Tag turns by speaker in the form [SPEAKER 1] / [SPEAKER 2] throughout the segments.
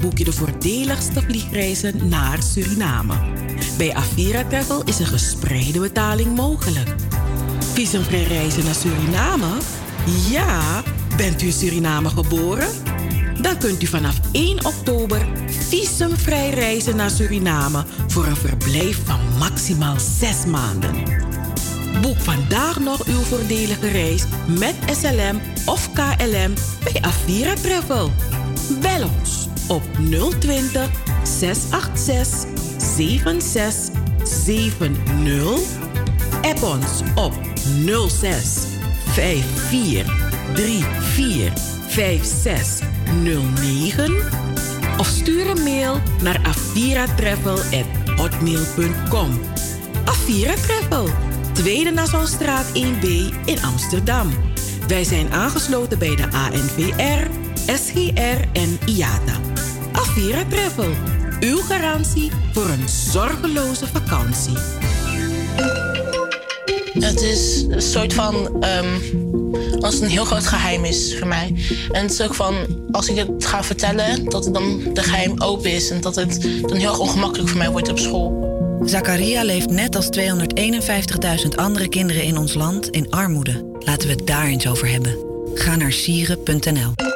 [SPEAKER 1] Boek je de voordeligste vliegreizen naar Suriname. Bij Avira Travel is een gespreide betaling mogelijk. Visumvrij reizen naar Suriname? Ja, bent u in Suriname geboren? Dan kunt u vanaf 1 oktober visumvrij reizen naar Suriname voor een verblijf van maximaal 6 maanden. Boek vandaag nog uw voordelige reis met SLM of KLM bij Avira Travel. Bel ons op 020 686 7670. App ons op 06 54 34 5609 of stuur een mail naar aviratravel@hotmail.com. Avira Travel, Tweede Nassaustraat 1B in Amsterdam. Wij zijn aangesloten bij de ANVR, SGR en IATA. Avira Travel, uw garantie voor een zorgeloze vakantie.
[SPEAKER 2] Het is een soort van. Um, als het een heel groot geheim is voor mij. En het is ook van. Als ik het ga vertellen, dat het dan de geheim open is. En dat het dan heel ongemakkelijk voor mij wordt op school.
[SPEAKER 3] Zakaria leeft net als 251.000 andere kinderen in ons land in armoede. Laten we het daar eens over hebben. Ga naar sieren.nl.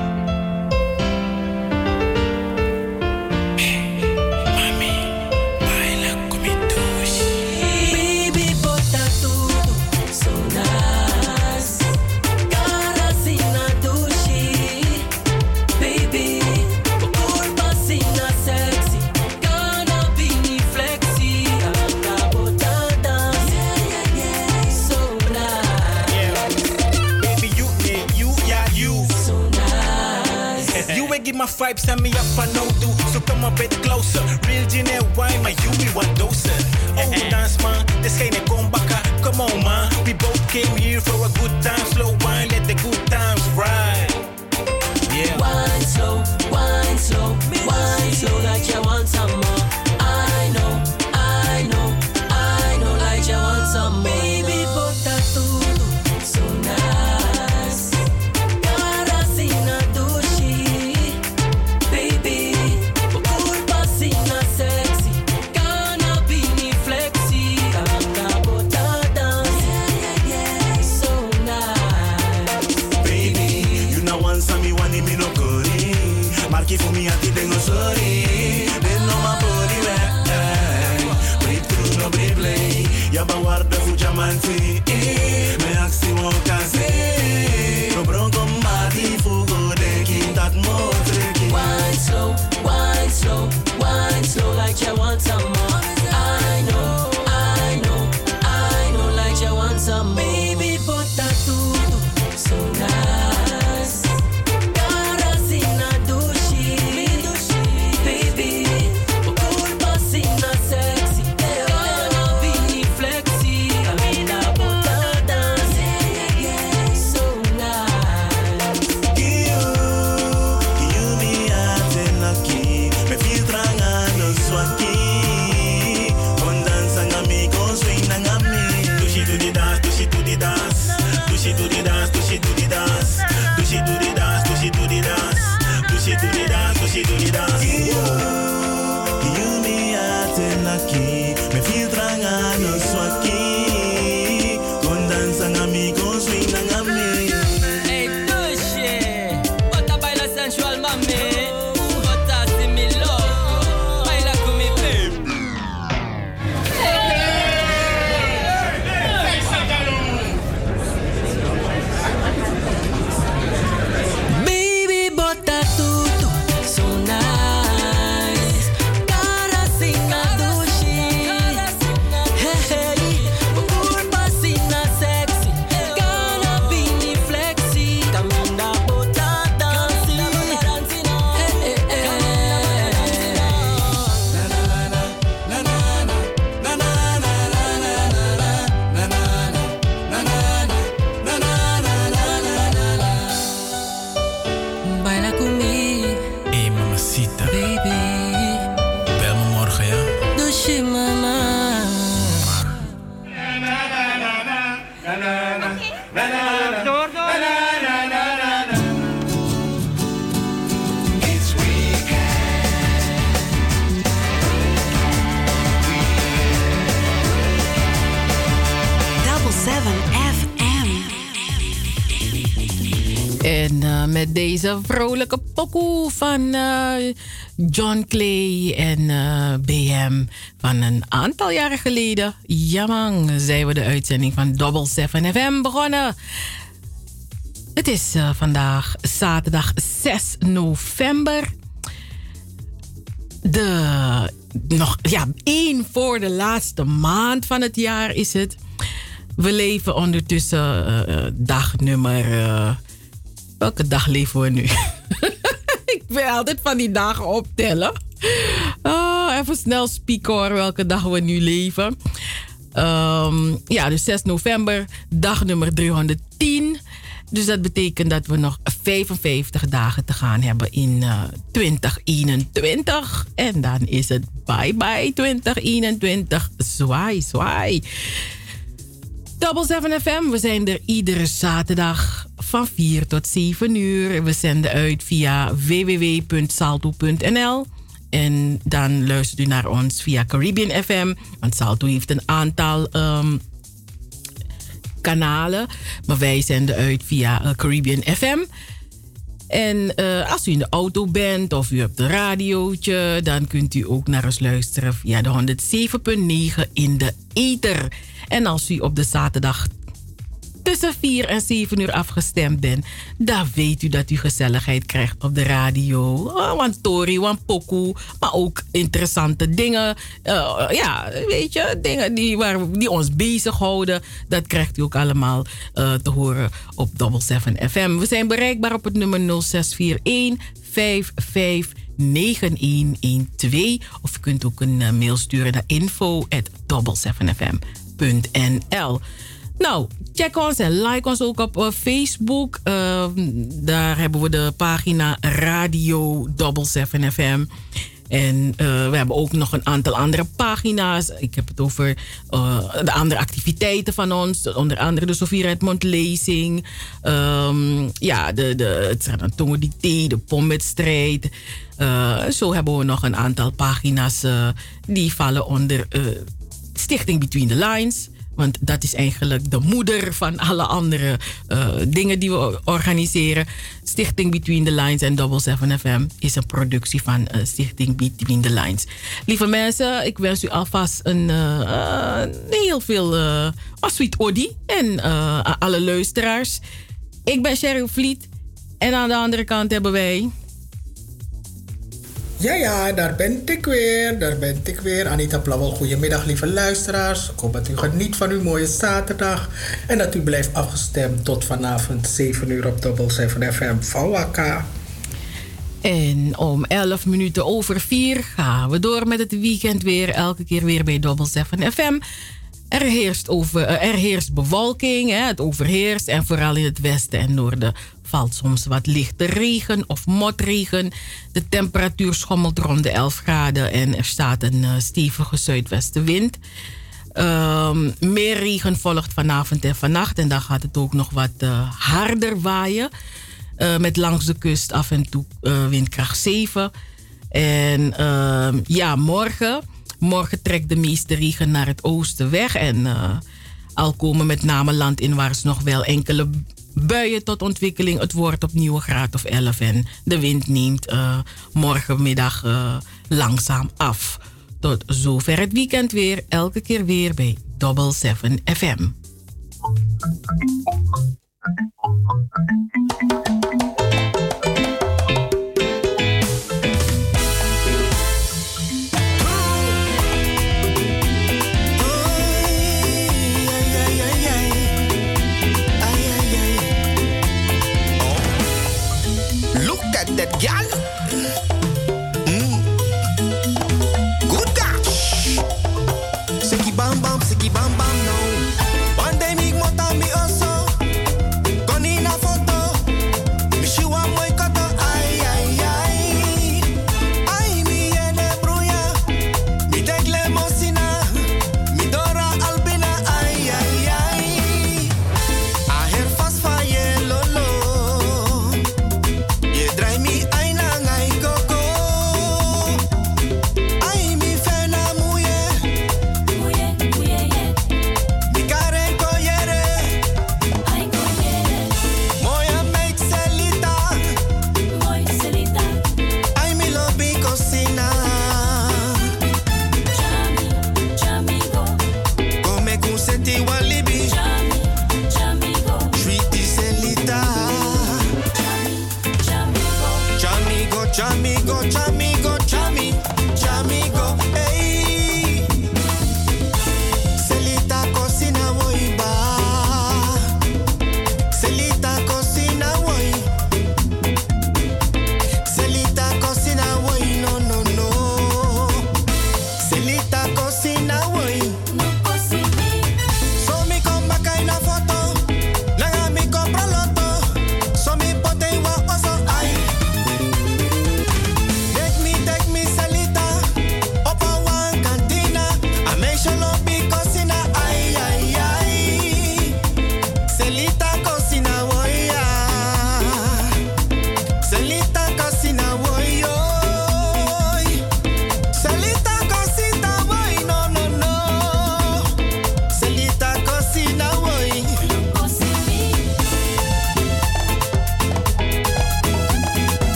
[SPEAKER 4] My vibes and me up I know do. So come a bit closer. Real gin and wine, my you me one dose. Oh, dance man, this ain't a come back. Come on man, we both came here for a good time. Slow wine,
[SPEAKER 1] vrolijke pokoe van uh, John Clay en uh, BM van een aantal jaren geleden. Ja man, zijn we de uitzending van Double 7 FM begonnen. Het is uh, vandaag zaterdag 6 november. De, nog, ja, één voor de laatste maand van het jaar is het. We leven ondertussen uh, dag nummer. Welke dag leven we nu? ik wil altijd van die dagen optellen. Oh, even snel spieken welke dag we nu leven. Um, ja, dus 6 november, dag nummer 310. Dus dat betekent dat we nog 55 dagen te gaan hebben in uh, 2021. En dan is het bye bye 2021. Zwaai, zwaai. Double 7 FM, we zijn er iedere zaterdag van 4 tot 7 uur. We zenden uit via www.salto.nl. En dan luistert u naar ons via Caribbean FM. Want Salto heeft een aantal um, kanalen. Maar wij zenden uit via uh, Caribbean FM. En uh, als u in de auto bent of u hebt een radiootje, dan kunt u ook naar ons luisteren via de 107.9 in de ether. En als u op de zaterdag tussen 4 en 7 uur afgestemd bent, dan weet u dat u gezelligheid krijgt op de radio. Oh, want Tori, want Poku, maar ook interessante dingen. Uh, ja, weet je, dingen die, waar, die ons bezighouden. Dat krijgt u ook allemaal uh, te horen op Double 7 FM. We zijn bereikbaar op het nummer 0641 55 9112. Of u kunt ook een mail sturen naar info at 7fm.nl. Nou, check ons en like ons ook op uh, Facebook. Uh, daar hebben we de pagina Radio 7 FM. En uh, we hebben ook nog een aantal andere pagina's. Ik heb het over uh, de andere activiteiten van ons. Onder andere de Sofie Redmond lezing. Um, ja, de, de, het Tongo Dicté, de pomwedstrijd. Zo hebben we nog een aantal pagina's die vallen onder Stichting Between the Lines. Want dat is eigenlijk de moeder van alle andere uh, dingen die we organiseren. Stichting Between the Lines en Double 7 FM is een productie van uh, Stichting Between the Lines. Lieve mensen, ik wens u alvast een uh, heel veel uh, sweet odi en alle luisteraars. Ik ben Cheryl Vliet en aan de andere kant hebben wij...
[SPEAKER 5] Ja, ja, daar ben ik weer. Daar ben ik weer. Anita Plauwel, goedemiddag lieve luisteraars. Ik hoop dat u geniet van uw mooie zaterdag. En dat u blijft afgestemd tot vanavond 7 uur op Double 7 FM VWK.
[SPEAKER 1] En om 11 minuten over 4 gaan we door met het weekend weer. Elke keer weer bij Double 7 FM. Er heerst, over, er heerst bewolking, hè, het overheerst. En vooral in het westen en noorden valt soms wat lichte regen of motregen. De temperatuur schommelt rond de 11 graden en er staat een uh, stevige zuidwestenwind. Um, meer regen volgt vanavond en vannacht en dan gaat het ook nog wat uh, harder waaien. Uh, met langs de kust af en toe windkracht 7. En ehm, ja, morgen, morgen trekt de meeste regen naar het oosten weg. En al komen met name landinwaarts nog wel enkele buien tot ontwikkeling. Het wordt opnieuw een graad of 11 en de wind neemt uh, morgenmiddag uh, langzaam af. Tot zover het weekend weer, elke keer weer bij Double 7 FM.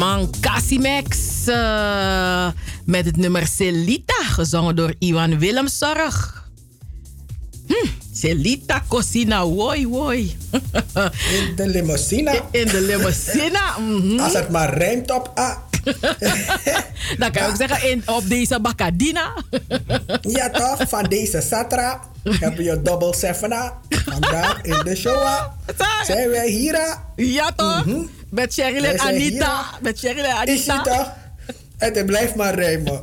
[SPEAKER 1] Ja man, Casimex eh, met het nummer Celita, gezongen door Iwan Willemszorg. Hm, Celita Cocina, woi woi.
[SPEAKER 5] In de limousine.
[SPEAKER 1] In de limousine. mhm.
[SPEAKER 5] Als het maar rijmt op A.
[SPEAKER 1] Dan kan je ook zeggen in, op deze Bacadina.
[SPEAKER 5] Ja toch, van deze Satra hebben we Double Sevena. Vandaag in de show ah. zijn wij hier. ah.
[SPEAKER 1] Ja toch? Met Cheryl en Anita. Met Cheryl en Anita.
[SPEAKER 5] En het blijft maar rijmen.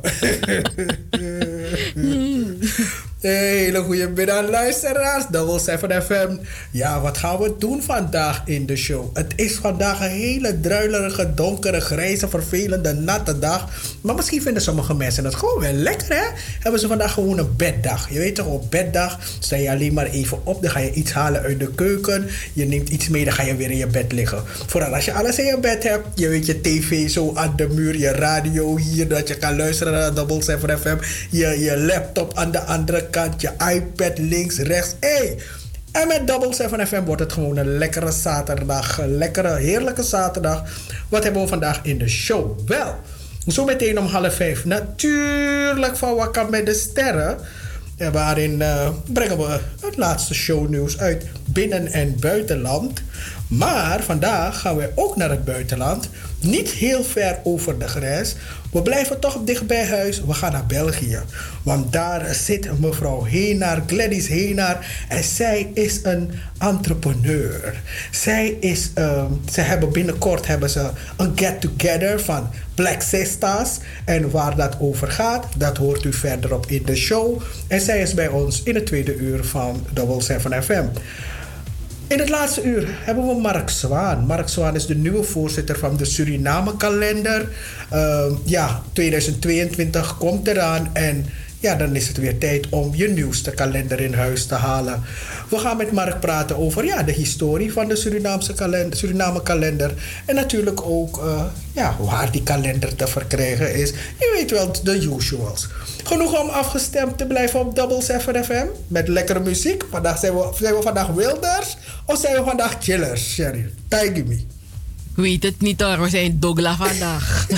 [SPEAKER 5] Hele goede middag luisteraars, Double 7 FM. Ja, wat gaan we doen vandaag in de show? Het is vandaag een hele druilerige, donkere, grijze, vervelende, natte dag. Maar misschien vinden sommige mensen het gewoon wel lekker, hè? Hebben ze vandaag gewoon een beddag. Je weet toch, op beddag sta je alleen maar even op. Dan ga je iets halen uit de keuken. Je neemt iets mee, dan ga je weer in je bed liggen. Vooral als je alles in je bed hebt. Je weet je tv zo aan de muur, je radio hier, dat je kan luisteren naar Double 7 FM. Je, je laptop aan de andere kant, je iPad links, rechts. Hey! En met Double 7 FM wordt het gewoon een lekkere zaterdag. Een lekkere, heerlijke zaterdag. Wat hebben we vandaag in de show? Wel, zo meteen om half vijf. Natuurlijk van Wakka met de Sterren. En waarin eh, brengen we het laatste shownieuws uit binnen- en buitenland. Maar vandaag gaan we ook naar het buitenland. Niet heel ver over de grens. We blijven toch dicht bij huis. We gaan naar België. Want daar zit mevrouw Henaar, Gladys Henaar. En zij is een entrepreneur. Zij is, ehm, ze hebben binnenkort hebben ze een get-together van Black Sisters. En waar dat over gaat, dat hoort u verderop in de show. En zij is bij ons in het tweede uur van Double 7 FM. In het laatste uur hebben we Mark Zwaan. Mark Zwaan is de nieuwe voorzitter van de Suriname-kalender. Ehm, ja, 2022 komt eraan en ja, dan is het weer tijd om je nieuwste kalender in huis te halen. We gaan met Mark praten over ja, de historie van de Surinaamse kalender, Suriname-kalender. En natuurlijk ook eh, ja, waar die kalender te verkrijgen is. Je weet wel, de usuals. Genoeg om afgestemd te blijven op Double 7 FM met lekkere muziek. Vandaag zijn we, zijn we vandaag Wilders of zijn we vandaag Chillers, Sherry? Tag me.
[SPEAKER 1] Weet het niet hoor, we zijn Dogla vandaag.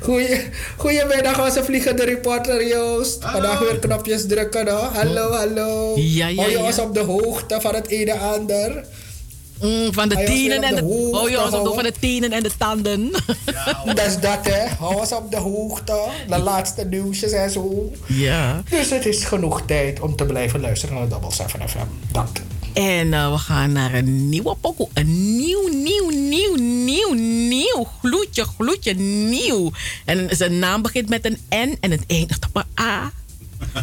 [SPEAKER 5] Goeie, goedemiddag, onze vliegende reporter Joost. Vandaag weer knopjes drukken, hoor. Hallo, hallo.
[SPEAKER 1] Ja, ja,
[SPEAKER 5] Hou je
[SPEAKER 1] ja.
[SPEAKER 5] ons op de hoogte van het ene en ander?
[SPEAKER 1] Mm, van de
[SPEAKER 5] Hou je ons
[SPEAKER 1] tenen en
[SPEAKER 5] op
[SPEAKER 1] de,
[SPEAKER 5] hoogte
[SPEAKER 1] oh, ja,
[SPEAKER 5] houden?
[SPEAKER 1] van de tenen en de tanden.
[SPEAKER 5] Dat is dat, hè. Hou ons op de hoogte. De laatste nieuwsjes en zo.
[SPEAKER 1] Ja.
[SPEAKER 5] Dus het is genoeg tijd om te blijven luisteren naar Double 7 FM. Dank.
[SPEAKER 1] En eh, we gaan naar een nieuwe pokoe. Een nieuw, nieuw, nieuw, nieuw, nieuw. Gloedje, gloedje, nieuw. En zijn naam begint met een N en het eindigt op een A.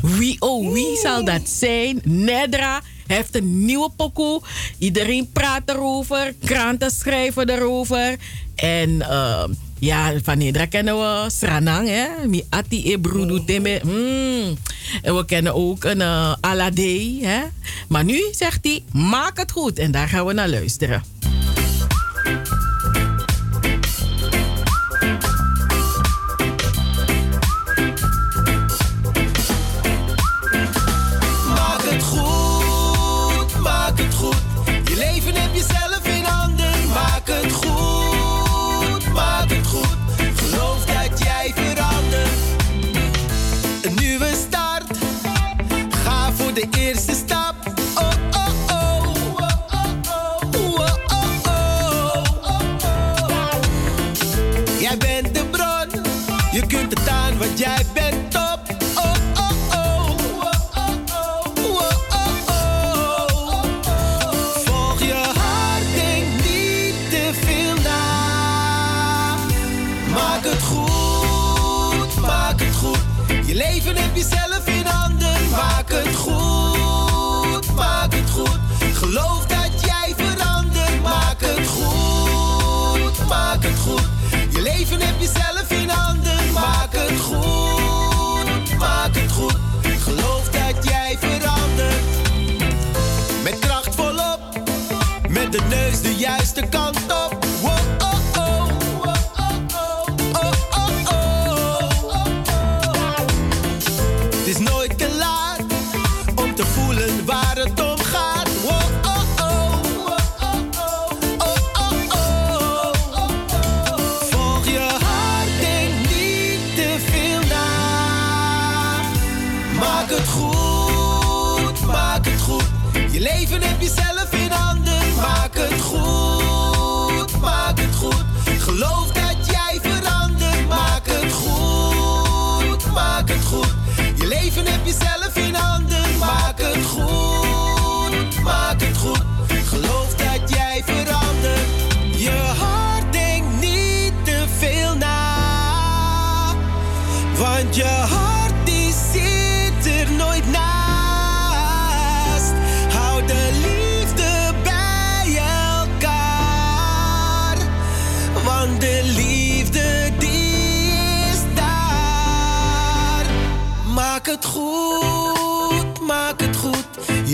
[SPEAKER 1] Wie, oh, wie zal dat zijn? Nedra heeft een nieuwe pokoe. Iedereen praat erover. Kranten schrijven erover. En uh, ja, van Nedra kennen we Sranang, hè? Mi ati e brudu teme. Mm. En we kennen ook een uh, Alade, hè? Maar nu zegt hij, maak het goed. En daar gaan we naar luisteren.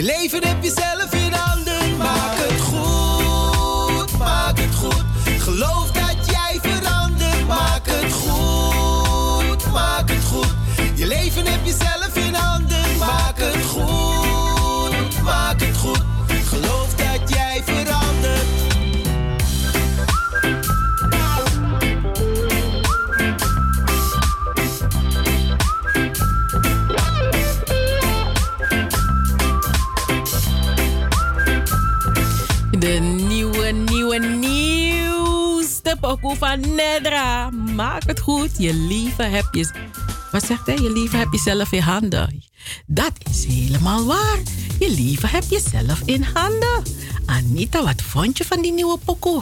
[SPEAKER 6] Leven heb je
[SPEAKER 1] van Nedra. Maak het goed. Je lieve heb je... Wat zegt hij? Je lieve heb je zelf in handen. Dat is helemaal waar. Je lieve heb je zelf in handen. Anita, wat vond je van die nieuwe pokoe?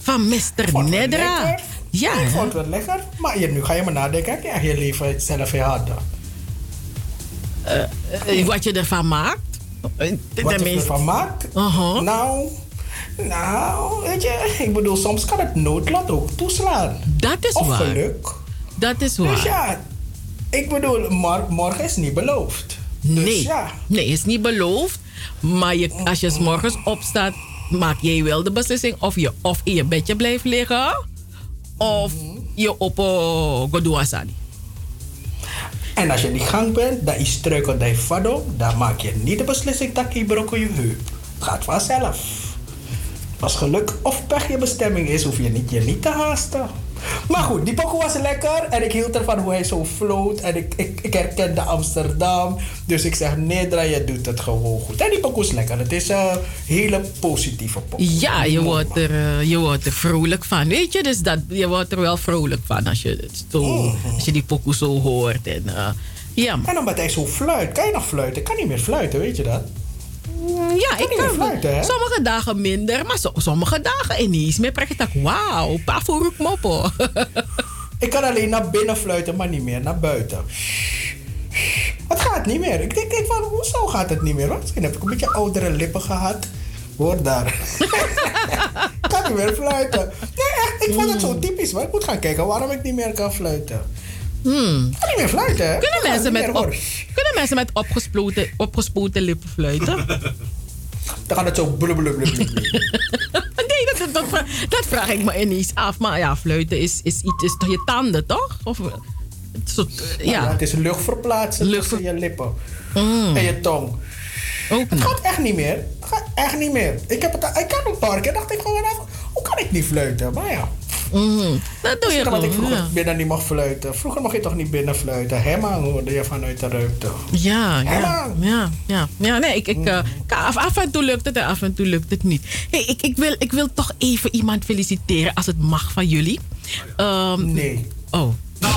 [SPEAKER 1] Van Mr. Nedra. Ja,
[SPEAKER 5] ik vond het wel lekker. Maar je, nu ga je maar nadenken. Heb je echt je leven zelf in handen?
[SPEAKER 1] Eh, wat je ervan maakt?
[SPEAKER 5] Wat je ervan maakt?
[SPEAKER 1] Uh-huh.
[SPEAKER 5] Nou, nou, weet je, ik bedoel, soms kan het noodlot ook toeslaan.
[SPEAKER 1] Dat is
[SPEAKER 5] of
[SPEAKER 1] waar.
[SPEAKER 5] geluk.
[SPEAKER 1] Dat is waar.
[SPEAKER 5] Dus ja, ik bedoel, mor- morgen is niet beloofd. Dus
[SPEAKER 1] nee,
[SPEAKER 5] ja,
[SPEAKER 1] nee, is niet beloofd. Maar je, als je s morgens opstaat, maak jij wel de beslissing of je of in je bedje blijft liggen. Of je op uh, Godoasani.
[SPEAKER 5] En als je in die gang bent, dat is struikel dat je vado, dan maak je niet de beslissing dat je brokken je heup. Gaat vanzelf. Als geluk of pech je bestemming is, hoef je niet, je niet te haasten. Maar goed, die pokoe was lekker en ik hield ervan hoe hij zo floot. En ik, ik, ik herkende Amsterdam. Dus ik zeg, nee, Dra, je doet het gewoon goed. En die pokoe is lekker. Het is een hele positieve pokoe.
[SPEAKER 1] Ja, je wordt, er, eh, je wordt er vrolijk van. Weet je, dus dat, je wordt er wel vrolijk van als je, het zo, als je die pokoe zo hoort. En, eh, ja,
[SPEAKER 5] En omdat hij zo fluit, kan je nog fluiten? Ik kan niet meer fluiten, weet je dat?
[SPEAKER 1] Ja, ik kan
[SPEAKER 5] fluiten,
[SPEAKER 1] Sommige dagen minder, maar so- sommige dagen ineens. Meer praat ik wauw, pa voor ik.
[SPEAKER 5] Ik kan alleen naar binnen fluiten, maar niet meer naar buiten. Het gaat niet meer. Ik denk, denk van, hoezo gaat het niet meer? Want misschien heb ik een beetje oudere lippen gehad. Hoor daar. ik kan niet meer fluiten. Nee, echt. Ik vond het zo typisch. Maar ik moet gaan kijken waarom ik niet meer kan fluiten.
[SPEAKER 1] Hmm.
[SPEAKER 5] Kan niet meer fluiten.
[SPEAKER 1] Kunnen mensen, met op, kunnen mensen met opgespoten, opgespoten lippen fluiten?
[SPEAKER 5] Dan gaat het zo blub blub blub blub.
[SPEAKER 1] nee, dat, dat, dat, vra- dat vraag ik me ineens af. Maar ja, fluiten is, is iets, is toch je tanden, toch? Of, eh, het soort, eh,
[SPEAKER 5] Ja.
[SPEAKER 1] ja.
[SPEAKER 5] het is lucht verplaatsen tussen je lippen.
[SPEAKER 1] Mm.
[SPEAKER 5] En je tong.
[SPEAKER 1] Ook
[SPEAKER 5] het gaat echt niet meer. Het gaat echt niet meer. Ik, heb het, ik kan een paar keer dacht ik gewoon even, hoe kan ik niet fluiten? Maar ja.
[SPEAKER 1] Mhm. Dat doe je
[SPEAKER 5] omdat ik
[SPEAKER 1] gewoon,
[SPEAKER 5] vroeger
[SPEAKER 1] ja.
[SPEAKER 5] binnen niet mag fluiten. Vroeger mag je toch niet binnen fluiten. Hemma hoorde je vanuit de ruimte.
[SPEAKER 1] Ja, ja, ja, ja. Ja, nee, ik, ik, eh, af, af en toe lukt het en af en toe lukt het niet. Hey, ik, ik, wil, ik wil toch even iemand feliciteren als het mag van jullie. Ehm,
[SPEAKER 5] nee.
[SPEAKER 1] Oh.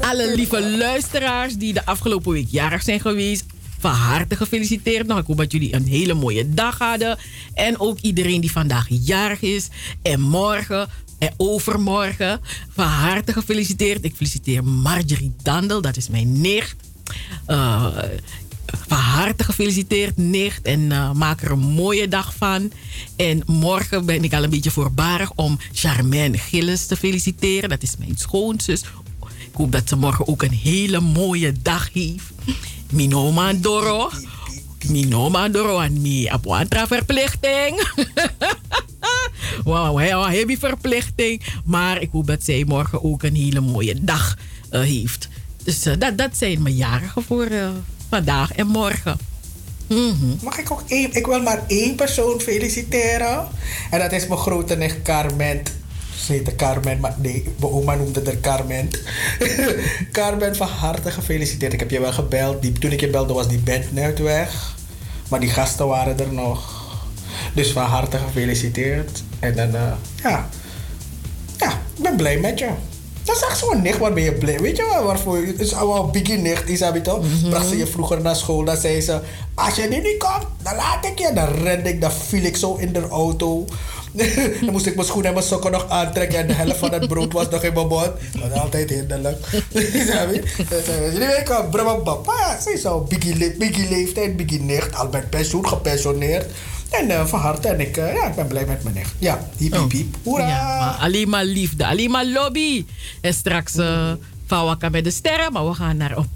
[SPEAKER 1] Alle lieve luisteraars die de afgelopen week jarig zijn geweest. Van harte gefeliciteerd. Nou, ik hoop dat jullie een hele mooie dag hadden. En ook iedereen die vandaag jarig is. En morgen en overmorgen. Van harte gefeliciteerd. Ik feliciteer Marjorie Dandel. Dat is mijn nicht. Eh, van harte gefeliciteerd, nicht. En eh, maak er een mooie dag van. En morgen ben ik al een beetje voorbarig om Charmaine Gilles te feliciteren. Dat is mijn schoonzus. Ik hoop dat ze morgen ook een hele mooie dag heeft. Minoma Doro. Minoma Doro en mi apuantra verplichting. Wauw, heel heavy verplichting. Maar ik hoop dat zij morgen ook een hele mooie dag eh, heeft. Dus eh, dat, dat zijn mijn jarigen voor eh, vandaag en morgen. Mhm.
[SPEAKER 5] Mag ik ook één? Ik wil maar één persoon feliciteren. En dat is mijn grote nicht Carmen. Ze heette Carmen, maar nee, mijn oma noemde haar Carmen. Carmen, van harte gefeliciteerd. Ik heb je wel gebeld. Die, toen ik je belde was die band net weg. Maar die gasten waren er nog. Dus van harte gefeliciteerd. En dan, eh, ja. Ja, ik ben blij met je. Dat is echt zo'n nicht, waar ben je blij? Weet je wel waarvoor? Het is allemaal biggie nicht, Isabel. Bracht ze je vroeger naar school, dan zei ze... Als je nu niet komt, dan laat ik je. Dan rende ik, dan viel ik zo in de auto. dan moest ik mijn schoenen en mijn sokken nog aantrekken. En de helft van het brood was nog in mijn mond. Dat was altijd hinderlijk. Jullie weten, brabba, papa. Ze is al biggie, le- biggie leeftijd, biggie nicht. Al met pensioen, gepensioneerd. En eh, van harte. En ik, eh, ja, ik ben blij met mijn nicht. Ja, hiep, hiep, hiep. Hoera!
[SPEAKER 1] Ja, maar alleen maar liefde, alleen maar lobby. En straks uh, van Wakka met de sterren, maar we gaan naar een.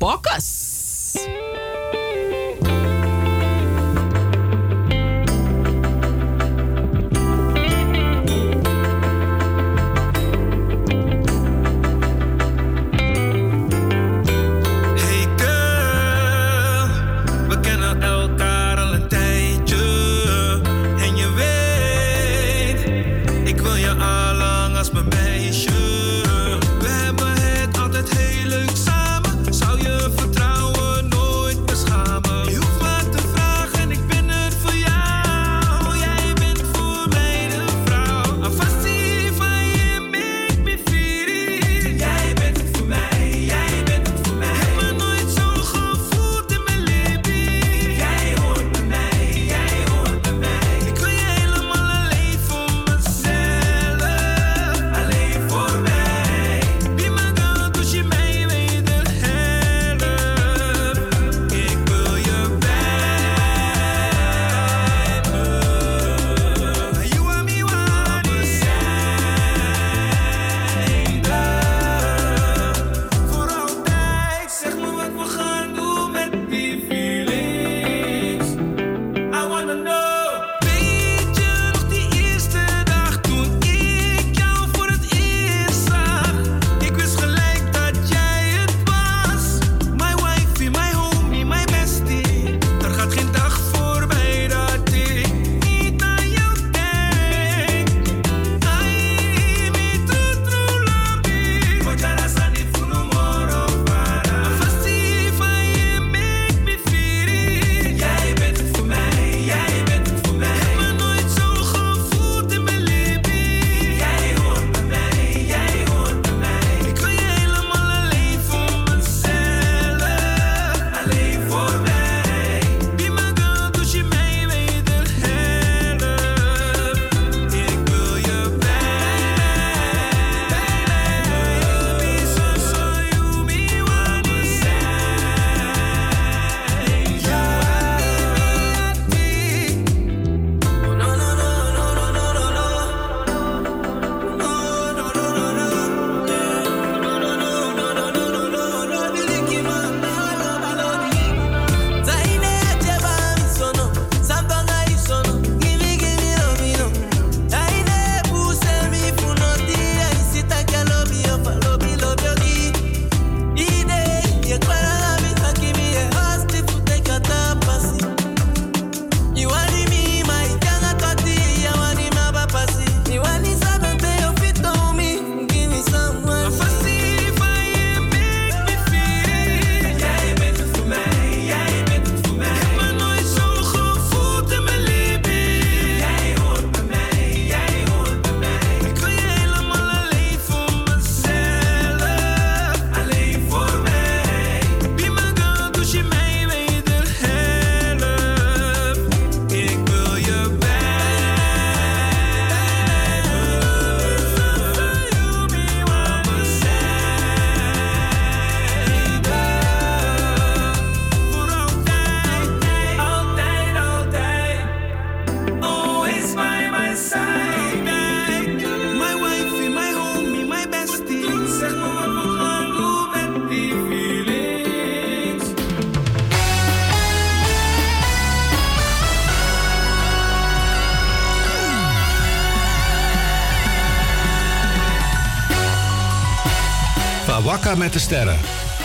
[SPEAKER 7] Met de sterren.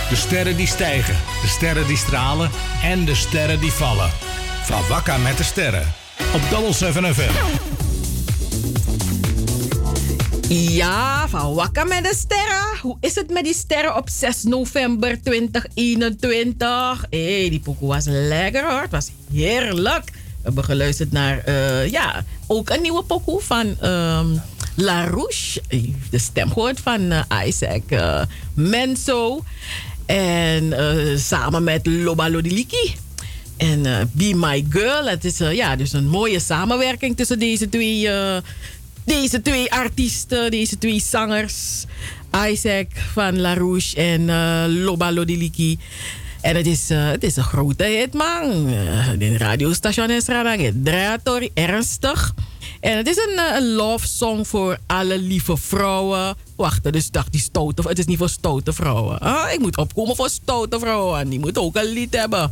[SPEAKER 7] De sterren die stijgen, de sterren die stralen en de sterren die vallen. Van Wakka met de sterren. Op Double 7 FM.
[SPEAKER 1] Ja, van Wakka met de sterren. Hoe is het met die sterren op 6 november 2021? Hé, die pokoe was lekker hoor. Het was heerlijk. We hebben geluisterd naar, uh, ja, ook een nieuwe pokoe van um, La Rouche. De stem gehoord van uh, Isaac uh, Menso. En uh, samen met Loba Lodiliki. En uh, Be My Girl. Het is uh, ja, dus een mooie samenwerking tussen deze twee, deze twee artiesten, deze twee zangers. Isaac van La Rouche en Loba Lodiliki. En het is, het is een grote hit, man. de radiostation is draaiatori, ernstig. En het is een, een love song voor alle lieve vrouwen. Wacht, dus dacht die stoute. Het is niet voor stoute vrouwen. Ah, ik moet opkomen voor stoute vrouwen. Die moet ook een lied hebben.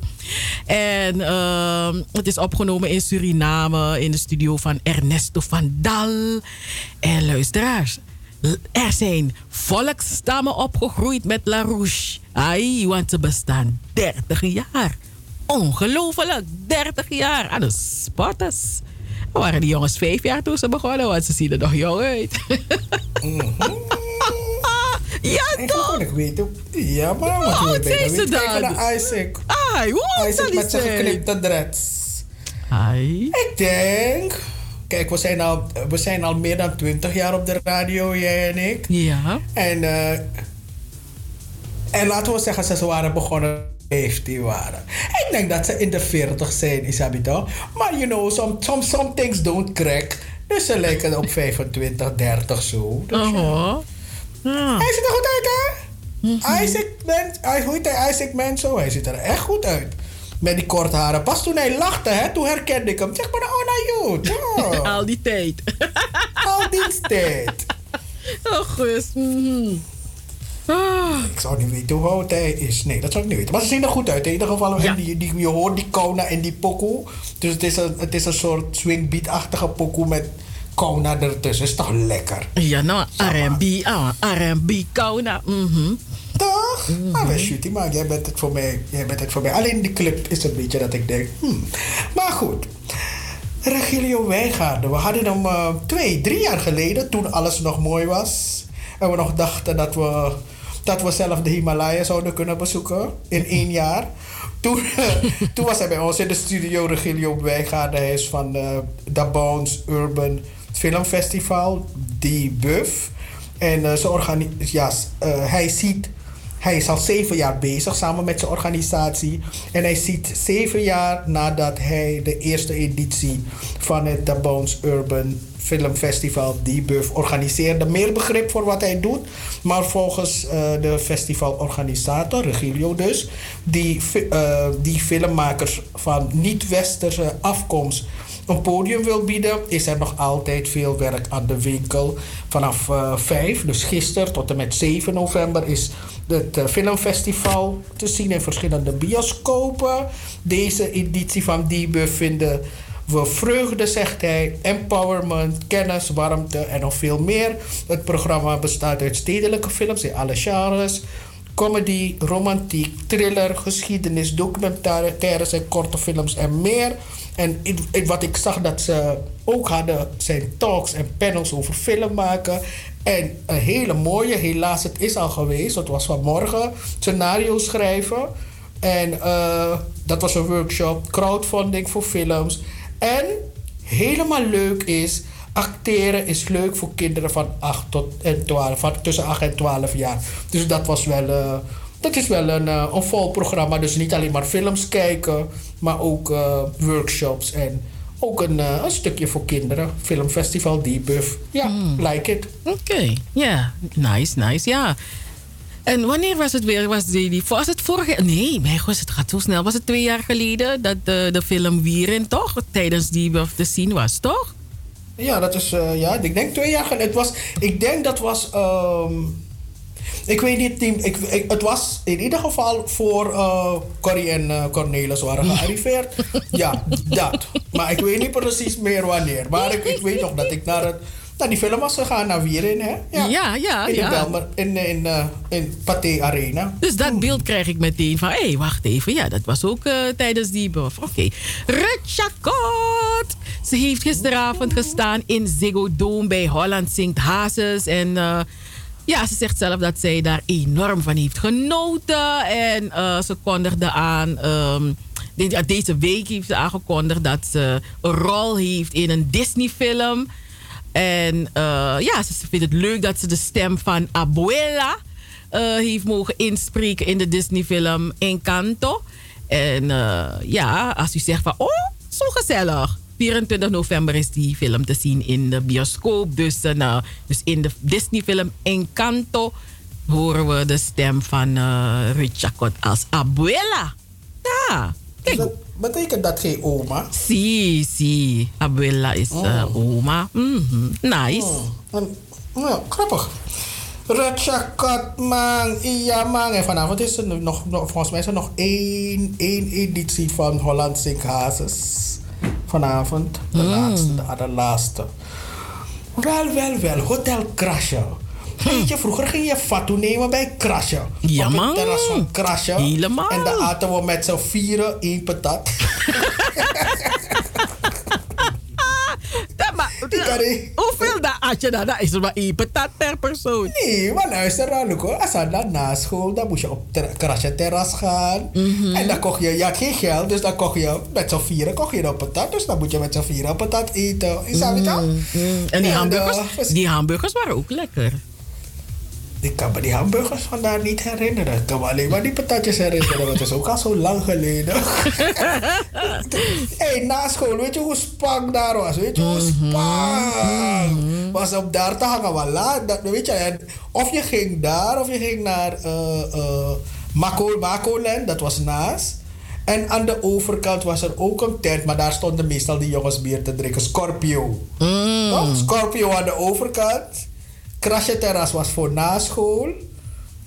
[SPEAKER 1] En uh, het is opgenomen in Suriname. In de studio van Ernesto van Dal. En luisteraars. Er zijn volksstammen opgegroeid met La Rouche. Ai, want ze bestaan 30 jaar. Ongelooflijk, 30 jaar aan de spotters. Waren die jongens vijf jaar toen ze begonnen? Want ze zien er nog jong uit.
[SPEAKER 5] Mm
[SPEAKER 1] ja, toch?
[SPEAKER 5] Ik weet ook. Ja, maar
[SPEAKER 1] hoe oud zijn ze dan?
[SPEAKER 5] Naar Isaac.
[SPEAKER 1] Ai, hoe oud
[SPEAKER 5] Isaac met zijn geknipte dreads.
[SPEAKER 1] Ai.
[SPEAKER 5] Ik denk... Kijk, we zijn, al, we zijn al meer dan 20 jaar op de radio, jij en ik.
[SPEAKER 1] Ja.
[SPEAKER 5] En, uh, en laten we zeggen, ze waren begonnen 15 waren. Ik denk dat ze in de 40 zijn, Isabito. Maar you know, some, some, some things don't crack. Dus ze lijken op 25, 30 zo. Dus
[SPEAKER 1] oh.
[SPEAKER 5] ja.
[SPEAKER 1] Ja.
[SPEAKER 5] Hij ziet er goed uit, hè? Mm-hmm. Isaac, man, hij, hoe heet hij? Isaac Manso. Hij ziet er echt goed uit. Met die korte haren. Pas toen hij lachte, hè, toen herkende ik hem. Zeg maar, oh, nou joh.
[SPEAKER 1] Al die tijd.
[SPEAKER 5] Al die tijd.
[SPEAKER 1] Oh. Mm-hmm.
[SPEAKER 5] Ah. Ik zou niet weten hoe oud hij is. Nee, dat zou ik niet weten. Maar ze zien er goed uit. In ieder geval, ja. die, die, je hoort die Kona en die pokoe. Dus het is een, het is een soort swingbeat-achtige pokoe met Kona ertussen. Is toch lekker?
[SPEAKER 1] Ja, nou, R&B, ah, R&B Kona. Mhm.
[SPEAKER 5] Toch? Mm-hmm. Maar weet je, maar jij bent het voor mij. Jij bent het voor mij. Alleen die clip is een beetje dat ik denk, hmm. Maar goed. Regilio Wijngaarden. We hadden hem uh, twee, drie jaar geleden, toen alles nog mooi was. En we nog dachten dat we, dat we zelf de Himalaya zouden kunnen bezoeken in één jaar. Toen, toen was hij bij ons in de studio Regilio Wijngaarden. Hij is van uh, The Bones Urban Film Festival, die Buff. En uh, ze ja, uh, hij ziet hij is al zeven jaar bezig samen met zijn organisatie. En hij ziet zeven jaar nadat hij de eerste editie van het The Bones Urban Film Festival Debuff organiseerde. Meer begrip voor wat hij doet. Maar volgens uh, de festivalorganisator, Regilio dus, die, uh, die filmmakers van niet-westerse afkomst een podium wil bieden, is er nog altijd veel werk aan de winkel. Vanaf uh, 5, dus gisteren tot en met 7 november, is het filmfestival te zien in verschillende bioscopen. Deze editie van Debuff vinden we vreugde, zegt hij, empowerment, kennis, warmte en nog veel meer. Het programma bestaat uit stedelijke films in alle genres. Comedy, romantiek, thriller, geschiedenis, documentaires en korte films en meer. En wat ik zag dat ze ook hadden, zijn talks en panels over film maken. En een hele mooie, helaas het is al geweest, het was vanmorgen, scenario schrijven. En uh, dat was een workshop, crowdfunding voor films. En helemaal leuk is, acteren is leuk voor kinderen van 8 tot en 12, van tussen 8 en 12 jaar. Dus dat was wel, uh, dat is wel een, uh, een vol programma. Dus niet alleen maar films kijken, maar ook uh, workshops en ook een, een, stukje voor kinderen. Filmfestival Debuff. Ja, mm. like it.
[SPEAKER 1] Oké, okay. ja, yeah. nice, nice, ja. En wanneer was het weer? Was, die, die, was het vorige Nee, mijn god, het gaat zo snel. Was het twee jaar geleden dat de, de film Wieren toch tijdens die te zien was, toch?
[SPEAKER 5] Ja, dat is, uh, ja, ik denk twee jaar geleden. Het was, ik denk dat was, um, ik weet niet, team, ik, ik, het was in ieder geval voor uh, Corrie en uh, Cornelis waren gearriveerd. ja, dat. Maar ik weet niet precies meer wanneer. Maar ik, ik weet nog dat ik naar het Nou, die film was gegaan naar Wierin, hè?
[SPEAKER 1] Ja, ja,
[SPEAKER 5] in de
[SPEAKER 1] ja.
[SPEAKER 5] Belmer, in, in, eh, in Pathé Arena.
[SPEAKER 1] Dus dat beeld krijg ik meteen van, hé, hey, wacht even. Ja, dat was ook eh, tijdens die... Oké. Chacot. Ze heeft gisteravond gestaan in Ziggo Dome bij Holland Zingt Hazes. En eh, ja, ze zegt zelf dat zij daar enorm van heeft genoten. En ze kondigde aan... de- ja, deze week heeft ze aangekondigd dat ze een rol heeft in een Disney-film. En eh, ja, ze vindt het leuk dat ze de stem van Abuela eh, heeft mogen inspreken in de Disney-film Encanto. En eh, ja, als u zegt van, oh, zo gezellig. 24 november is die film te zien in de bioscoop. Dus, nou, dus in de Disney-film Encanto horen we de stem van eh Richard als Abuela. Ja, kijk.
[SPEAKER 5] Dat betekent dat geen oma?
[SPEAKER 1] Si, si. Abuela is eh, oma. Mhm, Nice.
[SPEAKER 5] Oh, nou, grappig. Man. Ja, man. En vanavond is er nog, nog, volgens mij is er nog één, één editie van Holland Sink Hazes. Vanavond. De laatste, de allerlaatste. Wel, wel, wel. Hotel Crashen. Weet je, vroeger ging je fatu nemen bij Crashen.
[SPEAKER 1] Ja,
[SPEAKER 5] Op het terras van Crashen.
[SPEAKER 1] Helemaal.
[SPEAKER 5] En dan aten we met z'n vieren één patat.
[SPEAKER 1] Hoeveel daar had je dan? Dat is er maar één patat per persoon.
[SPEAKER 5] Nee, maar luister nou, Luco. Als je dan na school, dan moest je op ter krasje terras gaan.
[SPEAKER 1] Mhm.
[SPEAKER 5] En dan kocht je, je had geen geld, dus dan kocht je met z'n vieren kocht je een patat. Dus dan moet je met z'n vieren patat eten. Is dat niet al?
[SPEAKER 1] En die hamburgers,
[SPEAKER 5] dat-
[SPEAKER 1] die hamburgers waren ook lekker.
[SPEAKER 5] Ik kan me die hamburgers vandaar niet herinneren. Ik kan me alleen maar die patatjes herinneren. want Het is ook al zo lang geleden. hey, na school, weet je hoe spang daar was? Weet je hoe spang? Was om daar te hangen, laat. Dat, weet je, en of je ging daar, of je ging naar eh Mako, Makoland, dat was naast. En aan de overkant was er ook een tent, maar daar stonden meestal die jongens bier te drinken. Scorpio. Toch? Scorpio aan de overkant. Krasje Terras was voor na school.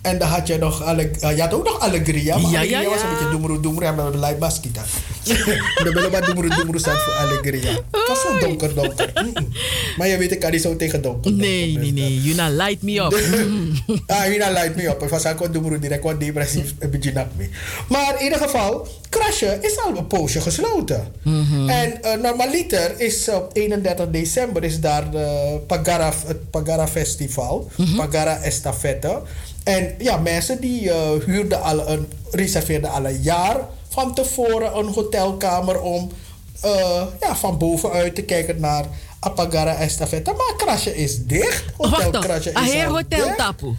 [SPEAKER 5] En dan had je nog, alle, eh, je had ook nog Allegria. Maar
[SPEAKER 1] Ja,
[SPEAKER 5] Allegria
[SPEAKER 1] ja,
[SPEAKER 5] was een beetje doemroe doemroe. En we hebben light baskita. De willen maar doemroe voor Allegria. Het was zo donker donker. Maar je weet, ik kan niet zo tegen donker.
[SPEAKER 1] Nee, nee, nee. You not light me up.
[SPEAKER 5] ah, nou light me op. Ik was ook doemroe direct wat depressief. Een beetje nak me. Maar in ieder geval, Krasje is al een poosje gesloten. En eh, normaliter is op 31 december is daar de Pagara, het Pagara Festival. Pagara Estafette. En ja, mensen die eh, huurden al een, reserveerden al een jaar van tevoren een hotelkamer om eh, ja, van bovenuit te kijken naar Apagara Estafette. Maar Krasje is dicht. Hotel
[SPEAKER 1] Wacht toch.
[SPEAKER 5] Krasje is
[SPEAKER 1] Aher
[SPEAKER 5] al
[SPEAKER 1] Hotel
[SPEAKER 5] dicht.
[SPEAKER 1] Tapu.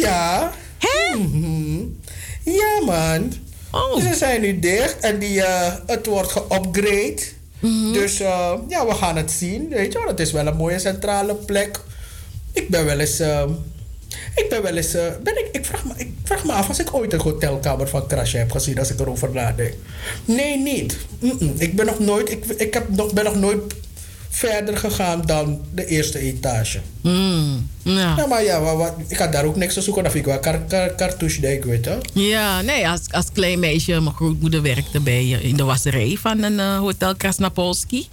[SPEAKER 5] Ja. Mhm. Ja, man.
[SPEAKER 1] Oh.
[SPEAKER 5] Ze zijn nu dicht en die, eh, het wordt geupgrade.
[SPEAKER 1] Mhm.
[SPEAKER 5] Dus ja, we gaan het zien. Weet je wel, het is wel een mooie centrale plek. Ik ben wel eens. Ik ben wel eens. eh, ben ik, ik, vraag me, ik vraag me af als ik ooit een hotelkamer van Krasje heb gezien als ik erover nadenk. Nee, niet. Ik ben nog nooit. Ik, ik heb nog, ben nog nooit verder gegaan dan de eerste etage.
[SPEAKER 1] Mm, ja.
[SPEAKER 5] Ja, maar ja, wat, wat- ik had daar ook niks te zoeken. Vind ik wel kar, kar, cartouche denk weet je.
[SPEAKER 1] Ja, nee, als, als klein meisje, mijn grootmoeder werkte bij, eh, in de wasserij van een eh, hotel Krasnapolski.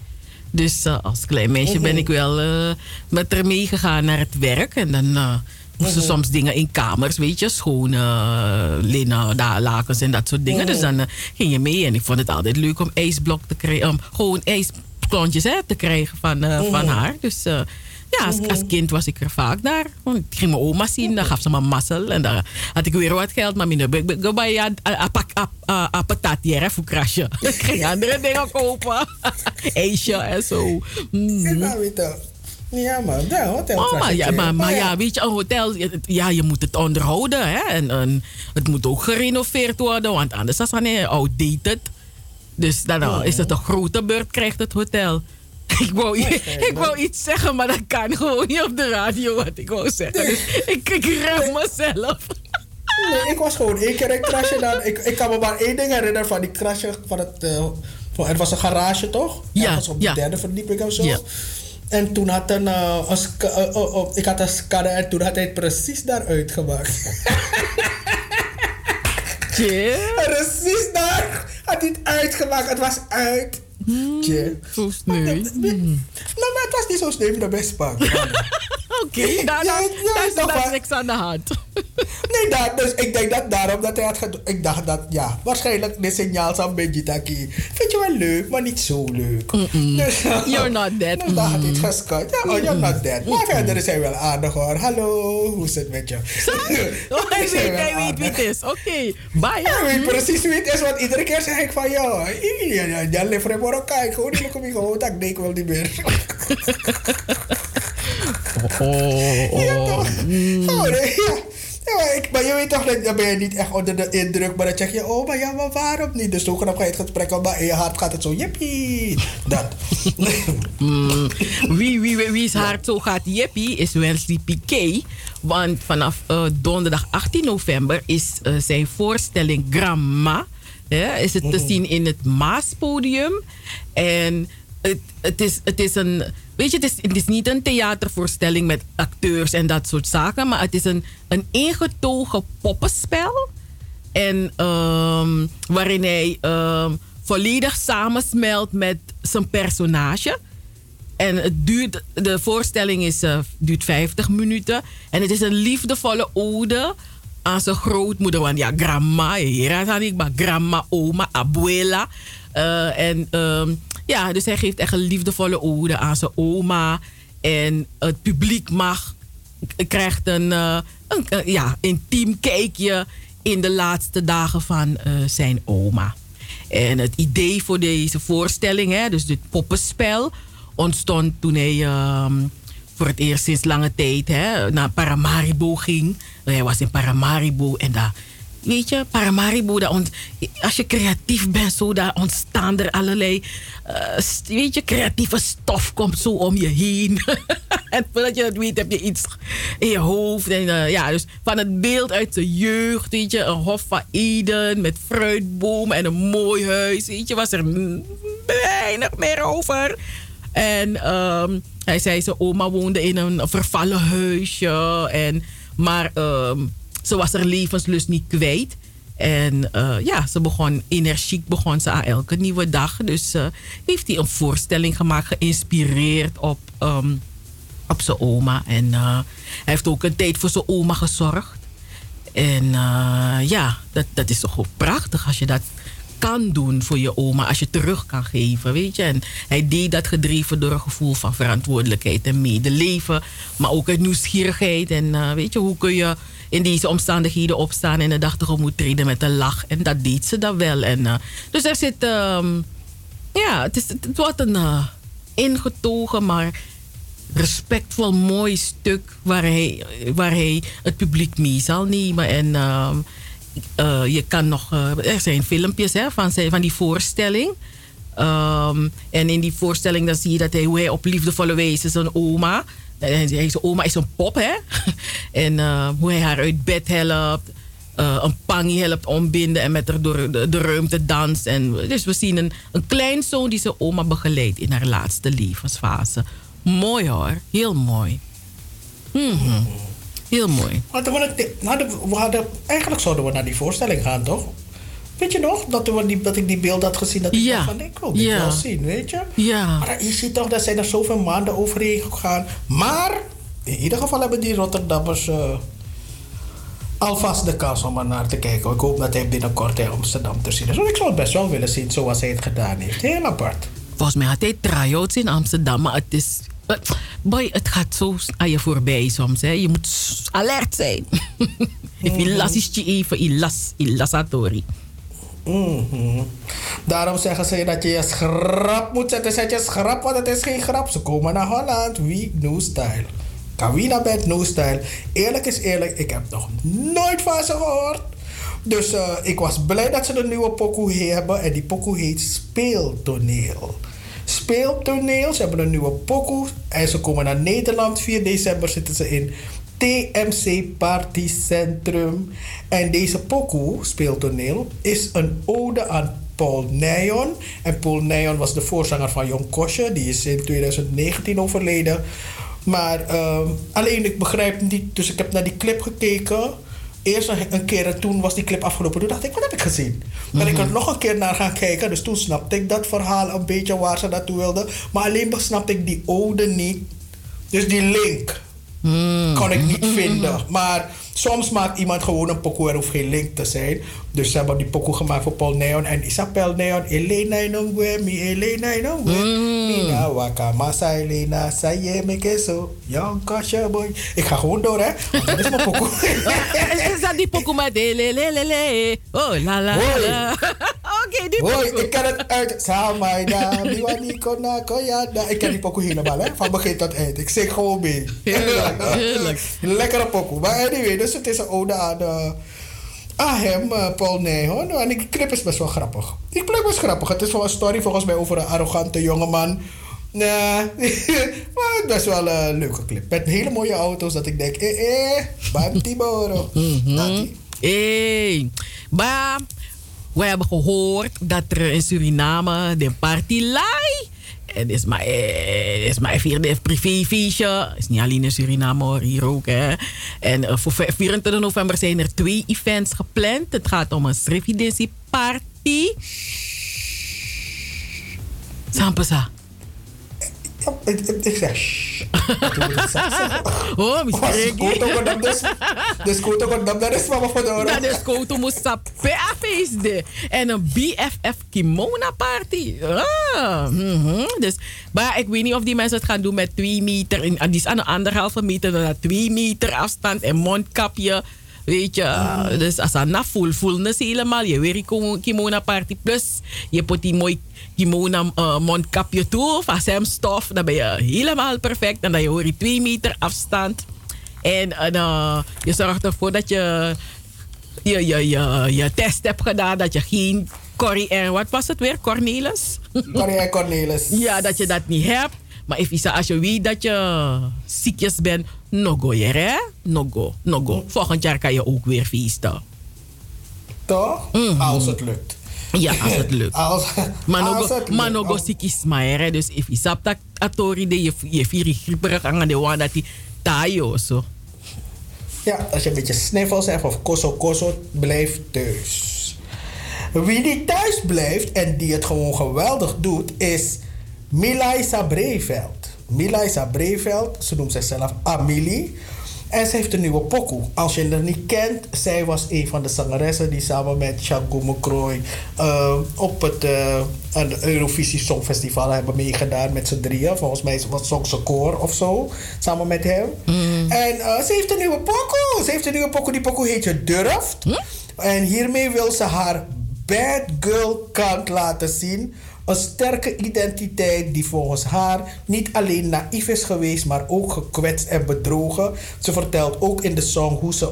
[SPEAKER 1] Dus als klein meisje ben ik wel eh, met haar meegegaan naar het werk. En dan moesten
[SPEAKER 8] Mhm.
[SPEAKER 1] soms dingen in kamers, weet je, schone eh, linnen, da- lakens en dat soort dingen.
[SPEAKER 8] Mhm.
[SPEAKER 1] Dus dan eh, ging je mee en ik vond het altijd leuk om ijsblok te krijgen, gewoon ijsklontjes hè, te krijgen van, eh, van
[SPEAKER 8] Mhm.
[SPEAKER 1] haar. Dus eh, ja, als, als kind was ik er vaak daar. Want ik ging mijn oma zien, dan gaf ze me mazzel. En dan had ik weer wat geld. Maar minder, ik ben bij een patat hier, voor krasje. Ik ging andere dingen kopen. Ijsje en zo. Mhm.
[SPEAKER 5] Ja, man. Ja, hotel
[SPEAKER 1] Oh, maar, ja, maar, maar
[SPEAKER 5] Oh,
[SPEAKER 1] ja, weet je, een hotel, ja, je moet het onderhouden. Hè? En, en het moet ook gerenoveerd worden, want anders is het outdated. Dus dan
[SPEAKER 5] Oh.
[SPEAKER 1] is het een grote beurt, krijgt het hotel. Ik wou, ik wou iets zeggen, maar dat kan gewoon niet op de radio wat ik wou zeggen. Dus ik, ik rem mezelf.
[SPEAKER 5] Nee, ik was gewoon één keer een krasje. Dan, ik, ik kan me maar één ding herinneren van die krasje. Van het, eh, van, het was een garage, toch?
[SPEAKER 1] Ja,
[SPEAKER 5] Ergens op de
[SPEAKER 1] ja.
[SPEAKER 5] derde verdieping of zo.
[SPEAKER 1] Ja.
[SPEAKER 5] En toen had een, eh, ska- eh, oh, oh, ik had een scanner en toen had hij het precies daar uitgemaakt. Precies daar had hij het uitgemaakt. Het was uit. Tje.
[SPEAKER 1] Nee.
[SPEAKER 5] Nou, maar het was die zo nemen de best pak.
[SPEAKER 1] Oké, daar, is niks aan de hand.
[SPEAKER 5] Nee, dat, dus ik denk dat daarom dat hij had gedaan. Ik dacht dat, ja, waarschijnlijk de signaal van Benji Taki. Vind je wel leuk, maar niet zo leuk. Dus,
[SPEAKER 1] You're not dead.
[SPEAKER 5] Dus dan had hij het geskat. Ja, oh, you're not dead. Maar verder is hij wel aardig hoor. Hallo, hoe is het met je?
[SPEAKER 1] Oh, hij weet, hij weet wie het is. Oké, bye.
[SPEAKER 5] Hij weet precies wie het is, want iedere keer zeg ik van ja, ja, ja, ja, Ik hoor niet meer gewoon, dat denk wel niet meer.
[SPEAKER 1] Oh, oh.
[SPEAKER 5] Ja, toch? Oh, nee, ja. Ja, maar, ik, maar je weet toch, dat- dan ben je niet echt onder de indruk. Maar dan zeg je, oh, maar ja, maar waarom niet? Dus toen ga je het gesprek op, maar in je hart gaat het zo, jippie. Dat.
[SPEAKER 1] Mm, wie, wie, wie, wie's hart zo gaat jeppie is Wesley Piquet. Want vanaf eh, donderdag 18 november is eh, zijn voorstelling Gramma. Hè, is het te zien in het Maaspodium. En het, het, is, het is een. Weet je, het is, het is niet een theatervoorstelling met acteurs en dat soort zaken. Maar het is een, een ingetogen poppenspel. En ehm, waarin hij ehm, volledig samensmelt met zijn personage. En het duurt, de voorstelling is, eh, duurt 50 minuten. En het is een liefdevolle ode aan zijn grootmoeder. Want ja, grandma, had ik maar grandma, oma, abuela. Eh, en ehm, ja, dus hij geeft echt een liefdevolle ode aan zijn oma. En het publiek mag, krijgt een, eh, een eh, ja, intiem kijkje in de laatste dagen van eh, zijn oma. En het idee voor deze voorstelling, hè, dus dit poppenspel, ontstond toen hij ehm, voor het eerst sinds lange tijd hè, naar Paramaribo ging. Hij was in Paramaribo en daar, weet je, Paramaribo, ont- als je creatief bent, zo, daar ontstaan er allerlei, eh, weet je, creatieve stof komt zo om je heen. en voordat je het weet, heb je iets in je hoofd. En, eh, ja, dus van het beeld uit de jeugd, weet je, een Hof van Eden met fruitbomen en een mooi huis, weet je, was er weinig meer over. En ehm, hij zei, zijn oma woonde in een vervallen huisje. En, maar ehm, ze was haar levenslust niet kwijt. En eh, ja, ze begon energiek begon ze aan elke nieuwe dag. Dus eh, heeft hij een voorstelling gemaakt, geïnspireerd op, ehm, op zijn oma. En eh, hij heeft ook een tijd voor zijn oma gezorgd. En ja, dat, dat is toch ook prachtig als je dat kan doen voor je oma. Als je terug kan geven, weet je. En hij deed dat gedreven door een gevoel van verantwoordelijkheid en medeleven. Maar ook uit nieuwsgierigheid. En eh, weet je, hoe kun je in deze omstandigheden opstaan en de dag tegemoet treden met een lach. En dat deed ze dan wel. En, eh, dus er zit... ehm, ja, het, is, wordt een eh, ingetogen, maar respectvol mooi stuk waar hij, waar hij het publiek mee zal nemen. En ehm, eh, je kan nog, eh, er zijn filmpjes hè, van, van die voorstelling. Ehm, en in die voorstelling dan zie je dat hij, hoe hij op liefdevolle wijze zijn oma, en hij- zijn oma is een pop hè, en eh, hoe hij haar uit bed helpt. eh, een pangie helpt ombinden en met haar door de, de ruimte danst. En, dus we zien een, een kleinzoon die zijn oma begeleidt in haar laatste levensfase. Mooi hoor, heel mooi. Mhm. Heel mooi.
[SPEAKER 5] Hadden we, het, hadden, we- we hadden, eigenlijk zouden we naar die voorstelling gaan, toch? Weet je nog? Dat, we die, dat ik die beeld had gezien. Dat ik
[SPEAKER 1] Ja.
[SPEAKER 5] dacht van, ik wil dit
[SPEAKER 1] Ja.
[SPEAKER 5] wel zien, weet je?
[SPEAKER 1] Ja.
[SPEAKER 5] Maar je ziet toch, dat zijn er zoveel maanden overheen gegaan. Maar, in ieder geval hebben die Rotterdammers... eh, alvast de kans om er naar te kijken. Ik hoop dat hij binnenkort in Amsterdam te zien is. Want ik zou het best wel willen zien zoals hij het gedaan heeft. Heel apart.
[SPEAKER 1] Volgens mij had hij try-outs in Amsterdam, maar het is... eh, Boy, het gaat zo aan je voorbij soms. Hè. Je moet alert zijn. If je las is je even, ilas, ilasatori.
[SPEAKER 5] Mhm. Daarom zeggen ze dat je je schrap moet zetten. Zet je schrap, want het is geen grap. Ze komen naar Holland. Wie? No style. Kawina bent no style. Eerlijk is eerlijk, ik heb nog nooit van ze gehoord. Dus eh, ik was blij dat ze een nieuwe pokoe hebben. En die pokoe heet Speeltoneel. Speeltoneel, ze hebben een nieuwe pokoe. En ze komen naar Nederland. 4 december zitten ze in TMC Party Centrum. En deze pokoe, speeltoneel, is een ode aan Paul Nijon. En Paul Nijon was de voorzanger van Jon Kosje. Die is in 2019 overleden. Maar ehm, alleen ik begrijp niet, dus ik heb naar die clip gekeken. Eerst een, een keer en toen was die clip afgelopen. Toen dacht ik, wat heb ik gezien? Ben ik er nog een keer naar gaan kijken. Dus toen snapte ik dat verhaal een beetje waar ze naartoe wilden. Maar alleen snapte ik die ode niet. Dus die link kon ik niet vinden. Maar soms maakt iemand gewoon een pokoe. Er hoeft geen link te zijn. Dus ze hebben die pokoe gemaakt voor Paul Neon en Isabel Neon. Elena Inongwe, mi Elena Inongwe. Nina waka masa Elena, saye me keso. Young kasha boy. Ik ga gewoon door, hè. Dat is mijn pokoe.
[SPEAKER 1] Is dat die pokoe met de le le le le? Oh, la la
[SPEAKER 5] Hoi.
[SPEAKER 1] la. Oké, die
[SPEAKER 5] Hoi,
[SPEAKER 1] pokoe.
[SPEAKER 5] ik ken het uit. Samaida, miwani kona koyada. Ik ken die pokoe helemaal, hè. Van begin tot eind. Ik zing gewoon mee.
[SPEAKER 1] Heerlijk, heerlijk.
[SPEAKER 5] Lekkere pokoe. Maar anyway, dus het is een ode aan... eh, aan hem, eh, Paul Nijhoorn. En die clip is best wel grappig. Die clip is grappig. Het is wel een story volgens mij over een arrogante jongeman. Nee, maar het is best wel een leuke clip. Met hele mooie auto's dat ik denk, eh eh, Banti Boro. Nati.
[SPEAKER 1] Hey, maar we hebben gehoord dat er in Suriname de party lai. Het is maar, eh, is maar vierde privéfeestje. Het is niet alleen in Suriname hier ook. Hè. En eh, voor 24 november zijn er twee events gepland. Het gaat om een Srividensi party. Sampasa.
[SPEAKER 5] Ik, zeg, shh.
[SPEAKER 1] Oh, misschien.
[SPEAKER 5] dus. Goed ook dat is mama voor de
[SPEAKER 1] Dat is Koto feestje. En een BFF Kimona party. Ah, mhm. dus, maar ik weet niet of die mensen het gaan doen met twee meter. In, die is aan de anderhalve meter. Dan naar twee meter afstand en mondkapje. Weet je, dus als dat na full fullness helemaal. Je weer die kimona party. Plus, je put die mooi kimona eh, mondkapje toe. Of stof. Dan ben je helemaal perfect. En dan je hoor je twee meter afstand. En eh, je zorgt ervoor dat je je, je, je, je test hebt gedaan. Dat je geen Corrie en wat was het weer? Cornelis?
[SPEAKER 5] Corrie en Cornelis.
[SPEAKER 1] Ja, dat je dat niet hebt. Maar if, als je weet dat je ziekjes bent, no go hier, hè? No go, no go. Volgend jaar kan je ook weer feesten.
[SPEAKER 5] Toch? Als het lukt.
[SPEAKER 1] Ja, als het lukt.
[SPEAKER 5] Als,
[SPEAKER 1] Maar no
[SPEAKER 5] als
[SPEAKER 1] go,
[SPEAKER 5] het
[SPEAKER 1] maar? Dus if je sapt atori de je vier grieperig aan de dat die tayo zo.
[SPEAKER 5] Ja, als je een beetje sniffels hebt of koso koso, blijf thuis. Wie niet thuis blijft en die het gewoon geweldig doet, is Milaisa Breveld. Milaisa Breveld, ze noemt zichzelf Amelie. En ze heeft een nieuwe pokoe. Als je haar niet kent, zij was een van de zangeressen die samen met Shango McCroy eh, op het uh, Eurovisie Songfestival hebben meegedaan met z'n drieën. Volgens mij was het ze koor of zo, samen met hem. En eh, ze heeft een nieuwe pokoe. Ze heeft een nieuwe pokoe. Die pokoe heet Je Durft. En hiermee wil ze haar bad girl kant laten zien. Een sterke identiteit die volgens haar niet alleen naïef is geweest, maar ook gekwetst en bedrogen. Ze vertelt ook in de song hoe ze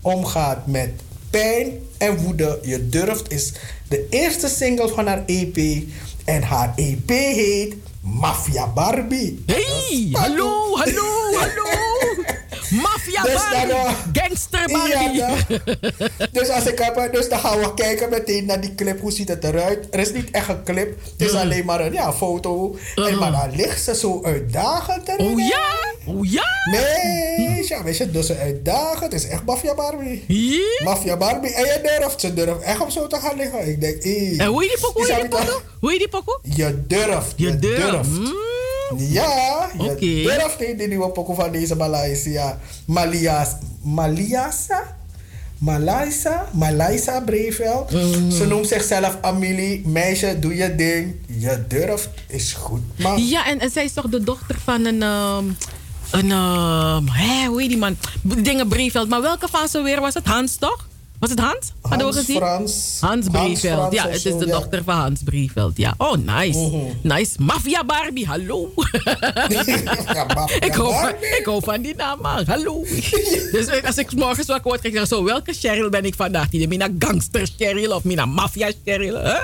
[SPEAKER 5] omgaat met pijn en woede. Je durft is de eerste single van haar EP. En haar EP heet Mafia Barbie.
[SPEAKER 1] Hey, hallo, hallo, hallo. Mafia
[SPEAKER 5] Dus dan, uh,
[SPEAKER 1] gangster Barbie.
[SPEAKER 5] Ja, dus als ik heb, dus dan gaan we kijken meteen naar die clip. Hoe ziet het eruit? Er is niet echt een clip. Het is alleen maar een ja, foto. En, maar dan ligt ze zo uitdagend erin.
[SPEAKER 1] Oh ja? Oh ja?
[SPEAKER 5] Nee, ja, weet je, dus ze uitdagend. Het is echt Mafia Barbie.
[SPEAKER 1] Ja?
[SPEAKER 5] Mafia Barbie. En je durft, ze durft echt om zo te gaan liggen. Ik denk, hé.
[SPEAKER 1] En hoe je die pokoe? Hoe je die pokoe? Je
[SPEAKER 5] durft.
[SPEAKER 1] Je durft.
[SPEAKER 5] Ja, je
[SPEAKER 1] Oké.
[SPEAKER 5] durft niet die nieuwe pokoe van deze Malaysia. Malias, Maliasa? Malaysa? Malaysa Breveld.
[SPEAKER 1] Mhm.
[SPEAKER 5] Ze noemt zichzelf Amelie. Meisje, doe je ding. Je durft, is goed. Maar
[SPEAKER 1] Ja, en, en zij is toch de dochter van een... ehm, een ehm, hè, hoe heet die man? Dingen Breveld. Maar welke van ze weer was het? Hans, toch? Was het Hans? Hadden we
[SPEAKER 5] Hans
[SPEAKER 1] gezien?
[SPEAKER 5] Frans.
[SPEAKER 1] Hans Breveld.
[SPEAKER 5] Frans
[SPEAKER 1] ja, het is de
[SPEAKER 5] ja.
[SPEAKER 1] dochter van Hans Breveld. Ja. Oh, nice. Nice. Mafia Barbie, hallo.
[SPEAKER 5] Ja, Mafia
[SPEAKER 1] ik, hou van,
[SPEAKER 5] Barbie.
[SPEAKER 1] ik hou van die naam, man. Hallo. dus als ik morgens wakker word, krijg ik zo, welke Cheryl ben ik vandaag? Die mina gangster Cheryl of mina mafia Cheryl? Hè?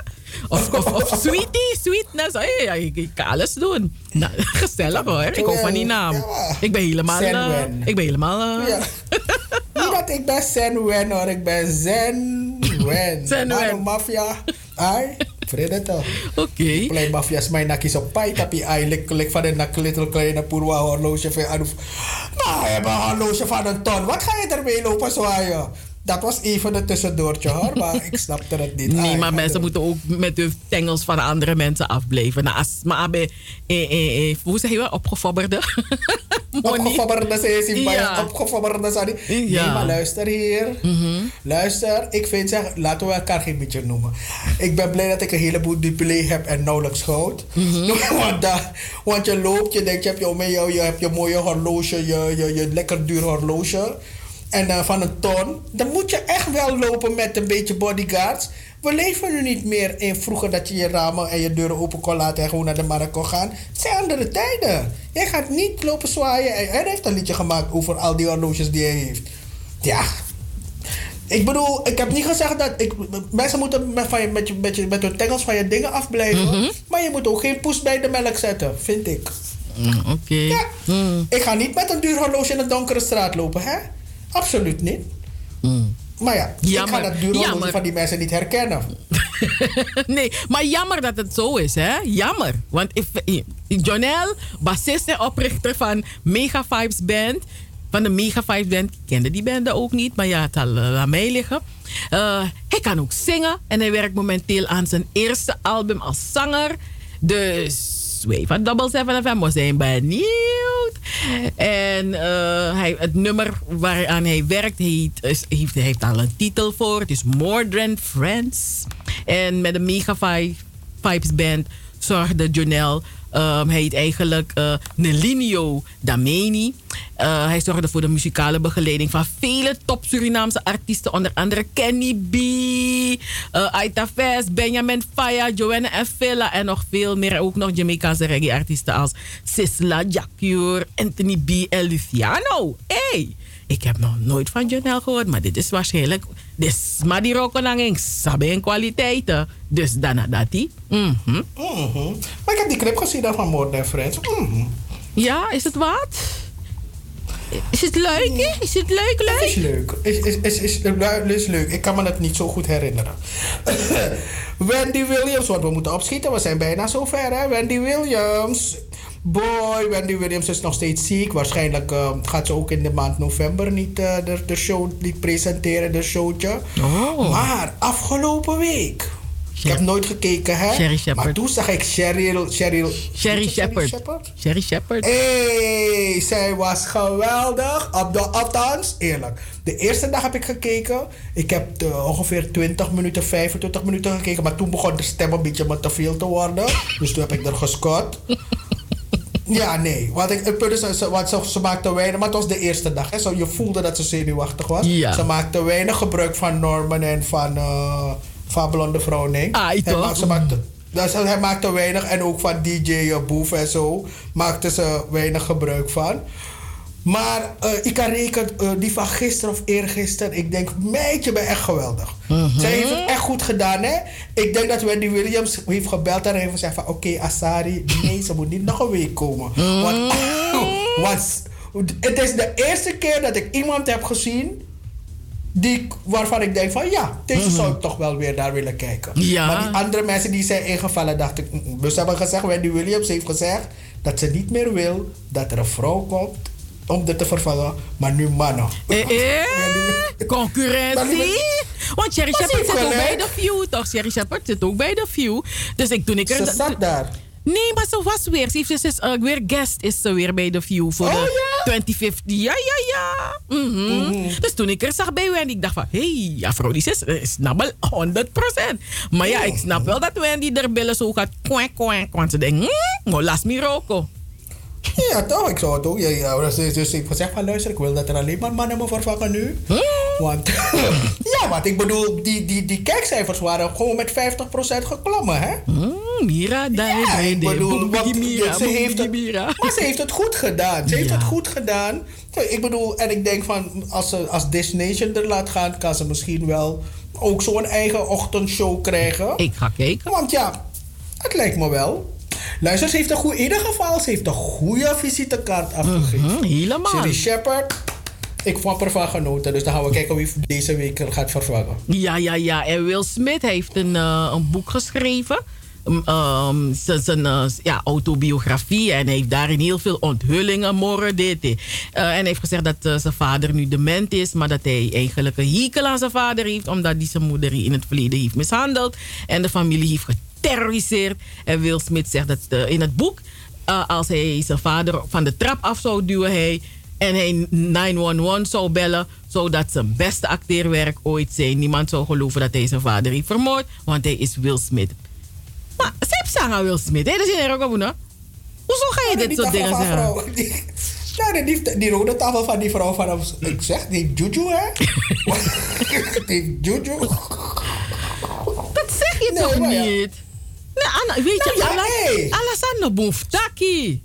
[SPEAKER 1] Of, of, of sweetie, sweetness. Hey, ik kan alles doen. Nou, gezellig hoor. Ik hou van die naam. Ik ben helemaal...
[SPEAKER 5] Zen-wen.
[SPEAKER 1] ik ben helemaal... eh,
[SPEAKER 5] Ja. Niet dat ik ben Zen Wen hoor, ik ben Zen Wen.
[SPEAKER 1] Zen
[SPEAKER 5] Maar
[SPEAKER 1] Wen.
[SPEAKER 5] de maffia, ai, vrede toch.
[SPEAKER 1] Oké.
[SPEAKER 5] Play maffia is mijn nakis op pai, tapi ai, lik, lik van een nak, little kleine purwa horloge van. Nou, hebben een horloge van een ton, wat ga je ermee lopen zwaaien? Dat was even een tussendoortje hoor, maar ik snapte het niet.
[SPEAKER 1] Nee,
[SPEAKER 5] Ah,
[SPEAKER 1] maar mensen moeten ook met de tengels van andere mensen afblijven. Nou, als maar bij, eh, eh, eh, hoe zeg je wel, opgefobberde?
[SPEAKER 5] Opgefobberde ze is
[SPEAKER 1] Ja.
[SPEAKER 5] opgefobberde sorry.
[SPEAKER 1] Ja. Mhm.
[SPEAKER 5] Nee, maar luister hier. Luister, ik vind zeg, laten we elkaar geen beetje noemen. Ik ben blij dat ik een heleboel dupelé heb en nauwelijks goud.
[SPEAKER 1] Mhm.
[SPEAKER 5] want, want je loopt, je denkt, je hebt je, je, je hebt je mooie horloge, je, je, je lekker duur horloge. En eh, van een ton. Dan moet je echt wel lopen met een beetje bodyguards. We leven nu niet meer in vroeger dat je je ramen en je deuren open kon laten en gewoon naar de markt kon gaan. Het zijn andere tijden. Jij gaat niet lopen zwaaien. En hij heeft een liedje gemaakt over al die horloges die hij heeft. Ja. Ik bedoel, ik heb niet gezegd dat. Ik, mensen moeten met, van je, met, je, met, je, met hun tengels van je dingen afblijven. Maar je moet ook geen poes bij de melk zetten, vind ik.
[SPEAKER 1] Mm, Oké.
[SPEAKER 5] Ja. Ik ga niet met een duur horloge in een donkere straat lopen, hè? Absoluut niet. Maar ja, ik
[SPEAKER 1] Jammer,
[SPEAKER 5] ga dat duur horloge
[SPEAKER 1] jammer.
[SPEAKER 5] van die mensen niet herkennen.
[SPEAKER 1] nee, maar jammer dat het zo is, hè? Jammer. Want if, eh, Jonel, bassist en oprichter van Mega Vibes Band. Van de Mega Vibes Band. Ik kende die band ook niet, maar ja, het zal eh, aan mij liggen. Eh, hij kan ook zingen en hij werkt momenteel aan zijn eerste album als zanger. Dus van Double 7 FM we zijn benieuwd. En eh, hij, het nummer waaraan hij werkt heet, is, heeft, hij heeft al een titel voor. Het is More Than Friends. En met de Mega Vibe- Vibes Band zorgde Jonel. Ehm, hij heet eigenlijk eh Nelinio Dameni. Eh, hij zorgde voor de muzikale begeleiding van vele top Surinaamse artiesten. Onder andere Kenny B, eh Aita Vest, Benjamin Faya, Joanna en. En nog veel meer. Ook nog Jamaicaanse reggae-artiesten als Sisla, Jacure, Anthony B en Luciano. Hey, ik heb nog nooit van Jonel gehoord. Maar dit is waarschijnlijk... Is maar die rokenanging. Sabe en kwaliteiten. Dus dan dat die. Mhm.
[SPEAKER 5] Mhm. Maar ik heb die clip gezien dan van More Than Friends. Mhm.
[SPEAKER 1] Ja, is het wat? Is het leuk? hè? Is het leuk, leuk?
[SPEAKER 5] Is leuk. Is, is, is, is, is leuk. Ik kan me het niet zo goed herinneren. Wendy Williams, want we moeten opschieten. We zijn bijna zover, hè? Wendy Williams. Boy, Wendy Williams is nog steeds ziek. Waarschijnlijk eh, gaat ze ook in de maand november niet eh, de, de show niet presenteren, de showtje.
[SPEAKER 1] Oh.
[SPEAKER 5] Maar afgelopen week. Ik heb nooit gekeken, hè?
[SPEAKER 1] Sherry Shepherd.
[SPEAKER 5] Maar toen zag ik Cheryl... Cheryl
[SPEAKER 1] Sherry Shepherd. Sherry Shepherd.
[SPEAKER 5] Hey, zij was geweldig. Op de, althans, eerlijk. De eerste dag heb ik gekeken. Ik heb ongeveer 20 minuten, 25 minuten gekeken. Maar toen begon de stem een beetje me te veel te worden. Dus toen heb ik er gescot. Ja, nee. Want, ik, punt is, ze, ze, maakte weinig... Maar het was de eerste dag. Hè, zo, je voelde dat ze zenuwachtig was.
[SPEAKER 1] Ja.
[SPEAKER 5] Ze maakte weinig gebruik van Norman en van eh Fabelon de Vrouwning.
[SPEAKER 1] Ah,
[SPEAKER 5] Hij
[SPEAKER 1] toch?
[SPEAKER 5] ze maakte, dus hij maakte weinig. En ook van DJ Boef en zo. Maakte ze weinig gebruik van. Maar eh, ik kan rekenen, eh, die van gisteren of eergisteren. Ik denk, meidje, ben echt geweldig. Zij heeft het echt goed gedaan, hè? Ik denk dat Wendy Williams heeft gebeld en heeft gezegd van... Oké, Asari, nee, ze moet niet nog een week komen. Want, want het is de eerste keer dat ik iemand heb gezien... Die, waarvan ik denk van ja, deze zou ik toch wel weer naar willen kijken.
[SPEAKER 1] Ja.
[SPEAKER 5] Maar die andere mensen die zijn ingevallen, dacht ik... mm, mm. Dus ze hebben gezegd, Wendy Williams heeft gezegd... dat ze niet meer wil dat er een vrouw komt om dit te vervangen, maar nu mannen.
[SPEAKER 1] Eh, eh, concurrentie. Want Sherry Shepard zit ook bij de View, toch? Sherry Shepard zit ook bij de View. Dus ik, toen ik er...
[SPEAKER 5] Ze zat daar.
[SPEAKER 1] Nee, maar ze was weer. Ze heeft dus is, eh, weer guest is ze weer bij de View voor
[SPEAKER 5] Oh,
[SPEAKER 1] de 2050. Ja, ja, ja. Mhm. Dus toen ik er zag bij Wendy, ik dacht van... Hé, hey, Afrodis is, is snabbel 100%. Maar ja, ik snap wel dat Wendy er billen zo gaat kwak, kwak. Want ze denkt, no, las me roko.
[SPEAKER 5] Ja, toch? Ik zou het ook. Ja, ja, dus, dus ik heb gezegd van luister, ik wil dat er alleen maar mannen me vervangen nu. Want, ja, want ik bedoel, die, die, die kijkcijfers waren gewoon met 50% geklommen, hè?
[SPEAKER 1] Mm, Mira, daar
[SPEAKER 5] Ja, ik bedoel, want
[SPEAKER 1] Mira,
[SPEAKER 5] ze heeft het,
[SPEAKER 1] Mira.
[SPEAKER 5] maar ze heeft het goed gedaan. Ze heeft het goed gedaan. Ik bedoel, en ik denk van, als ze als Destination er laat gaan, kan ze misschien wel ook zo'n eigen ochtendshow krijgen.
[SPEAKER 1] Ik ga kijken.
[SPEAKER 5] Want ja, het lijkt me wel. Luister, ze heeft een goede, in ieder geval, ze heeft een goede visitekaart afgegeven.
[SPEAKER 1] Mhm, helemaal.
[SPEAKER 5] Sherry Shepard, ik vond ervan genoten. Dus dan gaan we kijken wie deze week gaat vervangen.
[SPEAKER 1] Ja, ja, ja. En Will Smith heeft een, eh, een boek geschreven. mm, ehm, zijn- eh, ja, autobiografie. En hij heeft daarin heel veel onthullingen, morren, dit. dit. Eh, en hij heeft gezegd dat zijn vader nu dement is. Maar dat hij eigenlijk een hekel aan zijn vader heeft. Omdat hij zijn moeder in het verleden heeft mishandeld. En de familie heeft geterroriseerd. En Will Smith zegt dat eh, in het boek... eh, als hij zijn vader van de trap af zou duwen... Hij, en hij 911 zou bellen, zodat zijn beste acteerwerk ooit zijn. Niemand zou geloven dat hij zijn vader heeft vermoord, want hij is Will Smith. Maar ze heeft zeggen Will Smith, hè? Dat is in Ergo, Hoezo ga je dit soort dingen zeggen?
[SPEAKER 5] vrouw, die- die, rode tafel van die vrouw van... Ik zeg, die heeft juju, hè? die heeft juju.
[SPEAKER 1] Dat zeg je
[SPEAKER 5] Nee,
[SPEAKER 1] toch
[SPEAKER 5] ja.
[SPEAKER 1] Nee, Anna, weet je,
[SPEAKER 5] Nou ja, hey.
[SPEAKER 1] Alassane Boeftaki.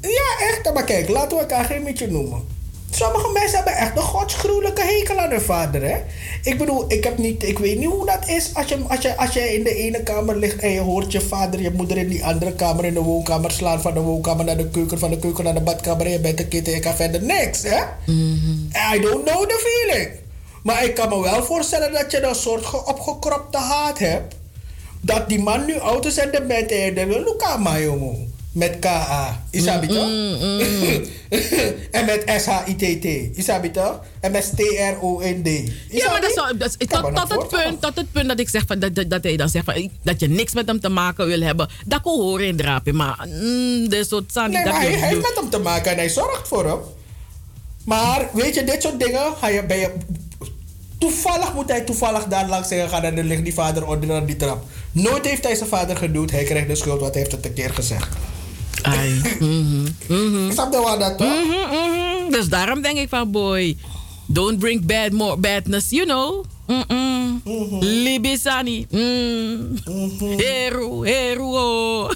[SPEAKER 5] Ja, echt. Maar kijk, laten we elkaar geen beetje noemen. Sommige mensen hebben echt een godsgruwelijke hekel aan hun vader, hè? Ik bedoel, ik, heb niet, ik weet niet hoe dat is als je, als, je, als je in de ene kamer ligt en je hoort je vader, je moeder in die andere kamer, in de woonkamer slaan, van de woonkamer naar de keuken, van de keuken naar de badkamer en je bent een kind en je kan verder niks, hè? I don't know the feeling. Maar ik kan me wel voorstellen dat je een soort ge- opgekropte haat hebt. Dat die man nu is en de bent en je denkt, Luca, maar jongen. Met K-A. Isabi toch? en met S-H-I-T-T. Isabi toch? En met T-R-O-N-D.
[SPEAKER 1] Ja, maar dat is, wel- dat is- tot, tot, het punt, tot het punt dat ik zeg van, dat, dat, dat hij dan zegt van, dat je niks met hem te maken wil hebben. Dat kon horen in drapen. Maar mm, dit soort sani
[SPEAKER 5] Nee,
[SPEAKER 1] dat
[SPEAKER 5] maar hij, heeft met hem te maken en hij zorgt voor hem. Maar weet je, dit soort dingen ga je, ben je... Toevallig moet hij toevallig daar langs zijn gaan en dan ligt die vader onder die trap. Nooit heeft hij zijn vader gedood. Hij krijgt de schuld, wat hij heeft het een keer gezegd.
[SPEAKER 1] Ai, mhm, mhm.
[SPEAKER 5] Snap je wat dat toch?
[SPEAKER 1] Mhm. Dus daarom denk ik van, boy, don't bring bad more badness, you know. Mm-mm. Libisani. Mm. Heru, heru, oh.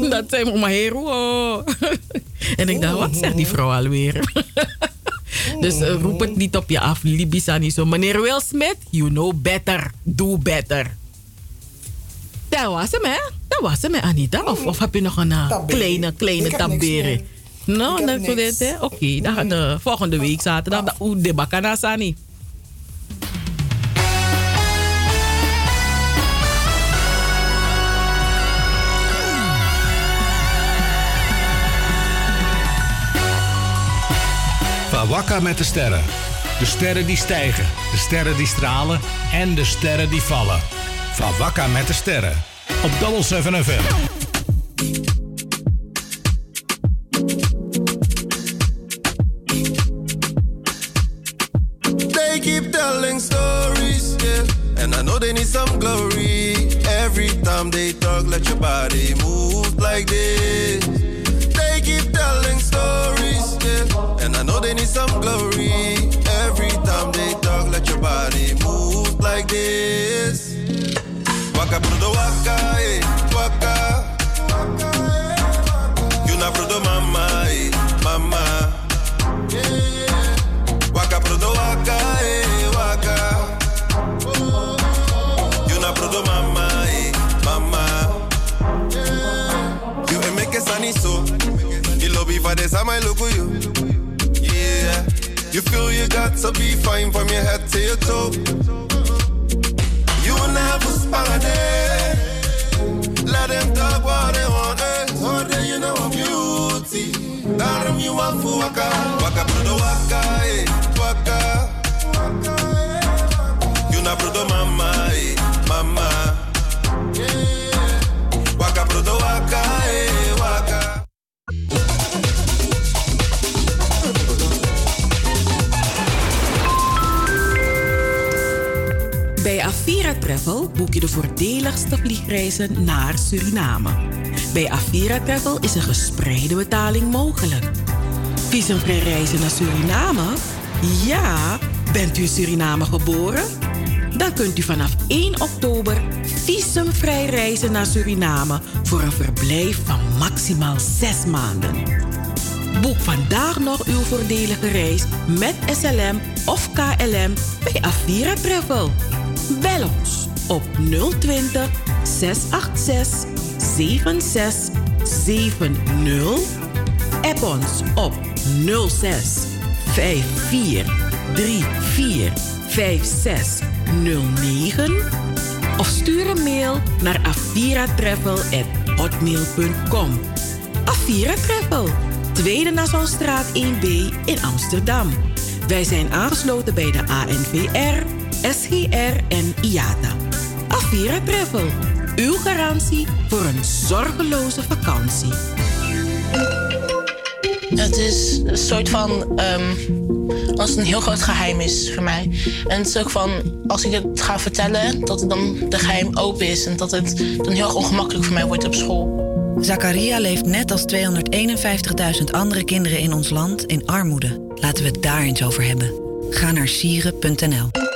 [SPEAKER 1] Dat zijn maar heru, oh. en ik dacht, wat zegt die vrouw alweer? dus eh, roep het niet op je af, Libisani. Zo, meneer Will Smith, you know better. Do better. Dat was hem, hè? Dat was hem, hè, Anita? Of, of heb je nog een uh,
[SPEAKER 5] Tabere.
[SPEAKER 1] kleine, kleine tabere? Nou, dat hè? Oké, dan de volgende week zaterdag. de Oeh, de bakana sani.
[SPEAKER 7] Wakka met de sterren. De sterren die stijgen, de sterren die stralen en de sterren die vallen. Van Wakka met de sterren. Op Double 7 FM.
[SPEAKER 6] They keep telling stories, yeah. And I know they need some glory. Every time they talk, let your body move like this. They keep telling stories, yeah. And I know they need some glory. Waka brudo waka, eh, waka. You na brudo mama, eh, mama. Waka brudo waka, eh, waka. You na brudo mama, eh, mama. You make a sunny so. The lobby for this, I might look at you. Yeah. You feel you got to be fine from your head to your toe. You never. Let them talk what they want. Eh. So then you know I'm beauty. Daarom you want for waka. Waka brudo waka, eh. Waka. You na brudo mama, eh. Mama. Waka brudo waka,
[SPEAKER 1] Avira Travel boek je de voordeligste vliegreizen naar Suriname. Bij Avira Travel is een gespreide betaling mogelijk. Visumvrij reizen naar Suriname? Ja, bent u in Suriname geboren? Dan kunt u vanaf 1 oktober visumvrij reizen naar Suriname voor een verblijf van maximaal 6 maanden. Boek vandaag nog uw voordelige reis met SLM of KLM bij Avira Travel. Bel ons op 020 686 7670. App ons op 06 54 34 5609. Of stuur een mail naar aviratravel.hotmail.com. Avira Travel, Tweede Nassaustraat 1B in Amsterdam. Wij zijn aangesloten bij de ANVR, SGR en IATA. Avira Travel, uw garantie voor een zorgeloze vakantie.
[SPEAKER 2] Het is een soort van. ehm, als het een heel groot geheim is voor mij. En het is ook van. Als ik het ga vertellen, dat het dan de geheim open is. En dat het dan heel erg ongemakkelijk voor mij wordt op school.
[SPEAKER 3] Zakaria leeft net als 251.000 andere kinderen in ons land in armoede. Laten we het daar eens over hebben. Ga naar sieren.nl.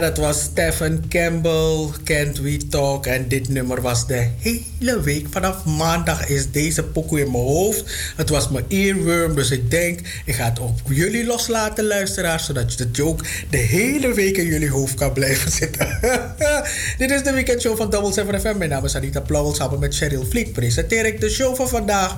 [SPEAKER 5] Dat was Stephen Campbell, Can't We Talk. En dit nummer was de hele week. Vanaf maandag is deze pokoe in mijn hoofd. Het was mijn earworm, dus ik denk... ik ga het op jullie loslaten, luisteraars... zodat je het ook de hele week in jullie hoofd kan blijven zitten. dit is de weekendshow van Double 7 FM. Mijn naam is Anita Plauwel. Samen met Cheryl Vliet presenteer ik de show van vandaag...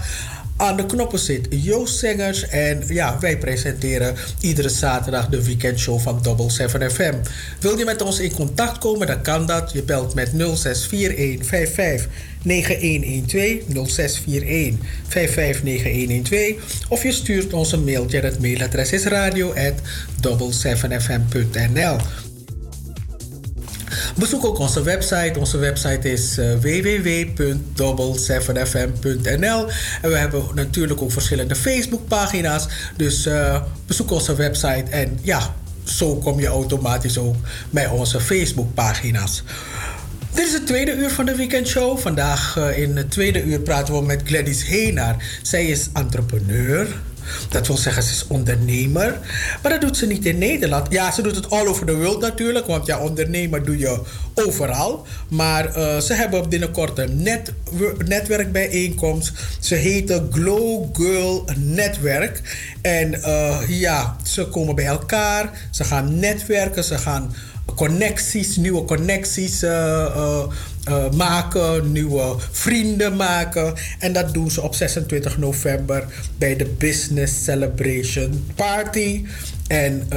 [SPEAKER 5] Aan de knoppen zit Joost Zengers. En ja, wij presenteren iedere zaterdag de weekendshow van Double 7 FM. Wil je met ons in contact komen, dan kan dat. Je belt met 0641 55 9112 0641 559112 of je stuurt ons een mailtje. Het mailadres is radio at 7fm.nl. Bezoek ook onze website. Onze website is uh, www.double7fm.nl. En we hebben natuurlijk ook verschillende Facebookpagina's. Dus uh, bezoek onze website en ja, zo kom je automatisch ook bij onze Facebookpagina's. Dit is het tweede uur van de weekendshow. Vandaag uh, in het tweede uur praten we met Gladys Heenaar. Zij is entrepreneur. Dat wil zeggen, ze is ondernemer. Maar dat doet ze niet in Nederland. Ja, ze doet het all over the world natuurlijk. Want ja, ondernemer doe je overal. Maar uh, ze hebben binnenkort een net, netwerkbijeenkomst. Ze heet Glow Girl Netwerk. En uh, ja, ze komen bij elkaar. Ze gaan netwerken. Ze gaan connecties, nieuwe connecties uh, uh, maken, nieuwe vrienden maken. En dat doen ze op 26 november bij de Business Celebration Party. En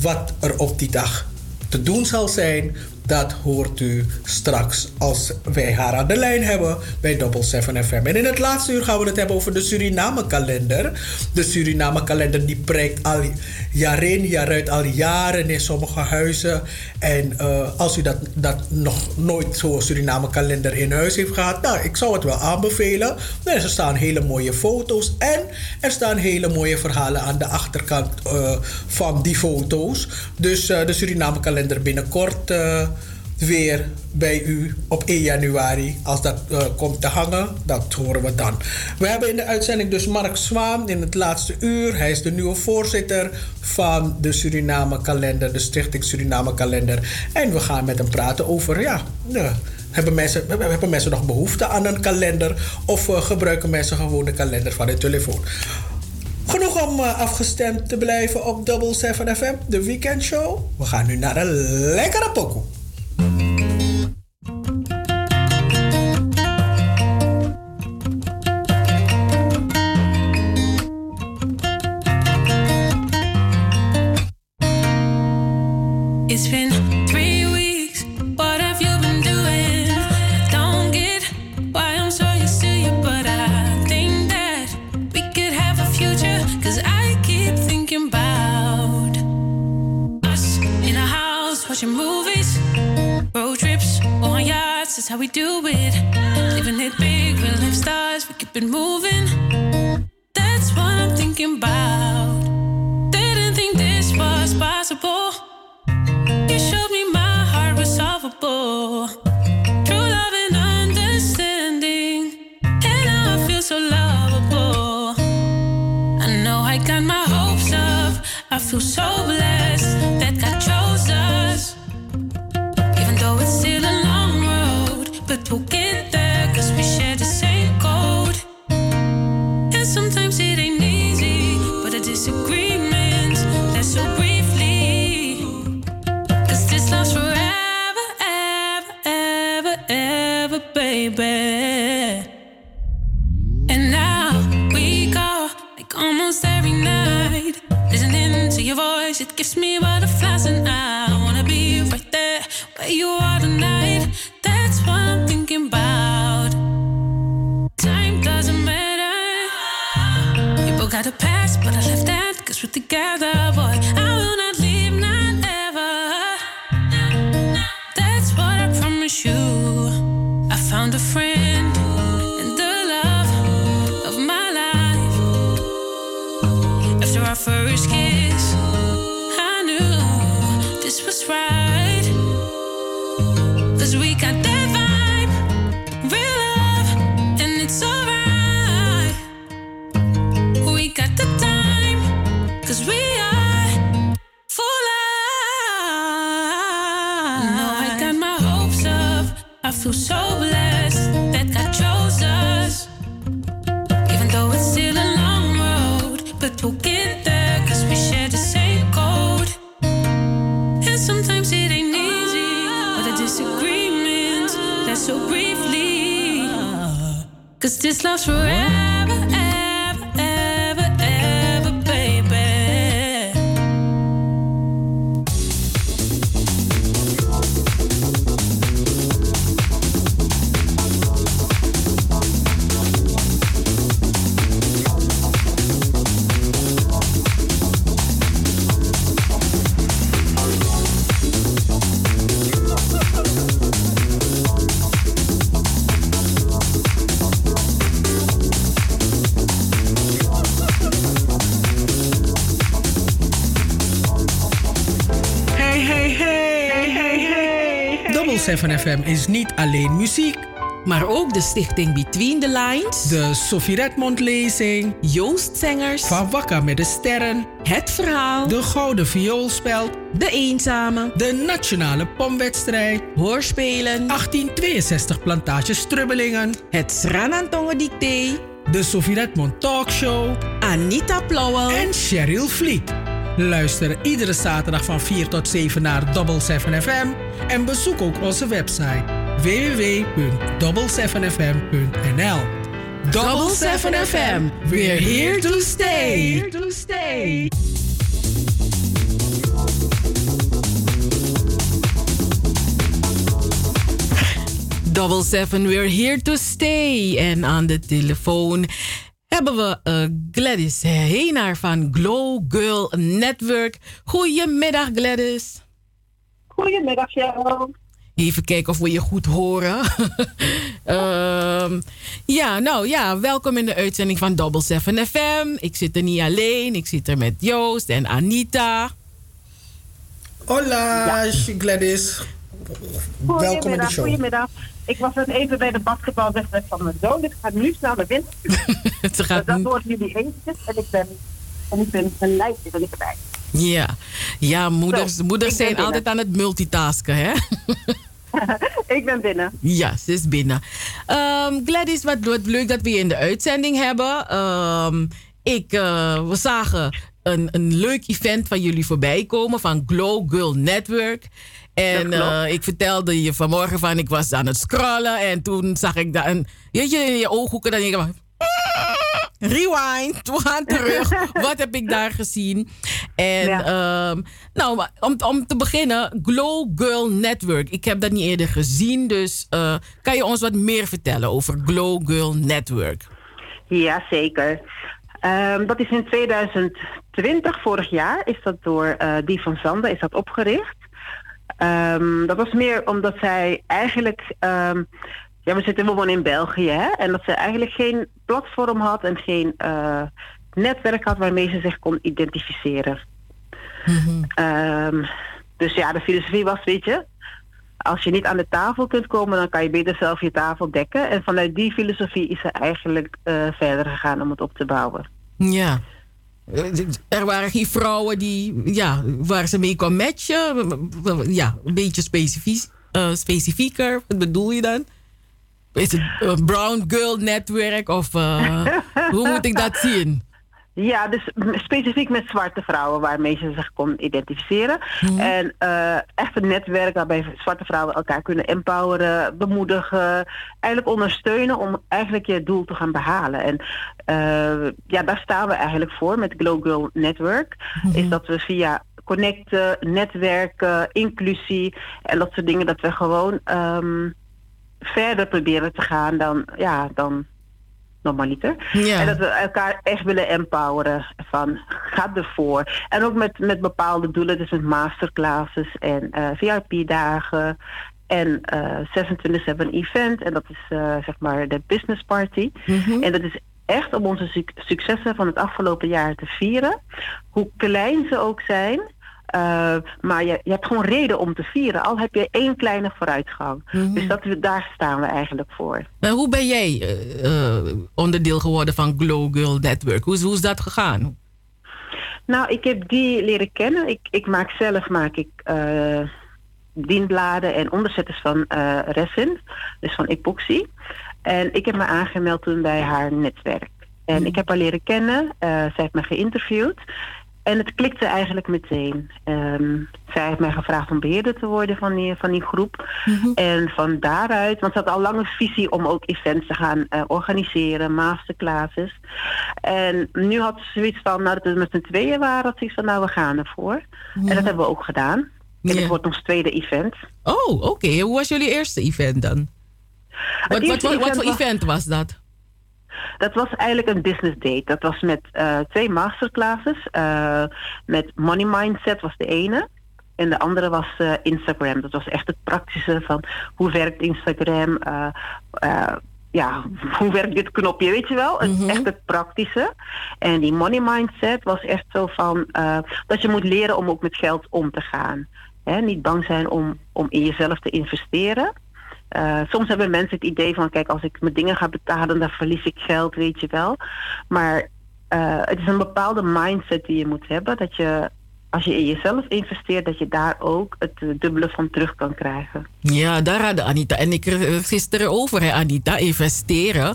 [SPEAKER 5] wat er op die dag te doen zal zijn, dat hoort u straks als wij haar aan de lijn hebben bij Double 7 FM. En in het laatste uur gaan we het hebben over de Suriname-kalender. De Suriname-kalender die prijkt al jaar in, jaar uit, al jaren in sommige huizen. En uh, als u dat, dat nog nooit zo'n Suriname-kalender in huis heeft gehad, nou, ik zou het wel aanbevelen. Er staan hele mooie foto's en er staan hele mooie verhalen aan de achterkant uh, van die foto's. Dus uh, de Suriname-kalender binnenkort weer bij u op 1 januari. Als dat uh, komt te hangen, dat horen we dan. We hebben in de uitzending dus Mark Zwaan in het laatste uur. Hij is de nieuwe voorzitter van de Suriname Kalender, de Stichting Suriname Kalender. En we gaan met hem praten over, ja, ja hebben mensen, hebben mensen nog behoefte aan een kalender? Of uh, gebruiken mensen gewoon de kalender van de telefoon? Genoeg om afgestemd te blijven op Double 7 FM, de weekendshow. We gaan nu naar een lekkere pokoe.
[SPEAKER 9] How we do it. Living it big, real life stars. We keep it moving. That's what I'm thinking about. Didn't think this was possible. You showed me my heart was solvable. True love and understanding. And now I feel so lovable. I know I got my hopes up. I feel so blessed we'll get there cause we share the same code. And sometimes it ain't easy, but a disagreement lasts so briefly. Cause this love's forever, ever, ever, ever, baby. And now we go like almost every night. Listening to your voice, it gives me butterflies, and I wanna be right there where you are tonight. Got past, but I left that cause we're together, boy. I will not leave, not ever. That's what I promise you. I found a friend and the love of my life. After our first kiss, I knew this was right. Cause we got Cause this love's forever,
[SPEAKER 5] 7FM is niet alleen muziek.
[SPEAKER 1] Maar ook de stichting Between the Lines.
[SPEAKER 5] De Sophie Redmond lezing.
[SPEAKER 1] Joostzengers.
[SPEAKER 5] Van Wakka met de Sterren.
[SPEAKER 1] Het Verhaal.
[SPEAKER 5] De Gouden Vioolspel.
[SPEAKER 1] De Eenzame.
[SPEAKER 5] De Nationale Pomwedstrijd.
[SPEAKER 1] Hoorspelen.
[SPEAKER 5] 1862 Plantage Strubbelingen.
[SPEAKER 1] Het Sranantongen Dicté.
[SPEAKER 5] De Sophie Redmond Talkshow.
[SPEAKER 1] Anita Plauwel.
[SPEAKER 5] En Cheryl Vliet. Luister iedere zaterdag van 4 tot 7 naar Double 7 FM. En bezoek ook onze website www.double7fm.nl
[SPEAKER 1] Double 7 FM. We're here to stay.
[SPEAKER 10] Here to stay.
[SPEAKER 1] Double 7, we're here to stay. En aan de telefoon hebben we eh, Gladys Heenaar van Glow Girl Network. Goedemiddag Gladys.
[SPEAKER 11] Goedemiddag, Cheryl.
[SPEAKER 1] Even kijken of we je goed horen. Ehm, ja, nou ja, welkom in de uitzending van Double 7 FM. Ik zit er niet alleen, ik zit er met Joost en Anita.
[SPEAKER 5] Hola, Gladys. Welkom in de
[SPEAKER 11] Goedemiddag,
[SPEAKER 5] show.
[SPEAKER 11] goedemiddag. Ik was net even bij de basketbalwedstrijd van mijn zoon. Ik ga nu snel naar binnen.
[SPEAKER 1] Gaat
[SPEAKER 11] Dat hoort jullie eventjes. En ik ben, en ik ben een lijstje ben ik erbij.
[SPEAKER 1] Ja, ja moeders,
[SPEAKER 11] Zo,
[SPEAKER 1] moeders zijn altijd aan het multitasken, hè?
[SPEAKER 11] ik ben binnen.
[SPEAKER 1] Ja, ze is binnen. Ehm, Gladys, wat, wat leuk dat we je in de uitzending hebben. Ehm, ik, eh, we zagen een, een leuk event van jullie voorbij komen van Glow Girl Network. En
[SPEAKER 11] Dat
[SPEAKER 1] eh, ik vertelde je vanmorgen van ik was aan het scrollen en toen zag ik daar een, weet je, in je ooghoeken dan denk ik van, Rewind, we gaan terug. Wat heb ik daar gezien? En ehm, nou, om, om te beginnen, Glow Girl Network. Ik heb dat niet eerder gezien, dus eh, kan je ons wat meer vertellen over Glow Girl Network?
[SPEAKER 11] Ja, zeker. Ehm, dat is in 2020, vorig jaar, is dat door eh, Die van Zanden is dat opgericht. Ehm, dat was meer omdat zij eigenlijk... ehm, ja, we zitten gewoon in België, hè? En dat ze eigenlijk geen platform had en geen eh, netwerk had waarmee ze zich kon identificeren. Ehm, dus ja, de filosofie was, weet je, als je niet aan de tafel kunt komen, dan kan je beter zelf je tafel dekken. En vanuit die filosofie is ze eigenlijk eh, verder gegaan om het op te bouwen.
[SPEAKER 1] Ja. Er waren geen vrouwen die, ja, waar ze mee kon matchen. Ja, een beetje specifiek, eh, specifieker. Wat bedoel je dan? Is het een brown girl netwerk of eh, hoe moet ik dat zien?
[SPEAKER 11] Ja, dus specifiek met zwarte vrouwen waarmee ze zich kon identificeren. En eh, echt een netwerk waarbij zwarte vrouwen elkaar kunnen empoweren, bemoedigen, eigenlijk ondersteunen om eigenlijk je doel te gaan behalen. En eh, ja, daar staan we eigenlijk voor met Glow Girl Network. Is dat we via connecten, netwerken, inclusie en dat soort dingen, dat we gewoon ehm, verder proberen te gaan dan, ja, dan normaliter.
[SPEAKER 1] Ja.
[SPEAKER 11] En dat we elkaar echt willen empoweren van ga ervoor. En ook met, met bepaalde doelen, dus met masterclasses en eh, VIP-dagen en eh 26-7 event. En dat is eh, zeg maar de business party. En dat is echt om onze suc- successen van het afgelopen jaar te vieren. Hoe klein ze ook zijn. Eh, maar je, je hebt gewoon reden om te vieren, al heb je één kleine vooruitgang. Dus dat, daar staan we eigenlijk voor.
[SPEAKER 1] Maar hoe ben jij eh, eh, onderdeel geworden van Glow Girl Network? Hoe, is- hoe is dat gegaan?
[SPEAKER 11] Nou, ik heb die leren kennen. Ik, ik maak zelf maak ik, dienbladen en onderzetters van resin, dus van epoxy. En ik heb me aangemeld toen bij haar netwerk. En ik heb haar leren kennen, eh, zij heeft me geïnterviewd. En het klikte eigenlijk meteen. Ehm, zij heeft mij gevraagd om beheerder te worden van die, van die groep. En van daaruit, want ze had al lang een visie om ook events te gaan eh, organiseren, masterclasses. En nu had ze zoiets van, nou dat we met z'n tweeën waren, had ze iets van, nou we gaan ervoor. En dat hebben we ook gedaan. En het wordt ons tweede event.
[SPEAKER 1] Oh, oké. Hoe was jullie eerste event dan? Wat, wat, voor event was dat?
[SPEAKER 11] Dat was eigenlijk een business date. Dat was met eh, twee masterclasses. Eh, met Money Mindset was de ene. En de andere was eh, Instagram. Dat was echt het praktische van hoe werkt Instagram. ja, hoe werkt dit knopje, weet je wel? Het, Echt het praktische. En die money mindset was echt zo van dat je moet leren om ook met geld om te gaan. Hè, niet bang zijn om, om in jezelf te investeren. Eh, soms hebben mensen het idee van, kijk, als ik mijn dingen ga betalen, dan verlies ik geld, weet je wel. Maar eh, het is een bepaalde mindset die je moet hebben. Dat je, als je in jezelf investeert, dat je daar ook het eh, dubbele van terug kan krijgen.
[SPEAKER 1] Ja, daar hadden Anita en ik eh, gisteren over, hè, Anita. Investeren.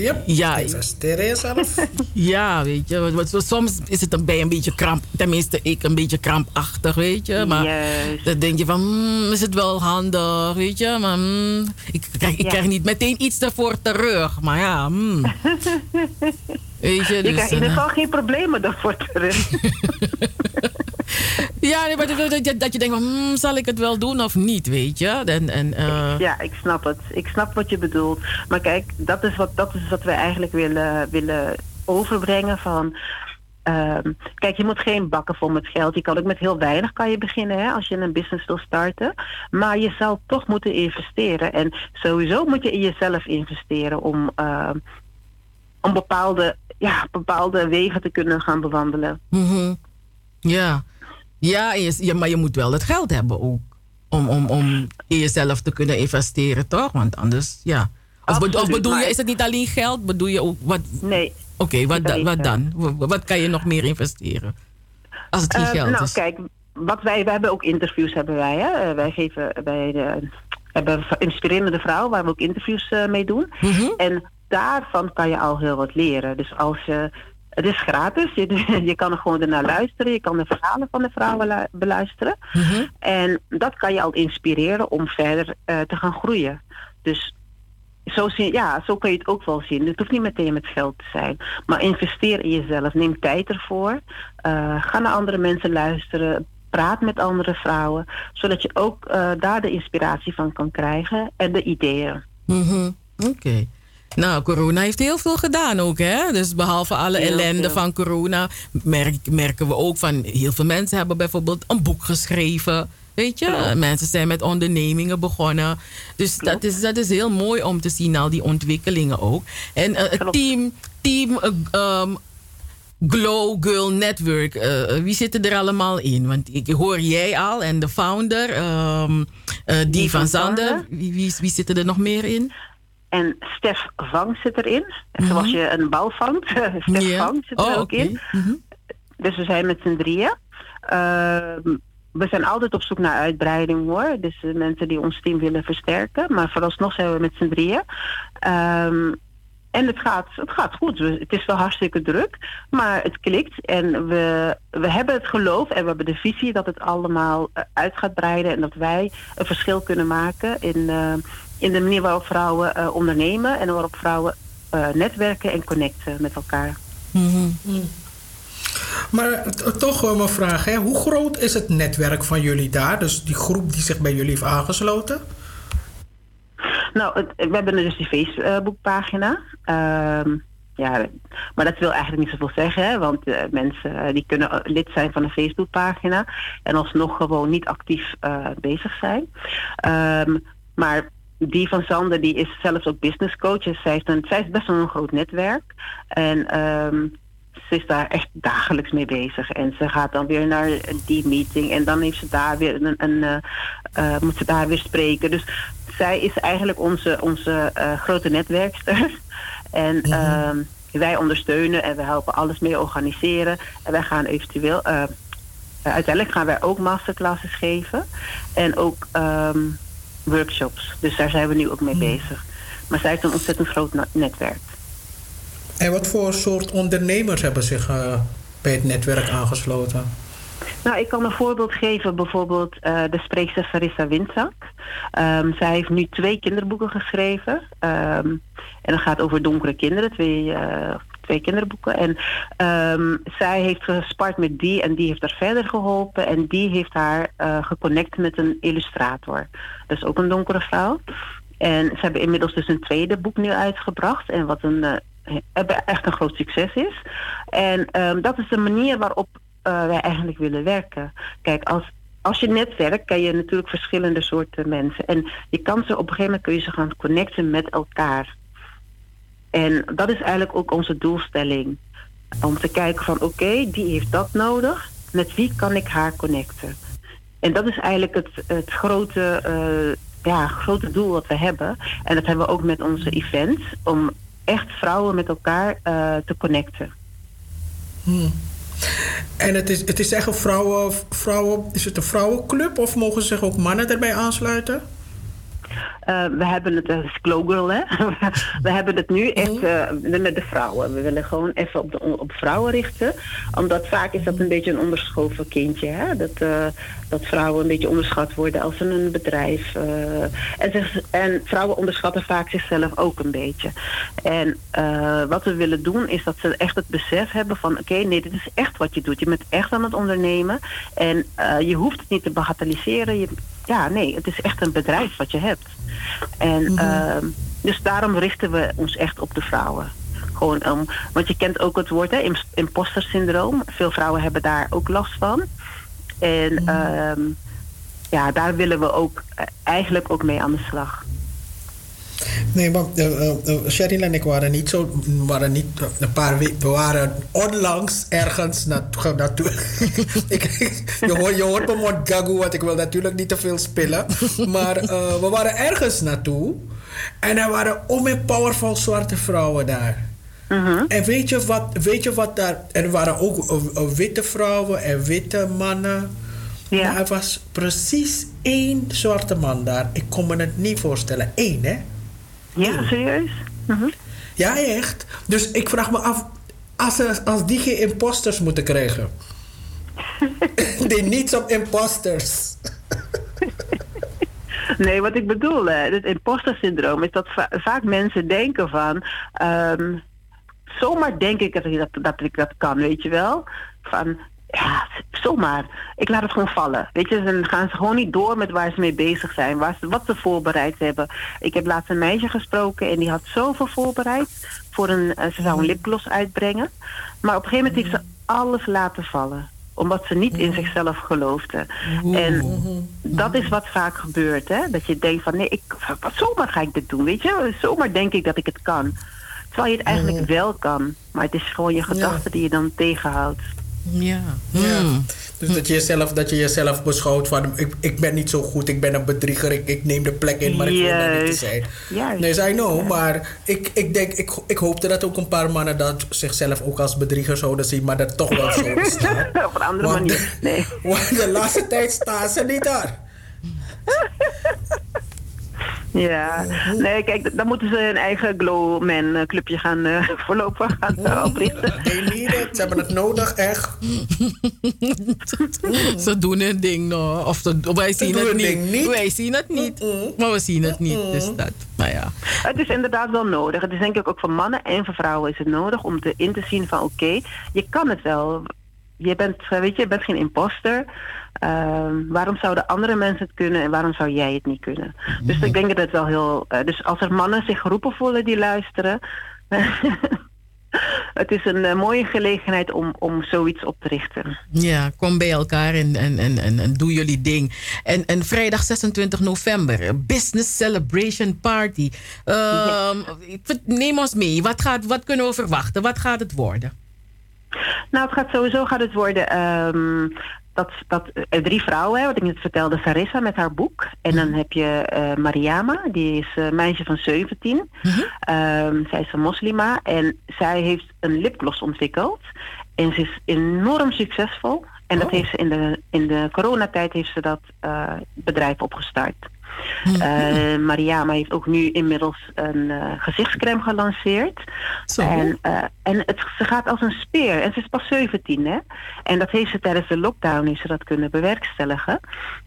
[SPEAKER 5] Yep,
[SPEAKER 1] ja,
[SPEAKER 5] investeren in jezelf.
[SPEAKER 1] ja, weet je. want Soms is het een, bij een beetje kramp. Tenminste, ik een beetje krampachtig, weet je. Maar
[SPEAKER 11] Juist.
[SPEAKER 1] dan denk je van, hmm, is het wel handig, weet je. Maar hmm, ik, krijg, ik
[SPEAKER 11] Ja.
[SPEAKER 1] krijg niet meteen iets ervoor terug. Maar ja, hmm. Weet je,
[SPEAKER 11] Je
[SPEAKER 1] dus,
[SPEAKER 11] krijgt in ieder
[SPEAKER 1] eh,
[SPEAKER 11] geval geen problemen daarvoor terug.
[SPEAKER 1] Ja, nee, maar dat, je- dat je denkt van, hmm, zal ik het wel doen of niet, weet je? En, en, eh,
[SPEAKER 11] Ja, ik snap het. Ik snap wat je bedoelt. Maar kijk, dat is wat, dat is wat wij eigenlijk willen, willen overbrengen van... ehm, kijk, je moet geen bakken vol met geld. Je kan ook met heel weinig kan je beginnen hè, als je een business wil starten. Maar je zal toch moeten investeren. En sowieso moet je in jezelf investeren om, ehm, om bepaalde, ja, bepaalde wegen te kunnen gaan bewandelen.
[SPEAKER 1] mhm. Ja, ja, maar je moet wel het geld hebben ook. Om, om, om in jezelf te kunnen investeren, toch? Want anders, ja. Of, bedoel je, is het niet alleen geld? Bedoel je ook wat?
[SPEAKER 11] Nee.
[SPEAKER 1] Oké, wat, da- wat dan? Wa- Wat kan je nog meer investeren? Als het geen
[SPEAKER 11] Eh,
[SPEAKER 1] geld
[SPEAKER 11] nou,
[SPEAKER 1] is.
[SPEAKER 11] kijk, wat wij, we hebben ook interviews hebben wij. Hè? Eh, wij geven bij de, we hebben inspirerende vrouw waar we ook interviews eh, mee doen.
[SPEAKER 1] Mhm.
[SPEAKER 11] En daarvan kan je al heel wat leren. Dus als je het is gratis. Je, je kan er gewoon ernaar luisteren. Je kan de verhalen van de vrouwen lu- beluisteren. En dat kan je al inspireren om verder eh, te gaan groeien. Dus zo, zie, ja, zo kan je het ook wel zien. Het hoeft niet meteen met geld te zijn. Maar investeer in jezelf. Neem tijd ervoor. Eh, ga naar andere mensen luisteren. Praat met andere vrouwen. Zodat je ook eh, daar de inspiratie van kan krijgen. En de ideeën.
[SPEAKER 1] Mhm, Oké. Nou, corona heeft heel veel gedaan ook, hè? Dus behalve alle
[SPEAKER 11] Heel
[SPEAKER 1] ellende
[SPEAKER 11] veel.
[SPEAKER 1] van corona, merk, merken we ook van heel veel mensen hebben bijvoorbeeld een boek geschreven. Weet je, mensen zijn met ondernemingen begonnen. Dus dat is, dat is heel mooi om te zien, al die ontwikkelingen ook. En eh, het team, team eh, ehm, Glow Girl Network, eh, wie zitten er allemaal in? Want ik hoor jij al en de founder, ehm, eh, die, van. Zander. Wie, wie, wie zitten er nog meer in?
[SPEAKER 11] En Stef Vang zit erin. Zoals je een bal vangt. Stef
[SPEAKER 1] Mhm.
[SPEAKER 11] Vang zit er
[SPEAKER 1] Oh,
[SPEAKER 11] ook in. Dus we zijn met z'n drieën. Ehm, we zijn altijd op zoek naar uitbreiding hoor. Dus mensen die ons team willen versterken. Maar vooralsnog zijn we met z'n drieën. Ehm, en het gaat, het gaat goed. Het is wel hartstikke druk. Maar het klikt. En we, we hebben het geloof en we hebben de visie dat het allemaal eh, uit gaat breiden. En dat wij een verschil kunnen maken in, eh, in de manier waarop vrouwen eh, ondernemen. En waarop vrouwen eh, netwerken en connecten met elkaar.
[SPEAKER 5] Maar t- toch wel mijn vraag, hè? hoe groot is het netwerk van jullie daar? Dus die groep die zich bij jullie heeft aangesloten?
[SPEAKER 11] Nou, het- we hebben dus die Facebookpagina. Ehm ja, maar dat wil eigenlijk niet zoveel zeggen, hè? want eh, mensen die kunnen lid zijn van een Facebookpagina en alsnog gewoon niet actief eh, bezig zijn. Ehm, maar die van Sander, die is zelfs ook business coach. Dus zij, heeft een, zij is best wel een groot netwerk. En ehm, ze is daar echt dagelijks mee bezig. En ze gaat dan weer naar die meeting. En dan heeft ze daar weer een, een eh, eh, moet ze daar weer spreken. Dus zij is eigenlijk onze, onze eh, grote netwerkster. En ehm, wij ondersteunen en we helpen alles mee organiseren. En wij gaan eventueel, uiteindelijk gaan wij ook masterclasses geven en ook ehm, workshops. Dus daar zijn we nu ook mee bezig. Maar zij heeft een ontzettend groot netwerk.
[SPEAKER 5] En wat voor soort ondernemers hebben zich eh, bij het netwerk aangesloten?
[SPEAKER 11] Nou, ik kan een voorbeeld geven. Bijvoorbeeld eh, de spreekster Sarissa Windzak. Ehm, zij heeft nu twee kinderboeken geschreven. Ehm, en dat gaat over donkere kinderen. Twee, eh, twee kinderboeken. En ehm, zij heeft gespart met die en die heeft haar verder geholpen. En die heeft haar eh, geconnect met een illustrator. Dat is ook een donkere vrouw. En ze hebben inmiddels dus een tweede boek nu uitgebracht. En wat een, eh, echt een groot succes is. En ehm, dat is de manier waarop eh, wij eigenlijk willen werken. Kijk, als, als je netwerkt, kan je natuurlijk verschillende soorten mensen. En je kan ze op een gegeven moment kun je ze gaan connecten met elkaar. En dat is eigenlijk ook onze doelstelling. Om te kijken van oké, die heeft dat nodig. Met wie kan ik haar connecten? En dat is eigenlijk het, het grote, eh, ja, grote doel wat we hebben. En dat hebben we ook met onze events. Om echt vrouwen met elkaar eh, te connecten.
[SPEAKER 5] Hmm. En het is, het is echt een vrouwen, vrouwen... Is het een vrouwenclub of mogen zich ook mannen erbij aansluiten?
[SPEAKER 11] Eh, we hebben het, dat is Global, hè? we hebben het nu echt eh, met de vrouwen. We willen gewoon even op, de, op vrouwen richten. Omdat vaak is dat een beetje een onderschoven kindje. Hè? Dat, eh, dat vrouwen een beetje onderschat worden als ze een bedrijf. eh, en, vrouwen onderschatten vaak zichzelf ook een beetje. En eh, wat we willen doen is dat ze echt het besef hebben van... oké, nee, dit is echt wat je doet. Je bent echt aan het ondernemen. En eh, je hoeft het niet te bagatelliseren. Je, ja, nee, het is echt een bedrijf wat je hebt. En ehm, dus daarom richten we ons echt op de vrouwen. Gewoon om, want je kent ook het woord, hè, im- imposter syndroom. Veel vrouwen hebben daar ook last van. En ehm, ja, daar willen we ook eh, eigenlijk ook mee aan de slag.
[SPEAKER 5] Nee, maar uh, uh, Cheryl en ik waren niet zo... waren niet een paar weken... We waren onlangs ergens naartoe... naartoe ik, je, hoort, je hoort mijn mond gagu, want ik wil natuurlijk niet te veel spillen. Maar uh, we waren ergens naartoe. En er waren om en powerful zwarte vrouwen daar. En weet je, wat, weet je wat daar... Er waren ook uh, uh, witte vrouwen en witte mannen.
[SPEAKER 11] Ja.
[SPEAKER 5] Maar er was precies één zwarte man daar. Ik kon me het niet voorstellen. Eén, hè?
[SPEAKER 11] Ja, serieus? Mhm.
[SPEAKER 5] Ja, echt. Dus ik vraag me af, als, er, als die geen imposters moeten krijgen. die niets op imposters.
[SPEAKER 11] Nee, wat ik bedoel, hè, het imposter syndroom is dat va- vaak mensen denken van... ehm, zomaar denk ik dat ik dat, dat ik dat kan, weet je wel? Van, ja, zomaar. Ik laat het gewoon vallen. Weet je, dan gaan ze gewoon niet door met waar ze mee bezig zijn. Waar ze, wat ze voorbereid hebben. Ik heb laatst een meisje gesproken en die had zoveel voorbereid. Voor een, eh, ze zou een lipgloss uitbrengen. Maar op een gegeven moment heeft ze alles laten vallen omdat ze niet in zichzelf geloofde. En dat is wat vaak gebeurt, hè? Dat je denkt van nee, ik, wat, zomaar ga ik dit doen, weet je? Zomaar denk ik dat ik het kan. Terwijl je het eigenlijk wel kan. Maar het is gewoon je gedachten die je dan tegenhoudt.
[SPEAKER 1] Ja.
[SPEAKER 5] ja. Dus dat je, jezelf, dat je jezelf beschouwt van... Ik, ik ben niet zo goed, ik ben een bedrieger, ik, ik neem de plek in, maar ik wil daar niet te zijn.
[SPEAKER 11] Juist.
[SPEAKER 5] Nee, I know, maar ik, ik denk... Ik, ik hoopte dat ook een paar mannen dat zichzelf ook als bedrieger zouden zien... maar dat toch wel zo staan.
[SPEAKER 11] Op een andere
[SPEAKER 5] Want-
[SPEAKER 11] manier. Nee.
[SPEAKER 5] Want de laatste tijd staan ze niet daar.
[SPEAKER 11] Ja, nee, kijk, dan moeten ze hun eigen Glowman eh, clubje gaan eh, voorlopig gaan eh, oprichten.
[SPEAKER 5] They need it, ze hebben het nodig, echt.
[SPEAKER 1] Ze doen hun ding nog. Of ze- wij zien
[SPEAKER 5] doen
[SPEAKER 1] het
[SPEAKER 5] hun
[SPEAKER 1] niet.
[SPEAKER 5] ding niet.
[SPEAKER 1] Wij zien het niet. Maar we zien het niet. Dus dat. Maar ja.
[SPEAKER 11] Het is inderdaad wel nodig. Het is denk ik ook voor mannen en voor vrouwen is het nodig om te, in te zien van oké, je kan het wel. Je bent, eh, weet je, je bent geen imposter. Ehm, waarom zouden andere mensen het kunnen en waarom zou jij het niet kunnen? Dus ik denk dat het wel heel. eh, dus als er mannen zich geroepen voelen die luisteren. het is een eh, mooie gelegenheid om, om zoiets op te richten.
[SPEAKER 1] Ja, kom bij elkaar en, en, en, en, en doe jullie ding. En, en vrijdag 26 november, Business Celebration Party. Ehm, Neem ons mee. Wat, gaat, wat kunnen we verwachten? Wat gaat het worden?
[SPEAKER 11] Nou, het gaat sowieso gaat het worden ehm, dat, dat eh, drie vrouwen, hè, wat ik net vertelde, Sarissa met haar boek. En dan heb je eh, Mariama, die is een meisje van 17. Ehm, zij is een moslima en zij heeft een lipgloss ontwikkeld. En ze is enorm succesvol. En dat
[SPEAKER 1] Oh.
[SPEAKER 11] heeft ze in de, in de coronatijd heeft ze dat eh, bedrijf opgestart. Eh, Mariama heeft ook nu inmiddels een eh, gezichtscreme gelanceerd. En, eh, en het, ze gaat als een speer. En ze is pas 17, hè? En dat heeft ze tijdens de lockdown heeft ze dat kunnen bewerkstelligen.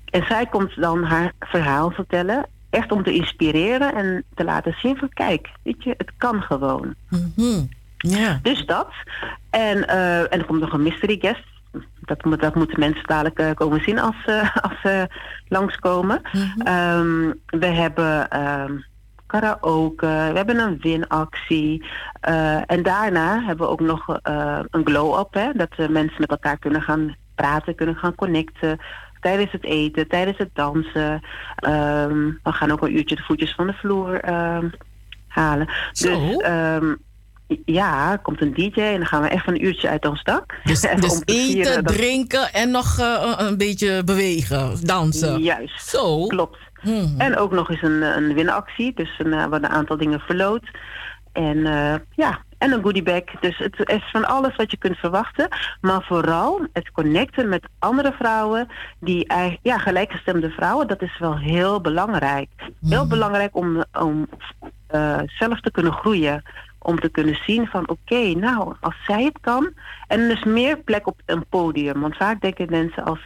[SPEAKER 11] En zij komt dan haar verhaal vertellen. Echt om te inspireren en te laten zien van kijk, weet je, het kan gewoon.
[SPEAKER 1] Ja.
[SPEAKER 11] Dus dat. En, en er komt nog een mystery guest. Dat, moet, dat moeten mensen dadelijk eh, komen zien als, ze als ze langskomen. Ehm, we hebben ehm, karaoke, we hebben een winactie. eh, en daarna hebben we ook nog een glow-up. Hè, dat mensen met elkaar kunnen gaan praten, kunnen gaan connecten. Tijdens het eten, tijdens het dansen. Ehm, we gaan ook een uurtje de voetjes van de vloer halen. Dus ja, komt een DJ en dan gaan we echt een uurtje uit ons dak.
[SPEAKER 1] Dus, dus eten,
[SPEAKER 11] dat-
[SPEAKER 1] drinken en nog eh, een- beetje bewegen, dansen.
[SPEAKER 11] Juist.
[SPEAKER 1] Zo.
[SPEAKER 11] Klopt. En ook nog eens een, een winactie. Dus een, eh, worden een aantal dingen verloot. En eh, ja, en een goodiebag. Dus het is van alles wat je kunt verwachten. Maar vooral het connecten met andere vrouwen. Die ja, gelijkgestemde vrouwen. Dat is wel heel belangrijk. Heel belangrijk om, om eh, zelf te kunnen groeien. Om te kunnen zien van oké, nou, als zij het kan. En er is meer plek op een podium. Want vaak denken mensen als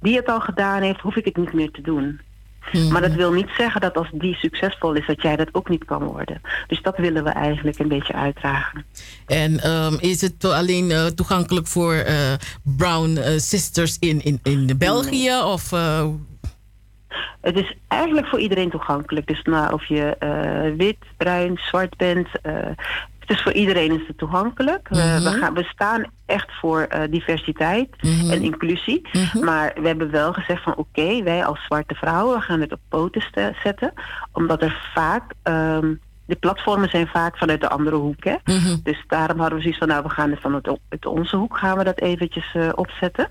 [SPEAKER 11] die het al gedaan heeft, hoef ik het niet meer te doen. Maar dat wil niet zeggen dat als die succesvol is, dat jij dat ook niet kan worden. Dus dat willen we eigenlijk een beetje uitdragen.
[SPEAKER 1] En ehm, is het alleen eh, toegankelijk voor eh, Brown eh, Sisters in, in, in België? Of,
[SPEAKER 11] Het is eigenlijk voor iedereen toegankelijk. Dus nou, of je eh, wit, bruin, zwart bent. eh, het is voor iedereen is het toegankelijk. We-
[SPEAKER 1] Mhm.
[SPEAKER 11] we, gaan, we staan echt voor eh, diversiteit
[SPEAKER 1] Mhm.
[SPEAKER 11] en inclusie. Maar we hebben wel gezegd van oké, wij als zwarte vrouwen, we gaan het op poten zetten. Omdat er vaak... ehm, de platformen zijn vaak vanuit de andere hoek. Hè? Dus daarom hadden we zoiets van, nou, we gaan het vanuit onze hoek gaan we dat eventjes opzetten.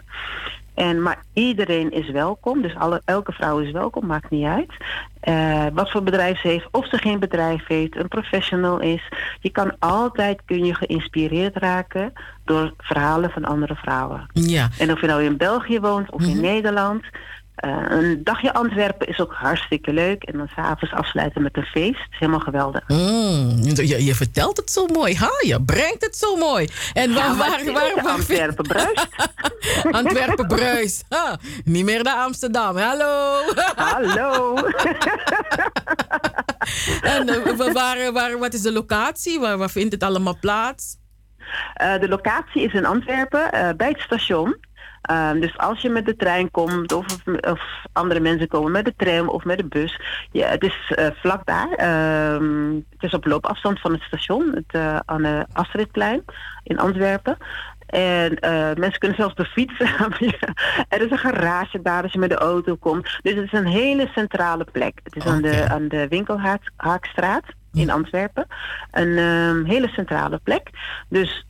[SPEAKER 11] En, maar iedereen is welkom, dus alle, elke vrouw is welkom, maakt niet uit. Eh, wat voor bedrijf ze heeft, of ze geen bedrijf heeft, een professional is. Je kan altijd kun je geïnspireerd raken door verhalen van andere vrouwen.
[SPEAKER 1] ja.
[SPEAKER 11] En of je nou in België woont of in Nederland. Eh, een dagje Antwerpen is ook hartstikke leuk. En dan s'avonds afsluiten met een feest. helemaal geweldig.
[SPEAKER 1] Mm, je, je vertelt het zo mooi, ha? Je brengt het zo mooi. En waar,
[SPEAKER 11] Ja,
[SPEAKER 1] waar, waar, waar-
[SPEAKER 11] Antwerpen bruist.
[SPEAKER 1] Antwerpen bruis. Ha, niet meer naar Amsterdam. Hallo.
[SPEAKER 11] Hallo.
[SPEAKER 1] en eh, wa- waar, waar, wat is de locatie? Waar, waar vindt het allemaal plaats?
[SPEAKER 11] Eh, de locatie is in Antwerpen, bij het station. Ehm, dus als je met de trein komt of, of andere mensen komen met de tram of met de bus. Ja, het is eh, vlak daar. Ehm, het is op loopafstand van het station, het, eh, aan de Astridplein in Antwerpen. En eh, mensen kunnen zelfs de fietsen. er is een garage daar als je met de auto komt. Dus het is een hele centrale plek. Het is aan de, aan de Winkelhaakstraat in Antwerpen. Een ehm, hele centrale plek. Dus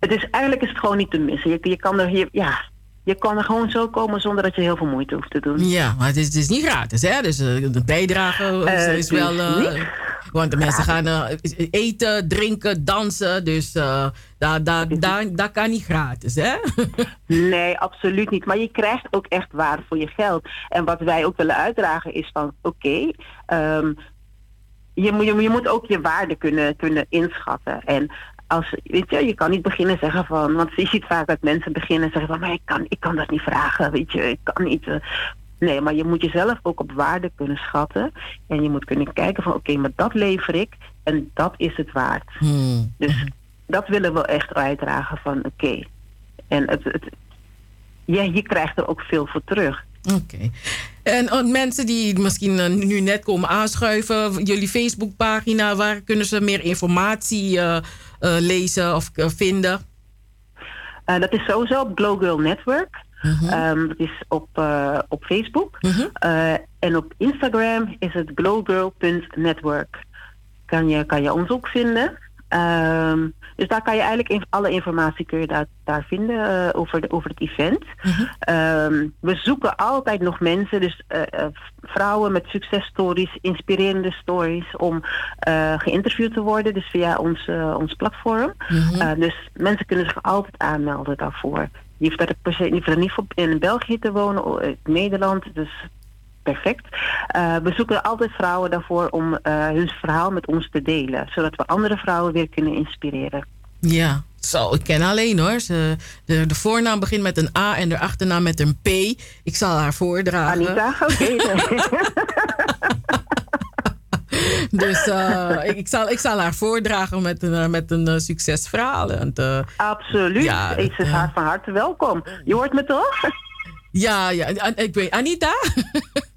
[SPEAKER 11] het is, eigenlijk is het gewoon niet te missen. Je, je, kan er hier, ja, je kan er gewoon zo komen zonder dat je heel veel moeite hoeft te doen.
[SPEAKER 1] Ja, maar het is, het is niet gratis, hè? Dus eh, de bijdrage is,
[SPEAKER 11] Eh,
[SPEAKER 1] is wel...
[SPEAKER 11] dus
[SPEAKER 1] eh,
[SPEAKER 11] niet
[SPEAKER 1] want de mensen gaan eten, drinken, dansen. Dus daar, daar, daar, daar kan niet gratis, hè?
[SPEAKER 11] Nee, absoluut niet. Maar je krijgt ook echt waarde voor je geld. En wat wij ook willen uitdragen is van, oké, ehm, je, moet- je, je moet ook je waarde kunnen, kunnen inschatten. En als, weet je, je kan niet beginnen zeggen van, want je ziet vaak dat mensen beginnen en zeggen van, maar ik kan, ik kan dat niet vragen, weet je, ik kan niet. eh. Nee, maar je moet jezelf ook op waarde kunnen schatten. En je moet kunnen kijken van, oké, maar dat lever ik en dat is het waard.
[SPEAKER 1] Hmm.
[SPEAKER 11] Dus dat willen we echt uitdragen van, oké. En het, het, ja, je krijgt er ook veel voor terug.
[SPEAKER 1] Oké. En eh, mensen die misschien eh, nu net komen aanschuiven, jullie Facebookpagina, waar kunnen ze meer informatie eh, lezen of eh, vinden?
[SPEAKER 11] Eh, dat is sowieso op Glow Girl Network. Ehm, dat is op, eh, op Facebook. Eh, en op Instagram is het glowgirl.network. Kan je, kan je ons ook vinden. Ehm, dus daar kan je eigenlijk in, alle informatie kun je daar, daar vinden eh, over, de, over het event. Ehm, we zoeken altijd nog mensen, dus eh, eh, vrouwen met successtories, inspirerende stories, om geïnterviewd te worden, dus via ons, ons platform.
[SPEAKER 1] Mhm.
[SPEAKER 11] Dus mensen kunnen zich altijd aanmelden daarvoor. je hoeft er, per se, je hoeft er niet voor in België te wonen, of in Nederland. Dus perfect. Eh, we zoeken altijd vrouwen daarvoor om eh, hun verhaal met ons te delen. Zodat we andere vrouwen weer kunnen inspireren.
[SPEAKER 1] Ja, zo, ik ken alleen hoor. Ze, de, de voornaam begint met een A en de achternaam met een P. Ik zal haar voordragen.
[SPEAKER 11] Anita, oké.
[SPEAKER 1] Dus eh, ik, ik zal, ik zal haar voordragen met een, met een succesverhaal. En,
[SPEAKER 11] Absoluut.
[SPEAKER 1] Ja,
[SPEAKER 11] Ik zeg haar van harte welkom. Je hoort me toch?
[SPEAKER 1] ja, ja, ik weet, Anita?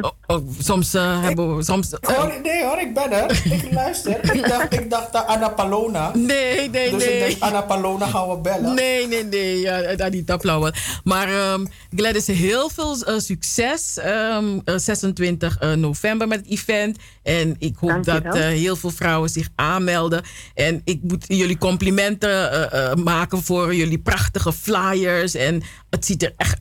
[SPEAKER 1] oh, oh, soms eh, hebben we, soms...
[SPEAKER 5] Hoor, nee hoor, ik ben er. Ik luister. Ik dacht, ik dacht aan Anna Palona.
[SPEAKER 1] Nee, nee,
[SPEAKER 5] dus
[SPEAKER 1] nee.
[SPEAKER 5] ik dacht, Anna Palona gaan we bellen.
[SPEAKER 1] Nee, nee, nee, ja, Anita Flauwel. Maar ehm Gladys, heel veel eh, succes. ehm, eh, 26 eh, november met het event. En ik hoop dat
[SPEAKER 11] Dankjewel.
[SPEAKER 1] eh, heel veel vrouwen zich aanmelden. En ik moet jullie complimenten eh, eh, maken voor jullie prachtige flyers. En het ziet er echt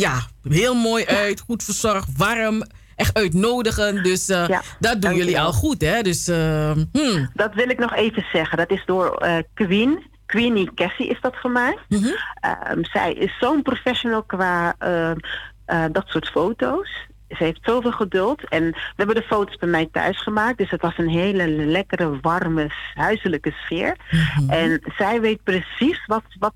[SPEAKER 1] ja, heel mooi uit. Goed verzorgd, warm. Echt uitnodigend. Dus eh, dat doen jullie al goed, hè? Dus, ehm, hmm.
[SPEAKER 11] Dat wil ik nog even zeggen. Dat is door eh, Queen. Queenie Cassie is dat mij. Ehm, zij is zo'n professional qua ehm, eh, dat soort foto's. Ze heeft zoveel geduld. En we hebben de foto's bij mij thuis gemaakt. Dus het was een hele lekkere, warme, huiselijke sfeer. En zij weet precies wat, wat,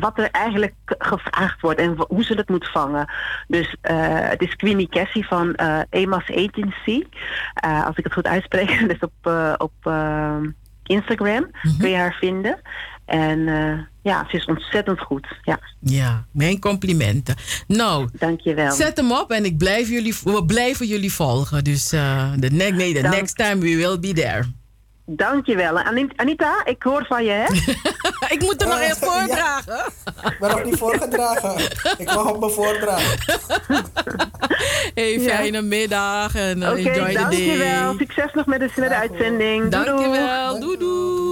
[SPEAKER 11] wat er eigenlijk gevraagd wordt en hoe ze dat moet vangen. Dus eh, het is Queenie Cassie van eh Emas Agency. Eh, als ik het goed uitspreek, dus op, op eh, Instagram kun je haar vinden. En ja, ze is ontzettend goed. Ja.
[SPEAKER 1] Ja, mijn complimenten. Nou,
[SPEAKER 11] Dankjewel.
[SPEAKER 1] zet hem op en ik blijf jullie, we blijven jullie volgen. Dus de ne nee, the
[SPEAKER 11] Dank-
[SPEAKER 1] next time we will be there.
[SPEAKER 11] Dankjewel. Ani- Anita, ik hoor van je, hè?
[SPEAKER 1] ik moet er nog
[SPEAKER 5] Eh,
[SPEAKER 1] eerst voordragen.
[SPEAKER 5] Ik ben nog niet voorgedragen. Ik mag op me voordragen.
[SPEAKER 1] Hey, fijne middag en uh,
[SPEAKER 11] Oké,
[SPEAKER 1] enjoy the day.
[SPEAKER 11] dankjewel. Succes nog met de, met de uitzending. Doei, doei.
[SPEAKER 1] Dankjewel. Doei doei.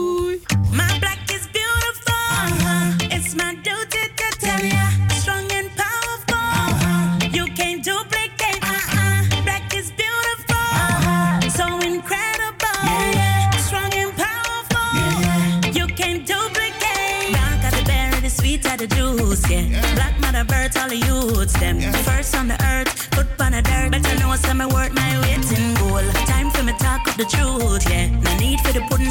[SPEAKER 12] Yeah. Black mother birds, all the youths. Them first on the earth, foot on the dirt. Better know some my worth my weight in gold. Time for me talk up the truth. Yeah. No need for the pudding,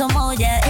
[SPEAKER 12] So more, yeah.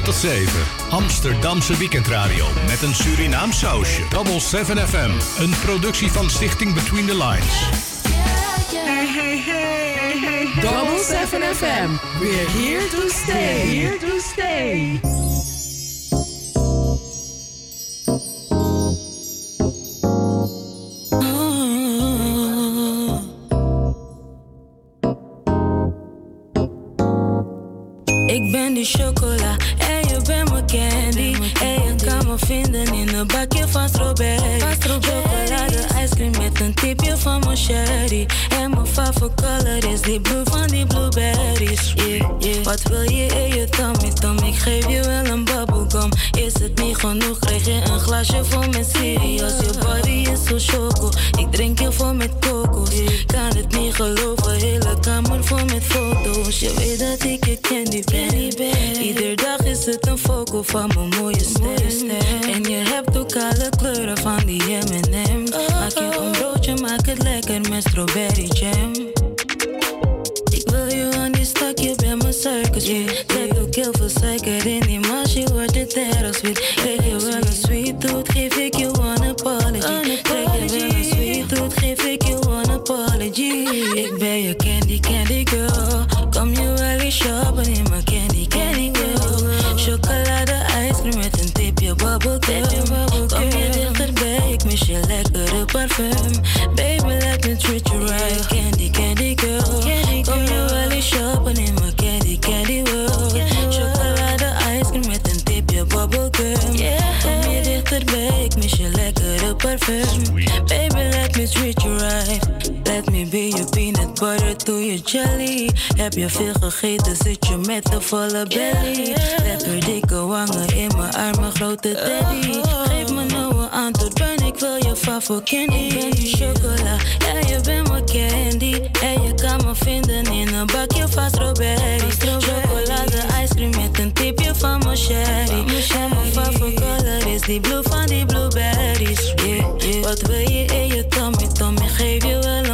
[SPEAKER 7] 4 tot 7. Amsterdamse weekendradio met een Surinaam sausje. Double 7 FM, een productie van Stichting Between the Lines.
[SPEAKER 13] Hey, hey, hey, hey, hey.
[SPEAKER 14] Double 7 FM. We're here to stay.
[SPEAKER 13] Here to stay.
[SPEAKER 15] Baby, let me treat you right. Let me be your peanut butter to your jelly. Heb je veel gegeten, zit je met een volle belly. Lekker dikke wangen in mijn armen, grote teddy. Geef me nou een antwoord, wil je favoriet candy. Ik ben die chocola, ja je bent mijn candy. En je kan me vinden in een bakje van. Chocolade, icecream met een tipje van mijn sherry. Mijn favoriete color is die blue van die blueberries. Yeah, yeah. Wat wil je in je tummy, tummy? Geef je wel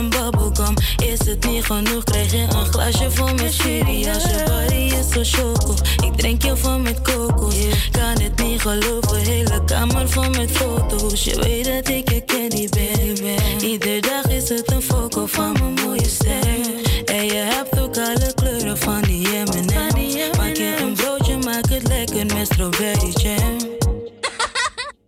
[SPEAKER 15] het niet genoeg, krijg je een glasje vol met sherry. Als je body is zo choco, ik drink je vol met kokos. Kan het niet geloven, hele kamer vol met foto's. Je weet dat ik je candy ben. Iedere dag is het een foco van mijn mooie ster. En je hebt ook alle kleuren van die M&M's. Maak je een broodje, maak het lekker met strawberry jam.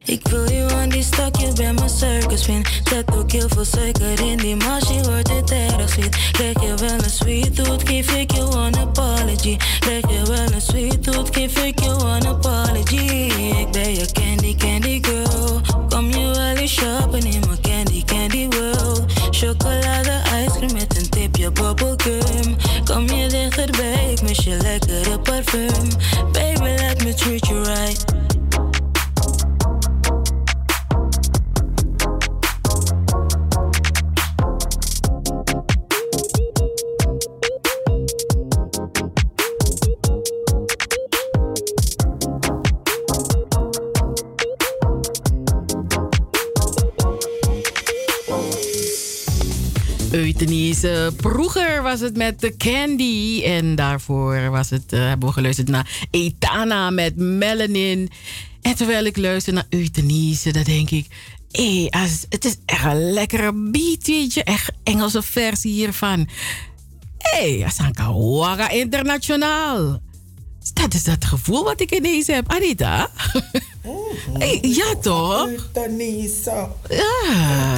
[SPEAKER 15] Ik wil je aan die stak, je bent mijn circus win. Zet ook heel veel suiker in die mars, je wordt het erg sweet. Krijg je wel een sweet tooth, geef ik je one apology. Krijg je wel een sweet tooth, geef ik je one apology. Ik ben je candy, candy girl. Kom je wel eens shoppen in mijn candy, candy world. Chocolade, ijscream met een tipje bubblegum. Kom je dichterbij, ik mis je lekkere parfum. Baby, let me treat you
[SPEAKER 1] Euthanasie. Vroeger was het met de Candy. En daarvoor was het, eh, hebben we geluisterd naar Etana met Melanin. En terwijl ik luister naar Euthanasie, dan denk ik... Hé, het is echt een lekkere beat, weet je. Echt Engelse versie hiervan. Hé, hey, Asanka Waga Internationaal. Dat is dat gevoel wat ik ineens heb. Anita? Hey, ja, toch?
[SPEAKER 5] Euthanasie.
[SPEAKER 1] Ja.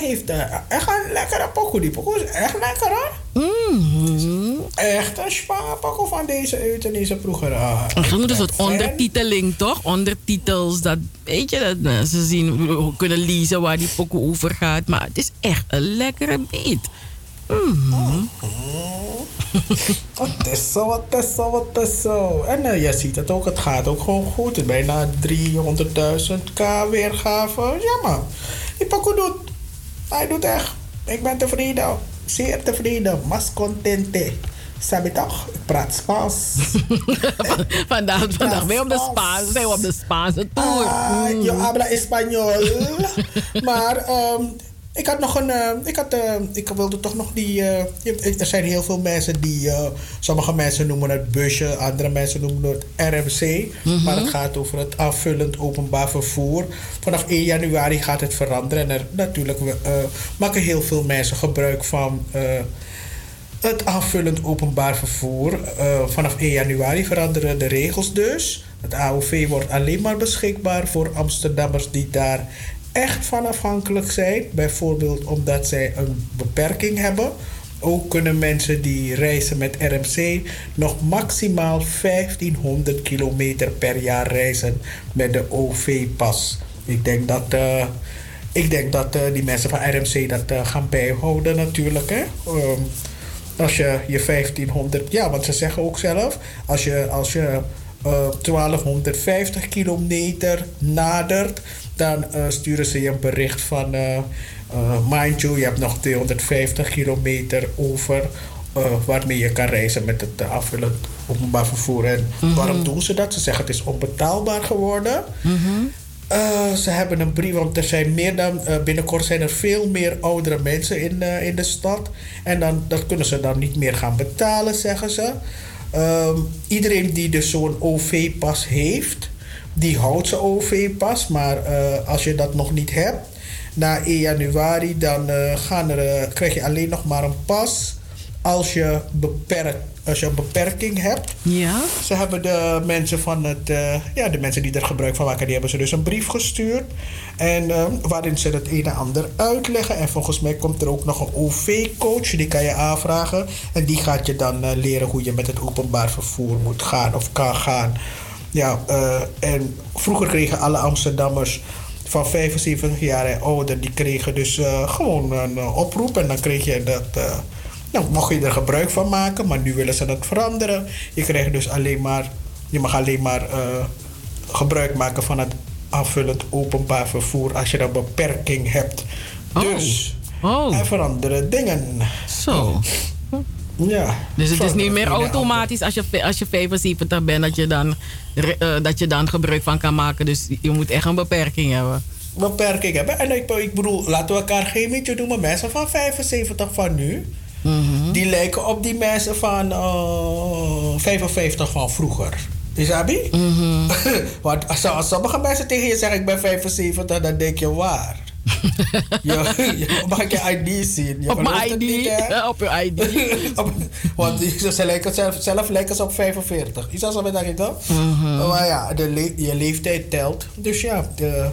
[SPEAKER 5] Heeft echt een lekkere pokoe. Die pokoe is echt lekker, hoor.
[SPEAKER 1] Mhm.
[SPEAKER 5] Echt een spaarpokoe van deze euthanasie vroeger. Ah,
[SPEAKER 1] Er moet een soort ondertiteling, toch? Ondertitels, dat weet je, dat mensen zien, kunnen lezen waar die pokoe over gaat. Maar het is echt een lekkere beat.
[SPEAKER 5] Wat is zo, wat is zo, wat is zo. En eh, je ziet het ook, het gaat ook gewoon goed. Bijna 300.000 k weergave. Ja man, die pokoe doet. Hij doet echt. Ik ben tevreden. Zeer tevreden. Mas contente. Sabi toch? Ik praat Spaans.
[SPEAKER 1] vandaag vandaag ben je op de Spaanse, zijn we op de Spaanse tour.
[SPEAKER 5] Ah, yo habla español. maar ehm, Ik had nog een. eh, ik, had, eh, ik wilde toch nog die. eh, er zijn heel veel mensen die. sommige mensen noemen het busje, andere mensen noemen het RMC.
[SPEAKER 1] Mhm.
[SPEAKER 5] Maar het gaat over het aanvullend openbaar vervoer. Vanaf 1 januari gaat het veranderen. En er, natuurlijk maken heel veel mensen gebruik van. het aanvullend openbaar vervoer. Vanaf 1 januari veranderen de regels dus. Het AOV wordt alleen maar beschikbaar voor Amsterdammers die daar echt van afhankelijk zijn. Bijvoorbeeld omdat zij een beperking hebben. Ook kunnen mensen die reizen met RMC nog maximaal 1500 kilometer per jaar reizen met de OV-pas. Ik denk dat, eh, ik denk dat eh, die mensen van RMC dat eh, gaan bijhouden natuurlijk. Hè? Ehm, als je je 1500, ja, want ze zeggen ook zelf, als je, als je eh, 1250 kilometer nadert, dan eh, sturen ze je een bericht van, eh, mind you, je hebt nog 250 kilometer over. waarmee je kan reizen met het uh, afvullend openbaar vervoer. En
[SPEAKER 1] Mhm.
[SPEAKER 5] waarom doen ze dat? Ze zeggen het is onbetaalbaar geworden. Eh, ze hebben een brief, want er zijn meer dan, binnenkort zijn er veel meer oudere mensen in, in de stad. En dan, dat kunnen ze dan niet meer gaan betalen, zeggen ze. Ehm, iedereen die dus zo'n OV-pas heeft, die houdt zijn OV-pas. Maar eh, als je dat nog niet hebt, na 1 januari, dan eh, gaan er, eh, krijg je alleen nog maar een pas als je, beperkt, als je een beperking hebt.
[SPEAKER 1] Ja.
[SPEAKER 5] Ze hebben de mensen van het, ja, de mensen die er gebruik van maken, die hebben ze dus een brief gestuurd. En waarin ze het een en ander uitleggen. En volgens mij komt er ook nog een OV-coach, die kan je aanvragen. En die gaat je dan leren hoe je met het openbaar vervoer moet gaan of kan gaan. Ja, eh, en vroeger kregen alle Amsterdammers van 75 jaar en ouder, die kregen dus eh, gewoon een eh, oproep. En dan kreeg je dat. eh, nou, mocht je er gebruik van maken, maar nu willen ze dat veranderen. Je krijgt dus alleen maar, je mag alleen maar gebruik maken van het aanvullend openbaar vervoer als je een beperking hebt. Dus er veranderen dingen.
[SPEAKER 1] Zo.
[SPEAKER 5] Ja.
[SPEAKER 1] Dus het is niet meer automatisch als je, als je 75 bent dat je, dan, eh, dat je dan gebruik van kan maken. Dus je moet echt een beperking hebben.
[SPEAKER 5] beperking hebben. En ik, ik bedoel, laten we elkaar geen beetje noemen. Mensen van 75 van nu, die lijken op die mensen van eh 55 van vroeger. Isabi? Want als, als sommige mensen tegen je zeggen ik ben 75, dan denk je waar. Je, je, je ID zien? Je
[SPEAKER 1] Op mijn ID.
[SPEAKER 5] niet?
[SPEAKER 1] Op je ID.
[SPEAKER 5] Op- Want ze lijken zelf, zelf lijken ze op 45. Is dat zo met dat toch? Maar ja, de le- je leeftijd telt. Dus ja, de-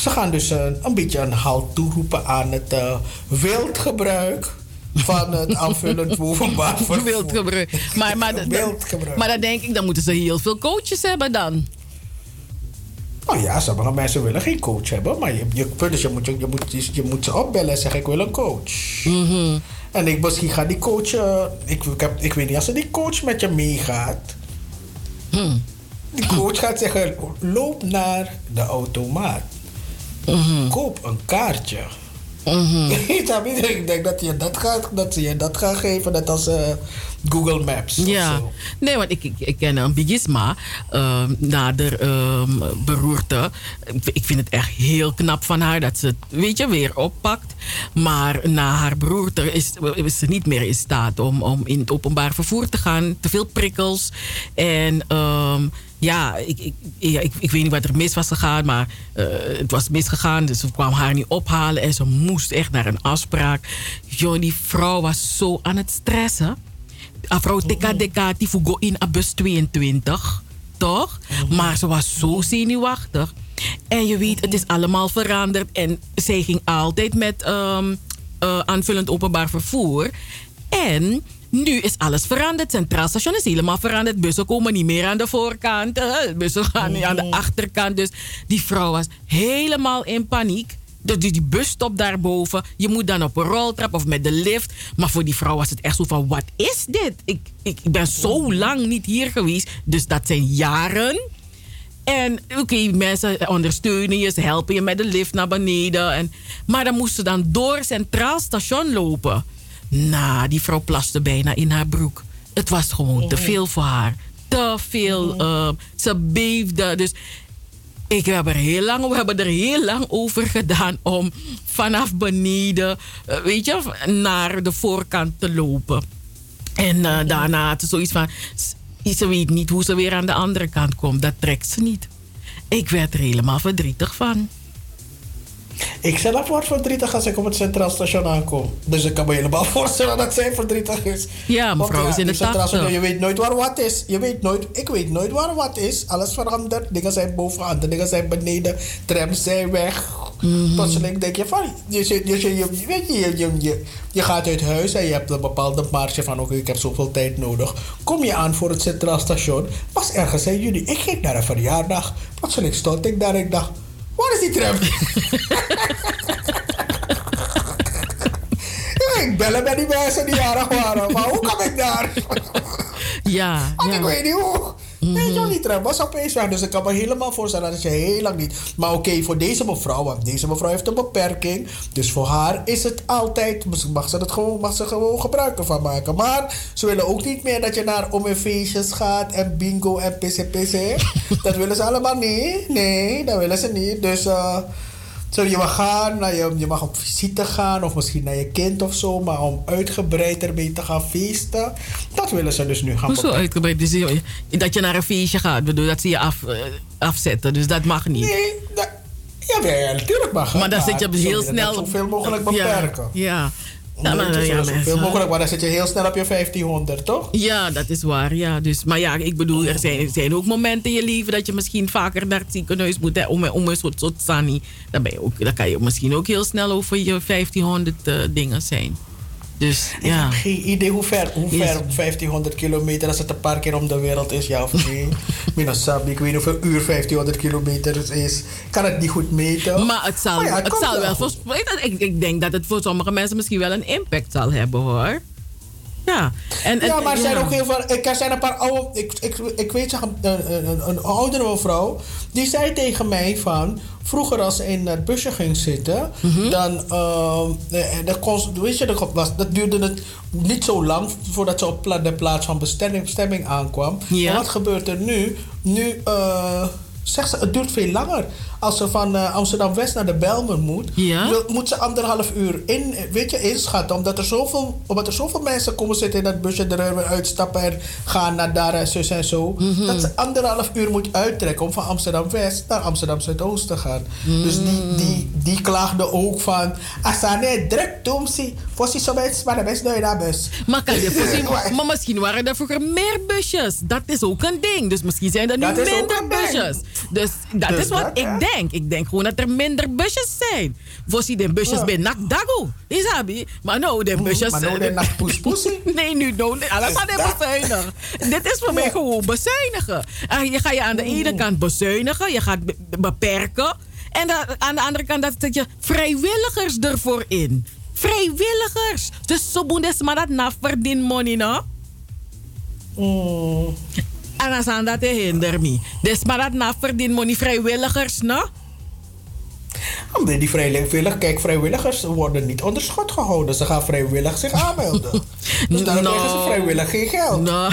[SPEAKER 5] ze gaan dus eh, een beetje een halt toeroepen aan het eh, wildgebruik van het aanvullend openbaar vervoer.
[SPEAKER 1] Wildgebruik. Maar, maar,
[SPEAKER 5] Wildgebruik.
[SPEAKER 1] maar dan denk ik, dan moeten ze heel veel coaches hebben dan.
[SPEAKER 5] Nou ja, sommige mensen willen geen coach hebben. Maar je, je, dus je, moet, je, je, moet, je, moet ze opbellen en zeggen: Ik wil een coach. En ik, misschien gaat die coach. eh, ik, ik, heb, ik weet niet als er die coach met je meegaat. Die coach gaat zeggen: Loop naar de automaat. Koop een kaartje. Snap je? ik denk dat je dat gaat, dat ze je dat gaan geven, net als eh, Google Maps. of
[SPEAKER 1] Ja,
[SPEAKER 5] zo.
[SPEAKER 1] nee, want ik, ik, ik ken een bigisma ehm na de ehm, beroerte. Ik, ik vind het echt heel knap van haar dat ze het, weet je, weer oppakt. Maar na haar beroerte is, is ze niet meer in staat om, om in het openbaar vervoer te gaan. Te veel prikkels. En ehm, ja, ik, ik, ja ik, ik weet niet wat er mis was gegaan, maar eh, het was misgegaan. Dus ze kwam haar niet ophalen en ze moest echt naar een afspraak. Joh, die vrouw was zo aan het stressen. Afro Deka Deka die go in a bus 22. Toch? Maar ze was zo zenuwachtig. En je weet, het is allemaal veranderd. En zij ging altijd met ehm, eh, aanvullend openbaar vervoer. En nu is alles veranderd. Centraal station is helemaal veranderd. Bussen komen niet meer aan de voorkant. Bussen gaan nu aan de achterkant. Dus die vrouw was helemaal in paniek. Dus die, die busstop daarboven. Je moet dan op een roltrap of met de lift. Maar voor die vrouw was het echt zo van: wat is dit? Ik, ik ben zo lang niet hier geweest. Dus dat zijn jaren. En oké, mensen ondersteunen je, ze helpen je met de lift naar beneden. En, maar dan moest ze dan door Centraal Station lopen. Nou, die vrouw plaste bijna in haar broek. Het was gewoon te veel voor haar. Te veel. eh, ze beefde. Dus Ik heb er heel lang, we hebben er heel lang over gedaan om vanaf beneden, eh, weet je, naar de voorkant te lopen. En eh, daarna had zoiets van, ze weet niet hoe ze weer aan de andere kant komt. Dat trekt ze niet. Ik werd er helemaal verdrietig van.
[SPEAKER 5] Ik zelf word verdrietig als ik op het Centraal Station aankom. Dus ik kan me helemaal voorstellen dat zij verdrietig is.
[SPEAKER 1] Ja, mevrouw is in de
[SPEAKER 5] Centraal
[SPEAKER 1] 80.
[SPEAKER 5] Station, Je weet nooit waar wat is. Je weet nooit, ik weet nooit waar wat is. Alles verandert. Dingen zijn bovenaan, dingen zijn beneden. Trams zijn weg.
[SPEAKER 1] Mhm.
[SPEAKER 5] Plotseling denk je van, je, je, je, je, weet je, je, je, je, je gaat uit huis en je hebt een bepaalde marge van oké, ik heb zoveel tijd nodig. Kom je aan voor het Centraal Station, was ergens in juni. Ik ging naar een verjaardag. Plotseling stond ik daar en ik dacht, waar is die tram? Ja, ik bellen met die mensen die jarig waren. Maar hoe kom ik daar?
[SPEAKER 1] Ja,
[SPEAKER 5] Want
[SPEAKER 1] ja.
[SPEAKER 5] ik weet niet hoe. Weet je wel, die tram was opeens weg. Dus ik kan me helemaal voorstellen dat je heel lang niet... Maar oké, voor deze mevrouw, want deze mevrouw heeft een beperking. Dus voor haar is het altijd... Mag ze, het gewoon, mag ze gewoon gebruik ervan maken. Maar ze willen ook niet meer dat je naar feestjes gaat en bingo en pc dat willen ze allemaal niet. Nee, dat willen ze niet. Dus... eh je mag gaan, naar je, je mag op visite gaan of misschien naar je kind of zo, maar om uitgebreid ermee te gaan feesten, dat willen ze dus nu gaan
[SPEAKER 1] Hoezo uitgebreid? Dus je- dat je naar een feestje gaat, bedoel, dat ze je af, eh, afzetten. Dus dat mag niet.
[SPEAKER 5] Nee, dat, ja, natuurlijk mag.
[SPEAKER 1] Maar dan zit je heel snel...
[SPEAKER 5] dat zoveel mogelijk beperken.
[SPEAKER 1] Ja.
[SPEAKER 5] Ja,
[SPEAKER 1] maar, ja,
[SPEAKER 5] zoveel mogelijk, maar dan zit je heel snel op je 1500, toch?
[SPEAKER 1] Ja, dat is waar. Ja. Dus, maar ja, ik bedoel, er zijn, er zijn ook momenten in je leven dat je misschien vaker naar het ziekenhuis moet hè, om, om een soort, soort sani. Dan, ben je ook, dan kan je misschien ook heel snel over je 1500 eh, dingen zijn. Dus
[SPEAKER 5] Ik
[SPEAKER 1] ja.
[SPEAKER 5] heb geen idee hoe ver, hoe ver 1500 kilometer, als het een paar keer om de wereld is, ja of nee. Minasabi, ik weet niet hoeveel uur 1500 kilometer is. Ik kan het niet goed meten.
[SPEAKER 1] Maar het zal,
[SPEAKER 5] Maar ja,
[SPEAKER 1] het zal wel. voor- ik, ik denk dat het voor sommige mensen misschien wel een impact zal hebben hoor. Ja, en, en-
[SPEAKER 5] ja, maar er zijn
[SPEAKER 1] ja.
[SPEAKER 5] ook heel veel. Ik, er zijn een paar oude. Ik, ik, ik weet zeg, een, een, een, oudere mevrouw. Die zei tegen mij van. Vroeger als ze in het busje ging zitten.
[SPEAKER 1] Mhm.
[SPEAKER 5] Dan. dan kon ze- weet je, dat, was, dat duurde het niet zo lang. Voordat ze op de plaats van bestemming, bestemming aankwam.
[SPEAKER 1] Ja.
[SPEAKER 5] Maar wat gebeurt er nu? Nu. eh Zegt ze, het duurt veel langer. Als ze van eh, Amsterdam West naar de Bijlmer moet,
[SPEAKER 1] Ja?
[SPEAKER 5] wil- moet ze anderhalf uur in, weet je, inschatten. Omdat er, zoveel, omdat er zoveel mensen komen zitten in dat busje, er weer uitstappen en gaan naar daar en zus en zo.
[SPEAKER 1] Mhm.
[SPEAKER 5] Dat ze anderhalf uur moet uittrekken om van Amsterdam West naar Amsterdam Zuidoost te gaan. Dus die,
[SPEAKER 1] Mhm.
[SPEAKER 5] die, die klaagde ook van. Asane, druk doen ze. Voor zo mensen, maar de nooit naar bus.
[SPEAKER 1] Maar, kan je voorzien, maar misschien waren er vroeger meer busjes. Dat is ook een ding. Dus misschien zijn er nu
[SPEAKER 5] Dat
[SPEAKER 1] minder busjes. Dus dat
[SPEAKER 5] Dus
[SPEAKER 1] is wat
[SPEAKER 5] dat,
[SPEAKER 1] ik
[SPEAKER 5] hè?
[SPEAKER 1] Denk. Ik denk gewoon dat er minder busjes zijn. Voorzien de busjes bij Nakdago. Isabi. Maar nou, de busjes...
[SPEAKER 5] maar nou de nakpoespoesie.
[SPEAKER 1] nee, nu nou. Alles aan het bezuinigen. Dit is voor mij gewoon bezuinigen. En je gaat je aan de ene kant bezuinigen. Je gaat be- beperken. En aan de andere kant dat zet je vrijwilligers ervoor in. Vrijwilligers. Dus zo je maar dat na verdien money, no? En als aan dat hinder me. Dus maar dat na verdien money vrijwilligers, no?
[SPEAKER 5] Die vrijwillig, kijk, vrijwilligers worden niet onder schot gehouden. Ze gaan vrijwillig zich aanmelden. Dus daarom krijgen ze vrijwillig geen geld.
[SPEAKER 1] Nou,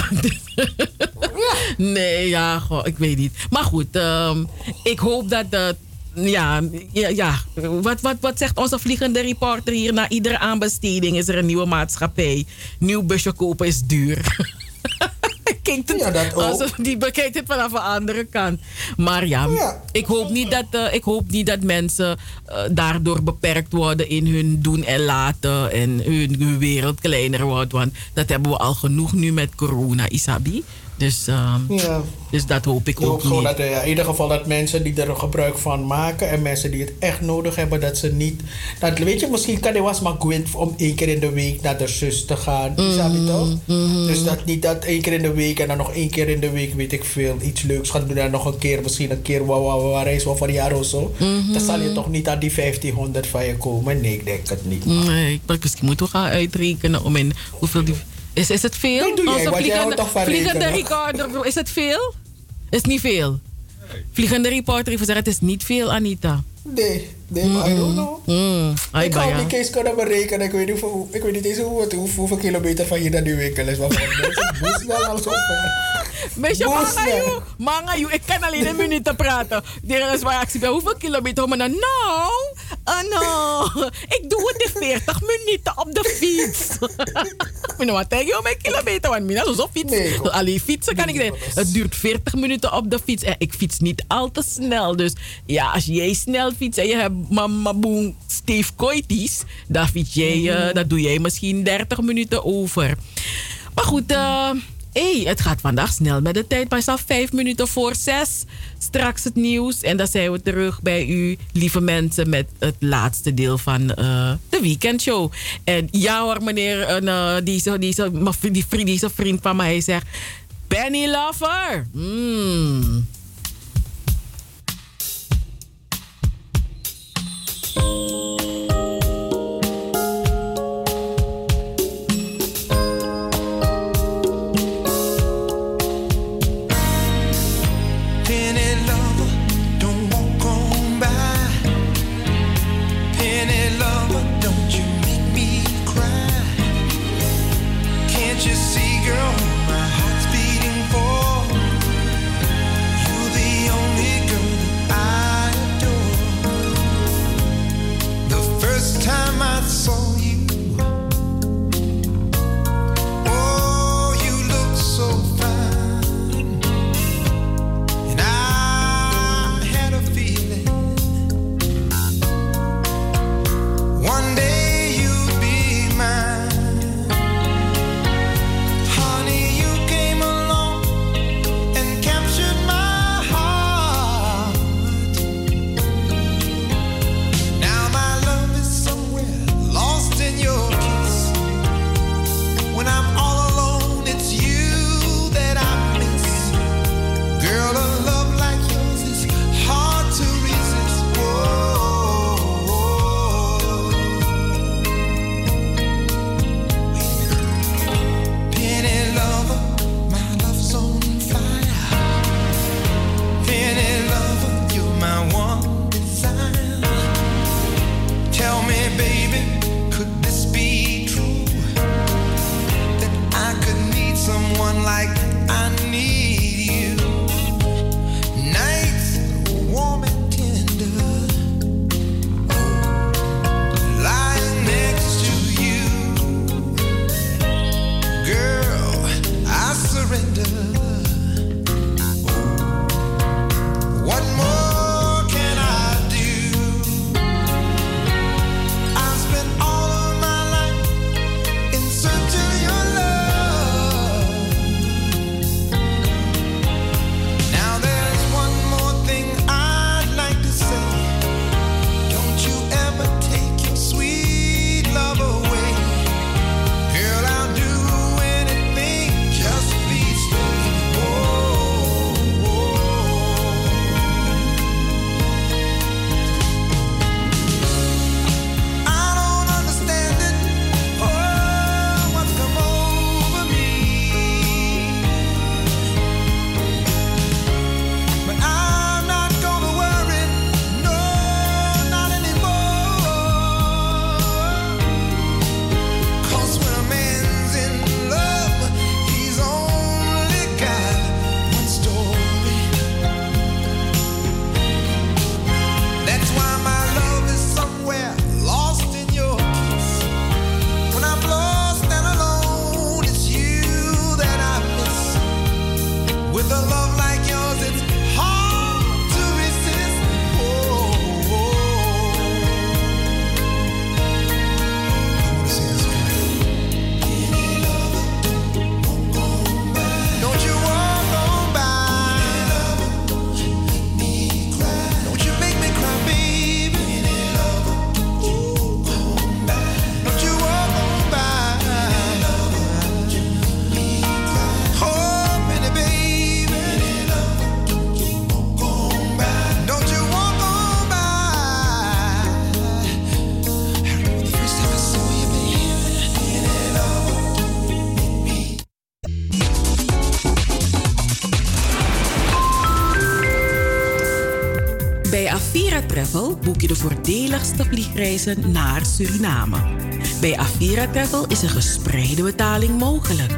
[SPEAKER 1] nee, ja, goh, ik weet niet. Maar goed, ehm, ik hoop dat de. Ja, ja, ja. Wat, wat, wat zegt onze vliegende reporter hier? Na iedere aanbesteding is er een nieuwe maatschappij. Nieuw busje kopen is duur. Kijkt het,
[SPEAKER 5] Ja, dat ook.
[SPEAKER 1] alsof die bekijkt het vanaf een andere kant. Maar ja, Ik, hoop niet dat, eh, ik hoop niet dat mensen eh, daardoor beperkt worden in hun doen en laten. En hun, hun wereld kleiner wordt. Want dat hebben we al genoeg nu met corona, Isabi. Dus, ehm,
[SPEAKER 5] Ja.
[SPEAKER 1] dus dat hoop ik
[SPEAKER 5] Ik hoop
[SPEAKER 1] ook
[SPEAKER 5] gewoon dat eh, in ieder geval dat mensen die er gebruik van maken en mensen die het echt nodig hebben, dat ze niet. Dat, weet je, misschien kan hij was maar goed om één keer in de week naar de zus te gaan. Je toch? Dus dat niet dat één keer in de week en dan nog één keer in de week, weet ik veel, iets leuks gaan doen en nog een keer, misschien een keer waar wa, wa, wa, reis wel van een jaar of zo.
[SPEAKER 1] Mhm.
[SPEAKER 5] Dan zal je toch niet aan die 1500 van je komen? Nee, ik denk het niet.
[SPEAKER 1] Nee, maar misschien moeten we gaan uitrekenen om in hoeveel die. Is, is het veel?
[SPEAKER 5] Dat doe jij,
[SPEAKER 1] Onze vliegende,
[SPEAKER 5] houdt toch van
[SPEAKER 1] vliegende recorder, is het veel? Is niet veel. Vliegende reporter heeft gezegd, het is niet veel, Anita.
[SPEAKER 5] Nee, nee, maar I don't know.
[SPEAKER 1] Mm, ay,
[SPEAKER 5] ik ga op die case kunnen berekenen. Ik weet niet, hoeveel, ik weet niet eens hoe, hoe, hoeveel kilometer van hier naar die winkel is. Maar moest wel al zo ver.
[SPEAKER 1] Meisje,
[SPEAKER 5] Boos
[SPEAKER 1] manga
[SPEAKER 5] wel.
[SPEAKER 1] you, manga you. Ik kan alleen een minuut praten. Er is waar ik zie bij hoeveel kilometer. Maar nou, uh, no. Ik doe het in 40 minuten op de fiets. Maar nou, wat je om mijn kilometer? Want mina zo fiets. Alleen fietsen kan ik zeggen. Het duurt 40 minuten op de fiets. En ik fiets niet al te snel. Dus ja, als jij snel fietst en je hebt mama boem Steve Koities, dan fiets jij, eh, dan doe jij misschien 30 minuten over. Maar goed, eh hey, het gaat vandaag snel met de tijd. Maar het is al vijf minuten voor zes. Straks het nieuws. En dan zijn we terug bij u, lieve mensen, met het laatste deel van eh, de weekendshow. En ja hoor, meneer, en, eh, die, die, die, vriend, die van mij, hij zegt... Benny Lover. Mm.
[SPEAKER 16] you.
[SPEAKER 1] Boek je de voordeligste vliegreizen naar Suriname. Bij Avira Travel is een gespreide betaling mogelijk.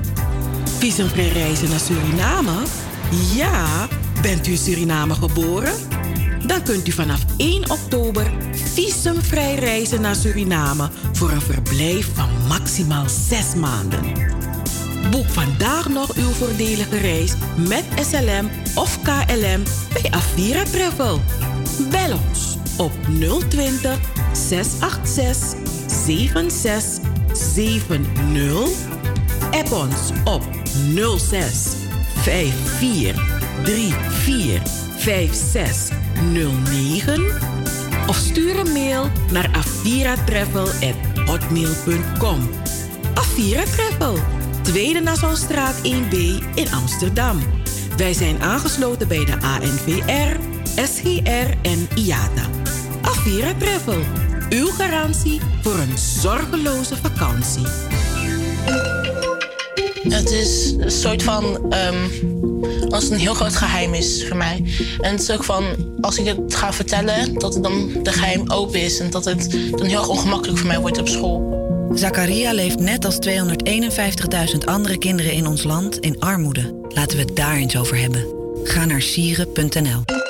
[SPEAKER 1] Visumvrij reizen naar Suriname? Ja, bent u in Suriname geboren? Dan kunt u vanaf 1 oktober visumvrij reizen naar Suriname voor een verblijf van maximaal 6 maanden. Boek vandaag nog uw voordelige reis met SLM of KLM bij Avira Travel. Bel ons op 020 686 7670. App ons op 06 54 34 5609 of stuur een mail naar aviratravel@hotmail.com. Avira Travel, Tweede Nassaustraat 1B in Amsterdam. Wij zijn aangesloten bij de ANVR, SGR en IATA. Avira Travel, uw garantie voor een zorgeloze vakantie.
[SPEAKER 2] Het is een soort van. ehm, als het een heel groot geheim is voor mij. En het is ook van. Als ik het ga vertellen, dat het dan de geheim open is. En dat het dan heel erg ongemakkelijk voor mij wordt op school.
[SPEAKER 3] Zakaria leeft net als 251.000 andere kinderen in ons land in armoede. Laten we het daar eens over hebben. Ga naar sieren.nl.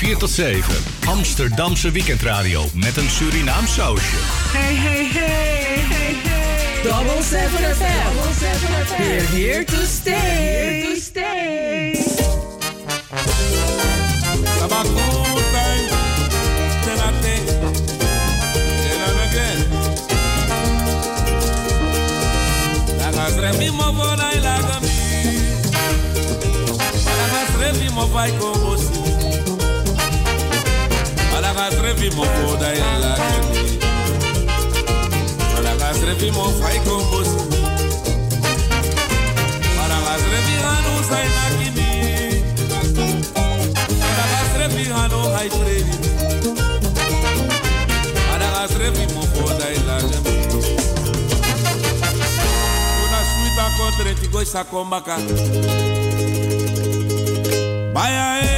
[SPEAKER 7] 4 tot 7. Amsterdamse weekendradio met een Surinaam sausje.
[SPEAKER 10] Hey, hey, hey, hey, hey.
[SPEAKER 1] Double 7 FM.
[SPEAKER 10] Double 7 FM.
[SPEAKER 1] We're here to stay.
[SPEAKER 10] Here to stay.
[SPEAKER 8] Tabakutai, tenate, tenanage. Lagasrefi mo bona ilagami. Lagasrefi mo vai kombosi. Lagasrefi mo bona ilagami. Lagasrefi mo vai kombosi. Lagasrefi hanu sainakini. Madagasrefi hano hai freni. Madagasrefi mo foda ilagami. Una suita kontre ti goi sakombaka. Baya e,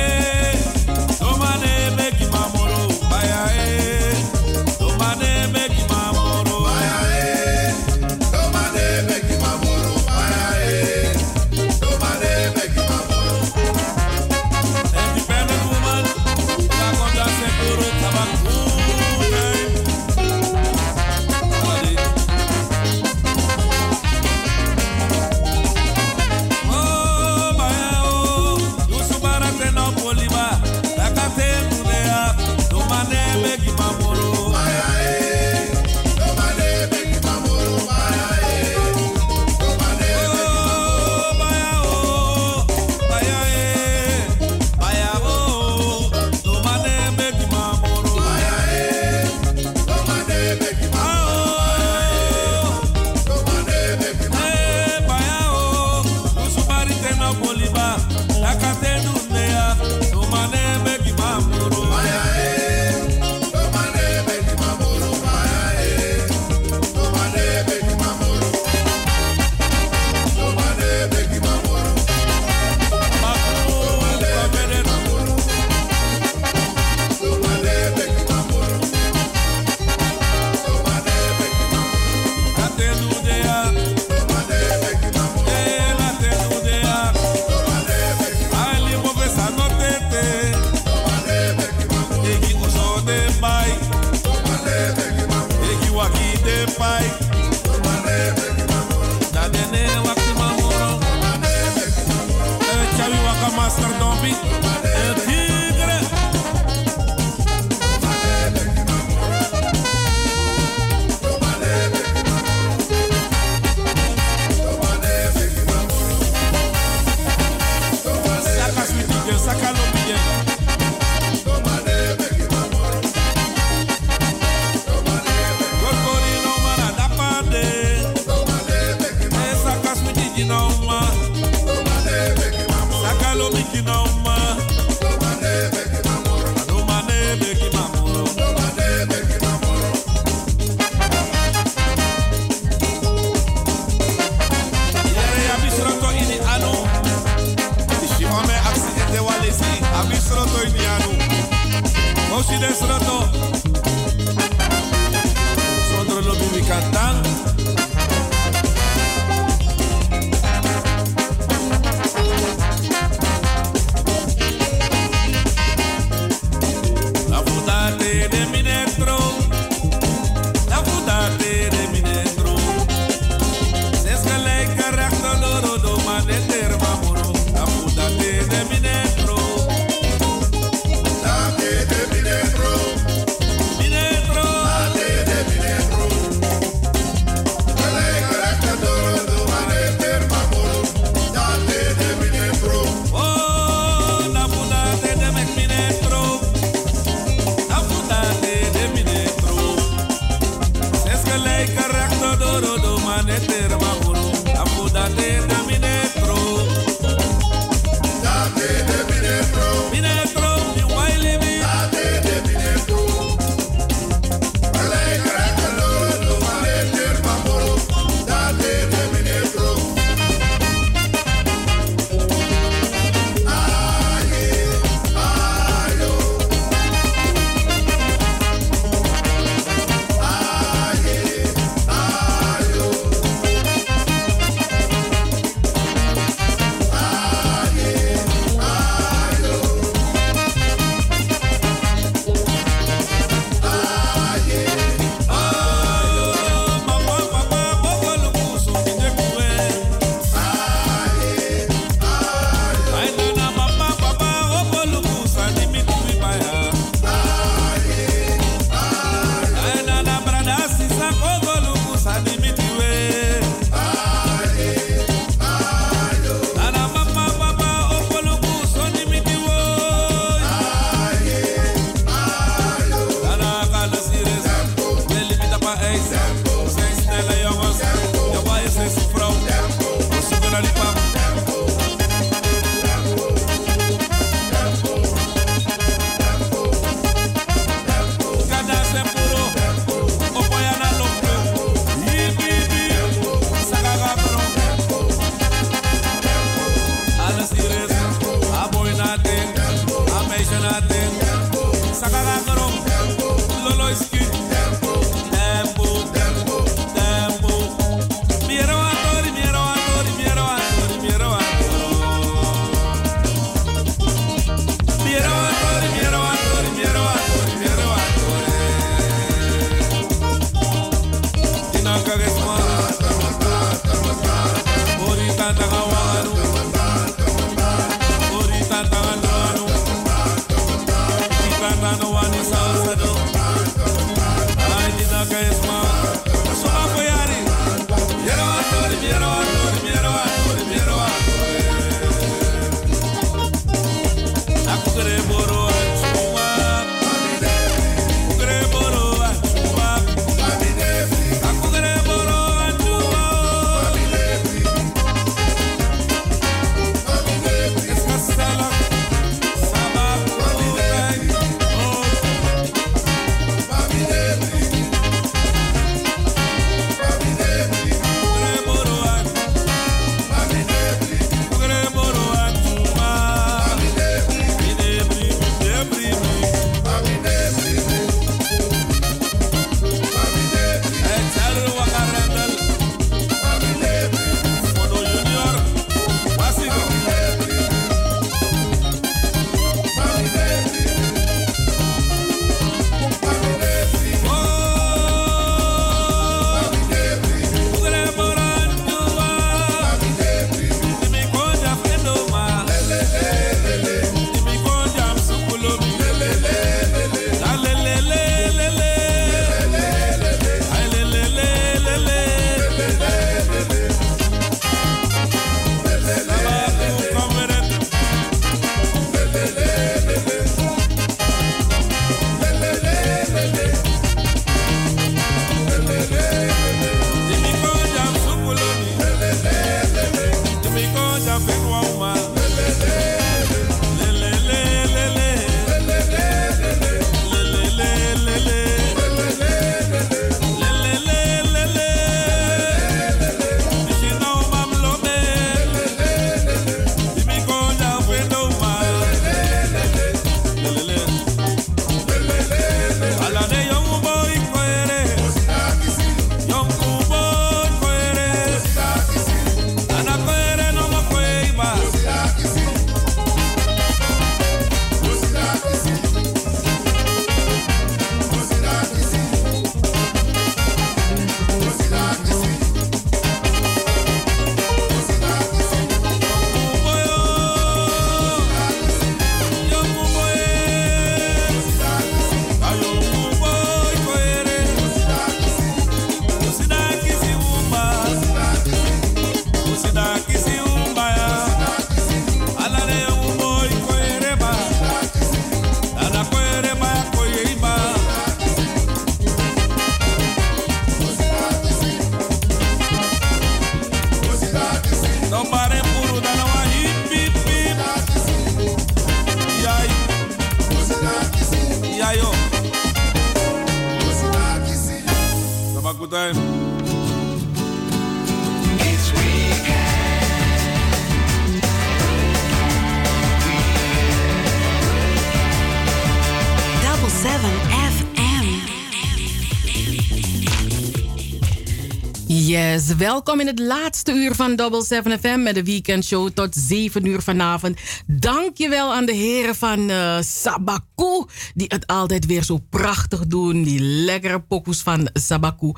[SPEAKER 1] Yes, welkom in het laatste uur van Double 7 FM met de weekendshow tot 7 uur vanavond. Dankjewel aan de heren van eh Sabaku, die het altijd weer zo prachtig doen. Die lekkere pokoes van Sabaku.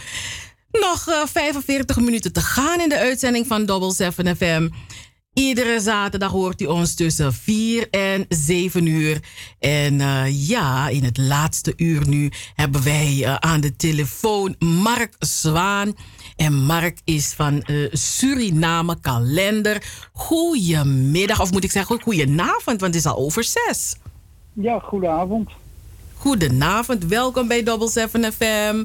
[SPEAKER 1] Nog eh, 45 minuten te gaan in de uitzending van Double 7 FM. Iedere zaterdag hoort u ons tussen 4 en 7 uur. En eh, ja, in het laatste uur nu hebben wij eh, aan de telefoon Mark Zwaan. En Mark is van eh, Suriname Kalender. Goedemiddag, of moet ik zeggen goedenavond, want het is al over zes.
[SPEAKER 17] Ja, goedenavond.
[SPEAKER 1] Goedenavond, welkom bij Double 7 FM.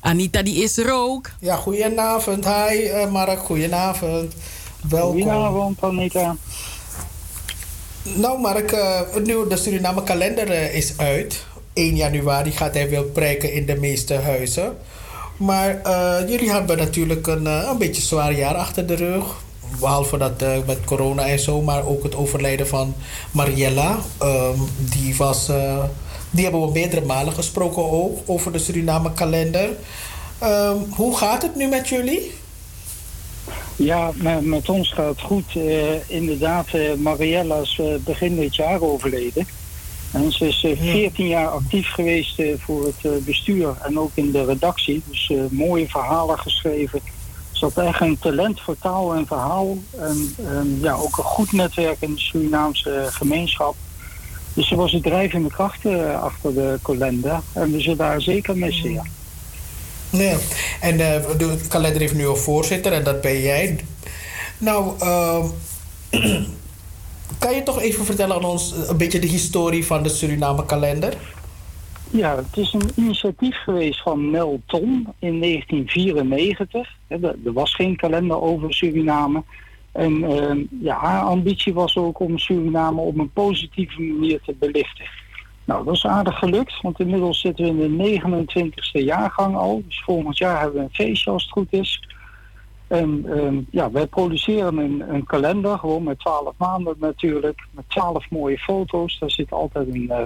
[SPEAKER 1] Anita die is er ook.
[SPEAKER 5] Ja, goedenavond. Hi eh, Mark, goedenavond. Welkom.
[SPEAKER 17] Goedenavond, Anita.
[SPEAKER 5] Nou Mark, eh, nu de Suriname kalender is uit. 1 januari gaat hij wel prijken in de meeste huizen. Maar eh, jullie hebben natuurlijk een, eh, een beetje zwaar jaar achter de rug. Behalve dat eh, met corona en zo, maar ook het overlijden van Mariella. Ehm, die, was, die hebben we meerdere malen gesproken ook over de Suriname kalender. Ehm, hoe gaat het nu met jullie?
[SPEAKER 17] Ja, met, ons gaat het goed. Inderdaad, Mariella is begin dit jaar overleden. En ze is eh, 14 jaar actief geweest eh, voor het eh, bestuur en ook in de redactie. Dus eh, mooie verhalen geschreven. Ze had echt een talent voor taal en verhaal. En ja, ook een goed netwerk in de Surinaamse gemeenschap. Dus ze was de drijvende kracht eh, achter de kalender. En we zullen daar zeker missen, ja.
[SPEAKER 5] Nee. En eh, de kalender heeft nu een voorzitter en dat ben jij. Nou, ehm, kan je toch even vertellen aan ons eh, een beetje de historie van de Suriname kalender?
[SPEAKER 17] Ja, het is een initiatief geweest van Mel Ton in 1994. Hè, Er er was geen kalender over Suriname. En ehm, ja, haar ambitie was ook om Suriname op een positieve manier te belichten. Nou, dat is aardig gelukt, want inmiddels zitten we in de 29e jaargang al. Dus volgend jaar hebben we een feestje als het goed is. En ehm, ja, wij produceren een, een kalender, gewoon met 12 maanden natuurlijk, met 12 mooie foto's. Daar zit altijd een eh,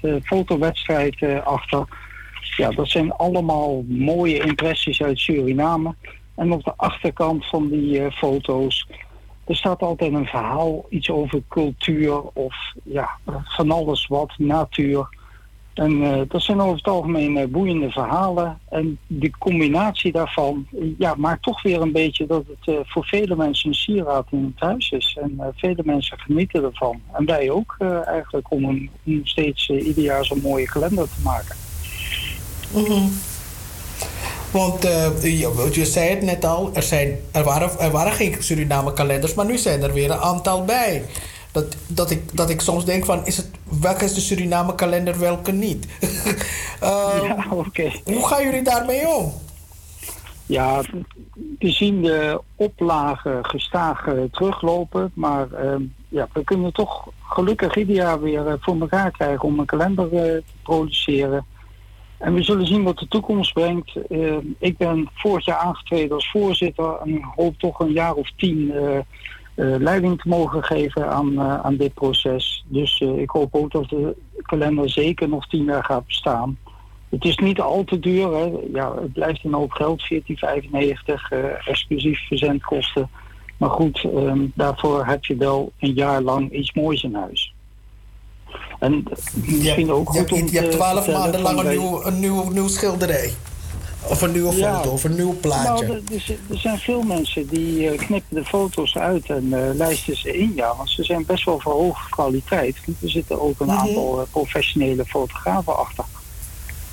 [SPEAKER 17] eh, fotowedstrijd eh, achter. Ja, dat zijn allemaal mooie impressies uit Suriname. En op de achterkant van die foto's, er staat altijd een verhaal, iets over cultuur of ja, van alles wat, natuur. En eh, dat zijn over het algemeen eh, boeiende verhalen. En de combinatie daarvan ja, maakt toch weer een beetje dat het eh, voor vele mensen een sieraad in het huis is. En vele mensen genieten ervan. En wij ook eigenlijk om, een, steeds ieder jaar zo'n mooie kalender te maken.
[SPEAKER 5] Mhm. Want eh, je, je zei het net al, er, zijn, er, waren, er waren geen Suriname kalenders, maar nu zijn er weer een aantal bij. Dat, dat, ik, dat ik soms denk van, is het, welke is de Suriname kalender, welke niet? Ehm,
[SPEAKER 17] ja.
[SPEAKER 5] Hoe gaan jullie daarmee om?
[SPEAKER 17] Ja, we zien de oplagen gestaag eh, teruglopen. Maar eh, ja, we kunnen toch gelukkig ieder jaar weer eh, voor elkaar krijgen om een kalender eh, te produceren. En we zullen zien wat de toekomst brengt. Eh, ik ben vorig jaar aangetreden als voorzitter en hoop toch een jaar of tien leiding te mogen geven aan, eh, aan dit proces. Dus eh, ik hoop ook dat de kalender zeker nog tien jaar gaat bestaan. Het is niet al te duur. Hè. Ja, het blijft een hoop geld, 14,95, eh exclusief verzendkosten. Maar goed, ehm, daarvoor heb je wel een jaar lang iets moois in huis. En misschien ook
[SPEAKER 5] Je
[SPEAKER 17] goed om
[SPEAKER 5] je hebt twaalf maanden lang een nieuw, een, nieuw, nieuw schilderij. Of een nieuwe
[SPEAKER 17] Ja.
[SPEAKER 5] foto, of een nieuw plaatje.
[SPEAKER 17] Nou, er, er zijn- er zijn veel mensen die eh, knippen de foto's uit en eh, lijsten ze in. Ja, want ze zijn best wel van hoge kwaliteit. Want er zitten ook een
[SPEAKER 5] Mhm.
[SPEAKER 17] aantal eh, professionele fotografen achter.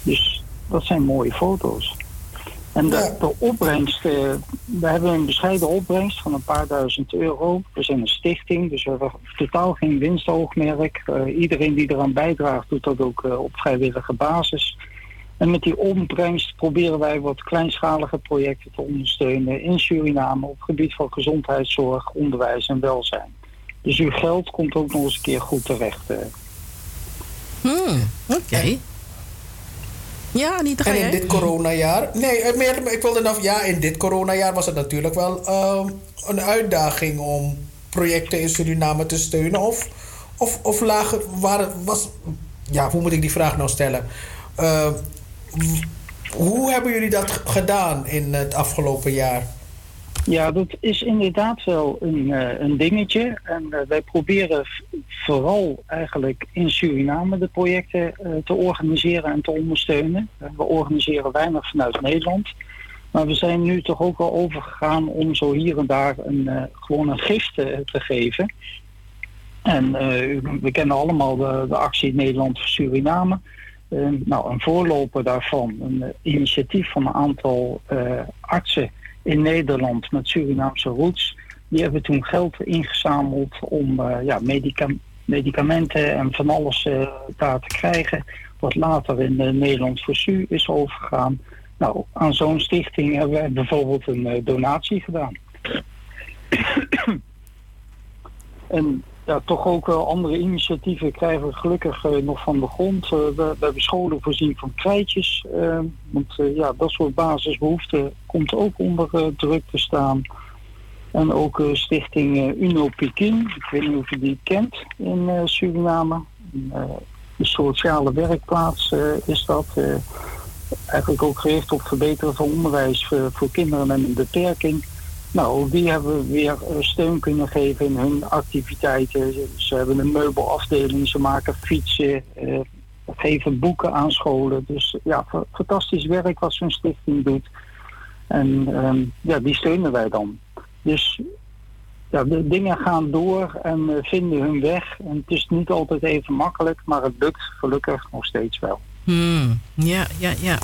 [SPEAKER 17] Dus dat zijn mooie foto's. En de, de opbrengst, we hebben een bescheiden opbrengst van een paar duizend euro. We zijn een stichting, dus we hebben totaal geen winstoogmerk. Eh, iedereen die eraan bijdraagt doet dat ook op vrijwillige basis. En met die opbrengst proberen wij wat kleinschalige projecten te ondersteunen in Suriname op het gebied van gezondheidszorg, onderwijs en welzijn. Dus uw geld komt ook nog eens een keer goed terecht. eh.
[SPEAKER 1] Hmm, oké.
[SPEAKER 18] Ja, niet
[SPEAKER 5] En in dit coronajaar. Nee, eh, meer, ik wilde nog. Ja, in dit coronajaar was het natuurlijk wel ehm, een uitdaging om projecten in Suriname te steunen. Of, of, of lagen. Waren, was, ja, hoe moet ik die vraag nou stellen? Ehm, w- hoe hebben jullie dat gedaan in het afgelopen jaar?
[SPEAKER 17] Ja, dat is inderdaad wel een, eh, een dingetje. En eh, wij proberen vooral eigenlijk in Suriname de projecten eh, te organiseren en te ondersteunen. We organiseren weinig vanuit Nederland. Maar we zijn nu toch ook wel overgegaan om zo hier en daar een, gewoon een gift te geven. En we kennen allemaal de, de actie Nederland voor Suriname. Eh, nou, een voorloper daarvan, een eh, initiatief van een aantal eh, artsen in Nederland met Surinaamse roots. Die hebben toen geld ingezameld om eh, ja, medica- medicamenten en van alles daar te krijgen. Wat later in Nederland voor Su is overgegaan. Nou, aan zo'n stichting hebben wij bijvoorbeeld een donatie gedaan. en toch ook wel andere initiatieven krijgen we gelukkig eh, nog van de grond. Eh, we, hebben scholen voorzien van krijtjes. eh, want eh, ja, dat soort basisbehoeften komt ook onder eh, druk te staan. En ook eh, stichting eh, Uno Pikin, ik weet niet of je die kent in eh, Suriname. Een, eh, sociale werkplaats eh, is dat. eh, eigenlijk ook gericht op verbeteren van onderwijs voor, voor kinderen met een beperking. Nou, die hebben we weer eh, steun kunnen geven in hun activiteiten. Ze, hebben een meubelafdeling, ze maken fietsen, eh, geven boeken aan scholen. Dus ja, fa- fantastisch werk wat zo'n stichting doet. En ehm, ja, die steunen wij dan. Dus ja, de dingen gaan door en eh, vinden hun weg. En het is niet altijd even makkelijk, maar het lukt gelukkig nog steeds wel.
[SPEAKER 18] Hmm, ja, ja, ja.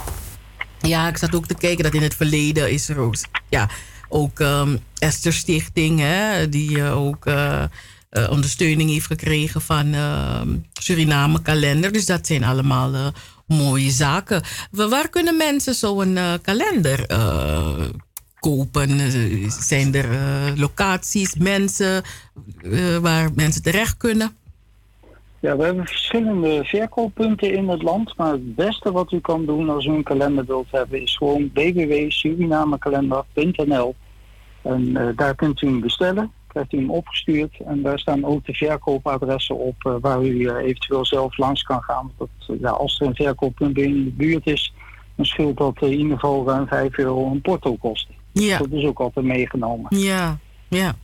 [SPEAKER 18] Ja, ik zat ook te kijken dat in het verleden is er ook, ja, ook ehm, Esther Stichting, hè, die eh, ook eh, eh, ondersteuning heeft gekregen van ehm, Suriname Kalender. Dus dat zijn allemaal mooie zaken. Wa- Waar kunnen mensen zo'n kalender kopen? Zijn er locaties, mensen waar mensen terecht kunnen?
[SPEAKER 17] Ja, we hebben verschillende verkooppunten in het land. Maar het beste wat u kan doen als u een kalender wilt hebben, is gewoon www.surinamekalender.nl. En eh, daar kunt u hem bestellen, krijgt u hem opgestuurd. En daar staan ook de verkoopadressen op eh, waar u eh, eventueel zelf langs kan gaan. Dat, ja, als er een verkooppunt in de buurt is, dan scheelt dat in ieder geval ruim 5 euro een portokosten.
[SPEAKER 18] Ja.
[SPEAKER 17] Dat is ook altijd meegenomen.
[SPEAKER 18] Ja, ja.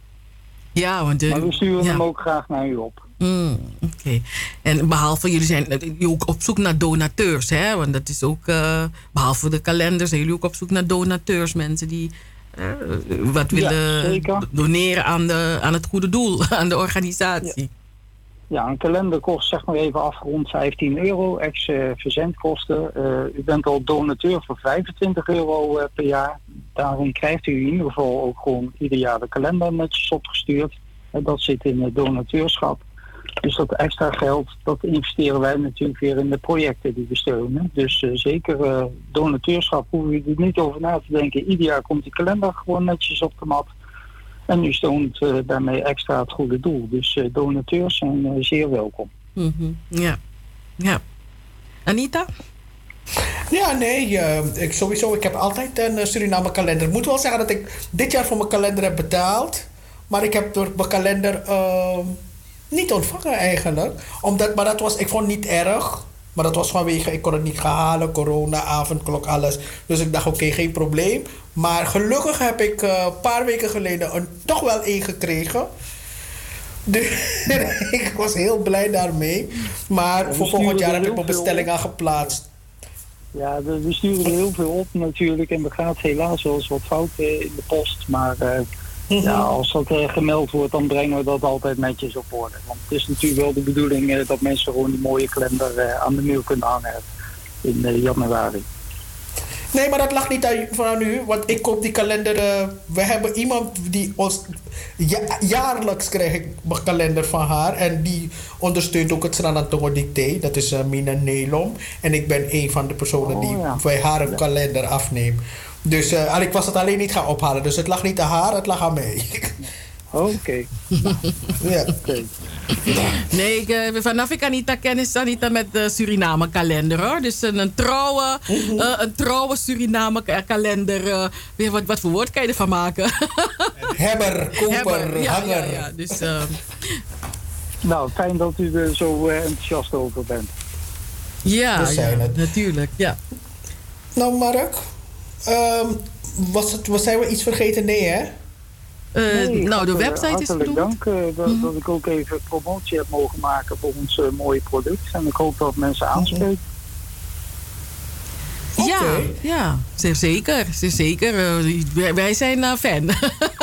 [SPEAKER 18] Ja, want de,
[SPEAKER 17] Maar we sturen
[SPEAKER 18] ja.
[SPEAKER 17] hem ook graag naar u op.
[SPEAKER 18] Mm, Oké. En behalve jullie zijn jullie ook op zoek naar donateurs, hè? Want dat is ook, eh, behalve de kalender, zijn jullie ook op zoek naar donateurs. Mensen die eh, wat willen doneren aan, de, aan het goede doel, aan de organisatie.
[SPEAKER 17] Ja, een kalender kost zeg maar even af rond 15 euro, ex eh, verzendkosten. U bent al donateur voor 25 euro per jaar. Daarom krijgt u in ieder geval ook gewoon ieder jaar de kalender netjes opgestuurd. Dat zit in het donateurschap. Dus dat extra geld, dat investeren wij natuurlijk weer in de projecten die we steunen. Dus eh, zeker eh, donateurschap, hoef je er niet over na te denken. Ieder jaar komt die kalender gewoon netjes op de mat. En u steunt eh, daarmee extra het goede doel. Dus eh, donateurs zijn zeer welkom.
[SPEAKER 18] Mhm, Ja. ja. Anita?
[SPEAKER 5] Ja, nee, eh, ik, sowieso. Ik heb altijd een Suriname kalender. Ik moet wel zeggen dat ik dit jaar voor mijn kalender heb betaald. Maar ik heb door mijn kalender niet ontvangen eigenlijk. Omdat, maar dat was, ik vond het niet erg. Maar dat was vanwege, ik kon het niet gaan halen, corona, avondklok, alles. Dus ik dacht, oké, geen probleem. Maar gelukkig heb ik eh, een paar weken geleden een, toch wel één gekregen. Dus ik was heel blij daarmee. Maar voor volgend jaar heb ik mijn bestelling al geplaatst.
[SPEAKER 17] Ja, we sturen er heel veel op natuurlijk. En er gaat helaas wel eens wat fout eh, in de post. Maar eh, ja, als dat eh, gemeld wordt, dan brengen we dat altijd netjes op orde. Want het is natuurlijk wel de bedoeling eh, dat mensen gewoon die mooie kalender eh, aan de mail kunnen hangen in januari.
[SPEAKER 5] Nee, maar dat lag niet aan, van u, want ik koop die kalender. we hebben iemand die ons. Ja, jaarlijks krijg ik mijn kalender van haar. En die ondersteunt ook het Sranantongo Dicté. Dat is Mina Nelom. En ik ben een van de personen die bij haar een kalender afneemt. Dus eh, ik was het alleen niet gaan ophalen. Dus het lag niet aan haar, het lag aan mij.
[SPEAKER 17] Oké.
[SPEAKER 5] ja.
[SPEAKER 1] Nee, ik, eh, vanaf ik Anita ken is Anita met de Suriname kalender hoor. Dus een, een trouwe, eh, een trouwe Suriname ka- kalender. eh, weer wat, wat voor woord kan je ervan maken?
[SPEAKER 5] Hebber, koper,
[SPEAKER 1] Hebber, ja,
[SPEAKER 5] hanger.
[SPEAKER 1] Ja, ja, dus, eh,
[SPEAKER 17] Nou, fijn dat u er zo eh, enthousiast over bent.
[SPEAKER 1] ja,
[SPEAKER 5] zijn
[SPEAKER 1] ja,
[SPEAKER 5] het.
[SPEAKER 1] natuurlijk. Ja.
[SPEAKER 5] Nou, Mark, ehm, was het, was, zijn we iets vergeten? Nee, hè?
[SPEAKER 17] Nee,
[SPEAKER 1] nou, de
[SPEAKER 17] hartelijk-
[SPEAKER 1] website is
[SPEAKER 17] Hartelijk
[SPEAKER 1] bedoeld.
[SPEAKER 17] dank eh, dat, dat ik ook even promotie heb mogen maken voor ons eh, mooie product. En ik hoop dat mensen aanspreken.
[SPEAKER 1] Ja, ja, zeer zeker. Zeer zeker. Eh, wij, wij zijn eh, fan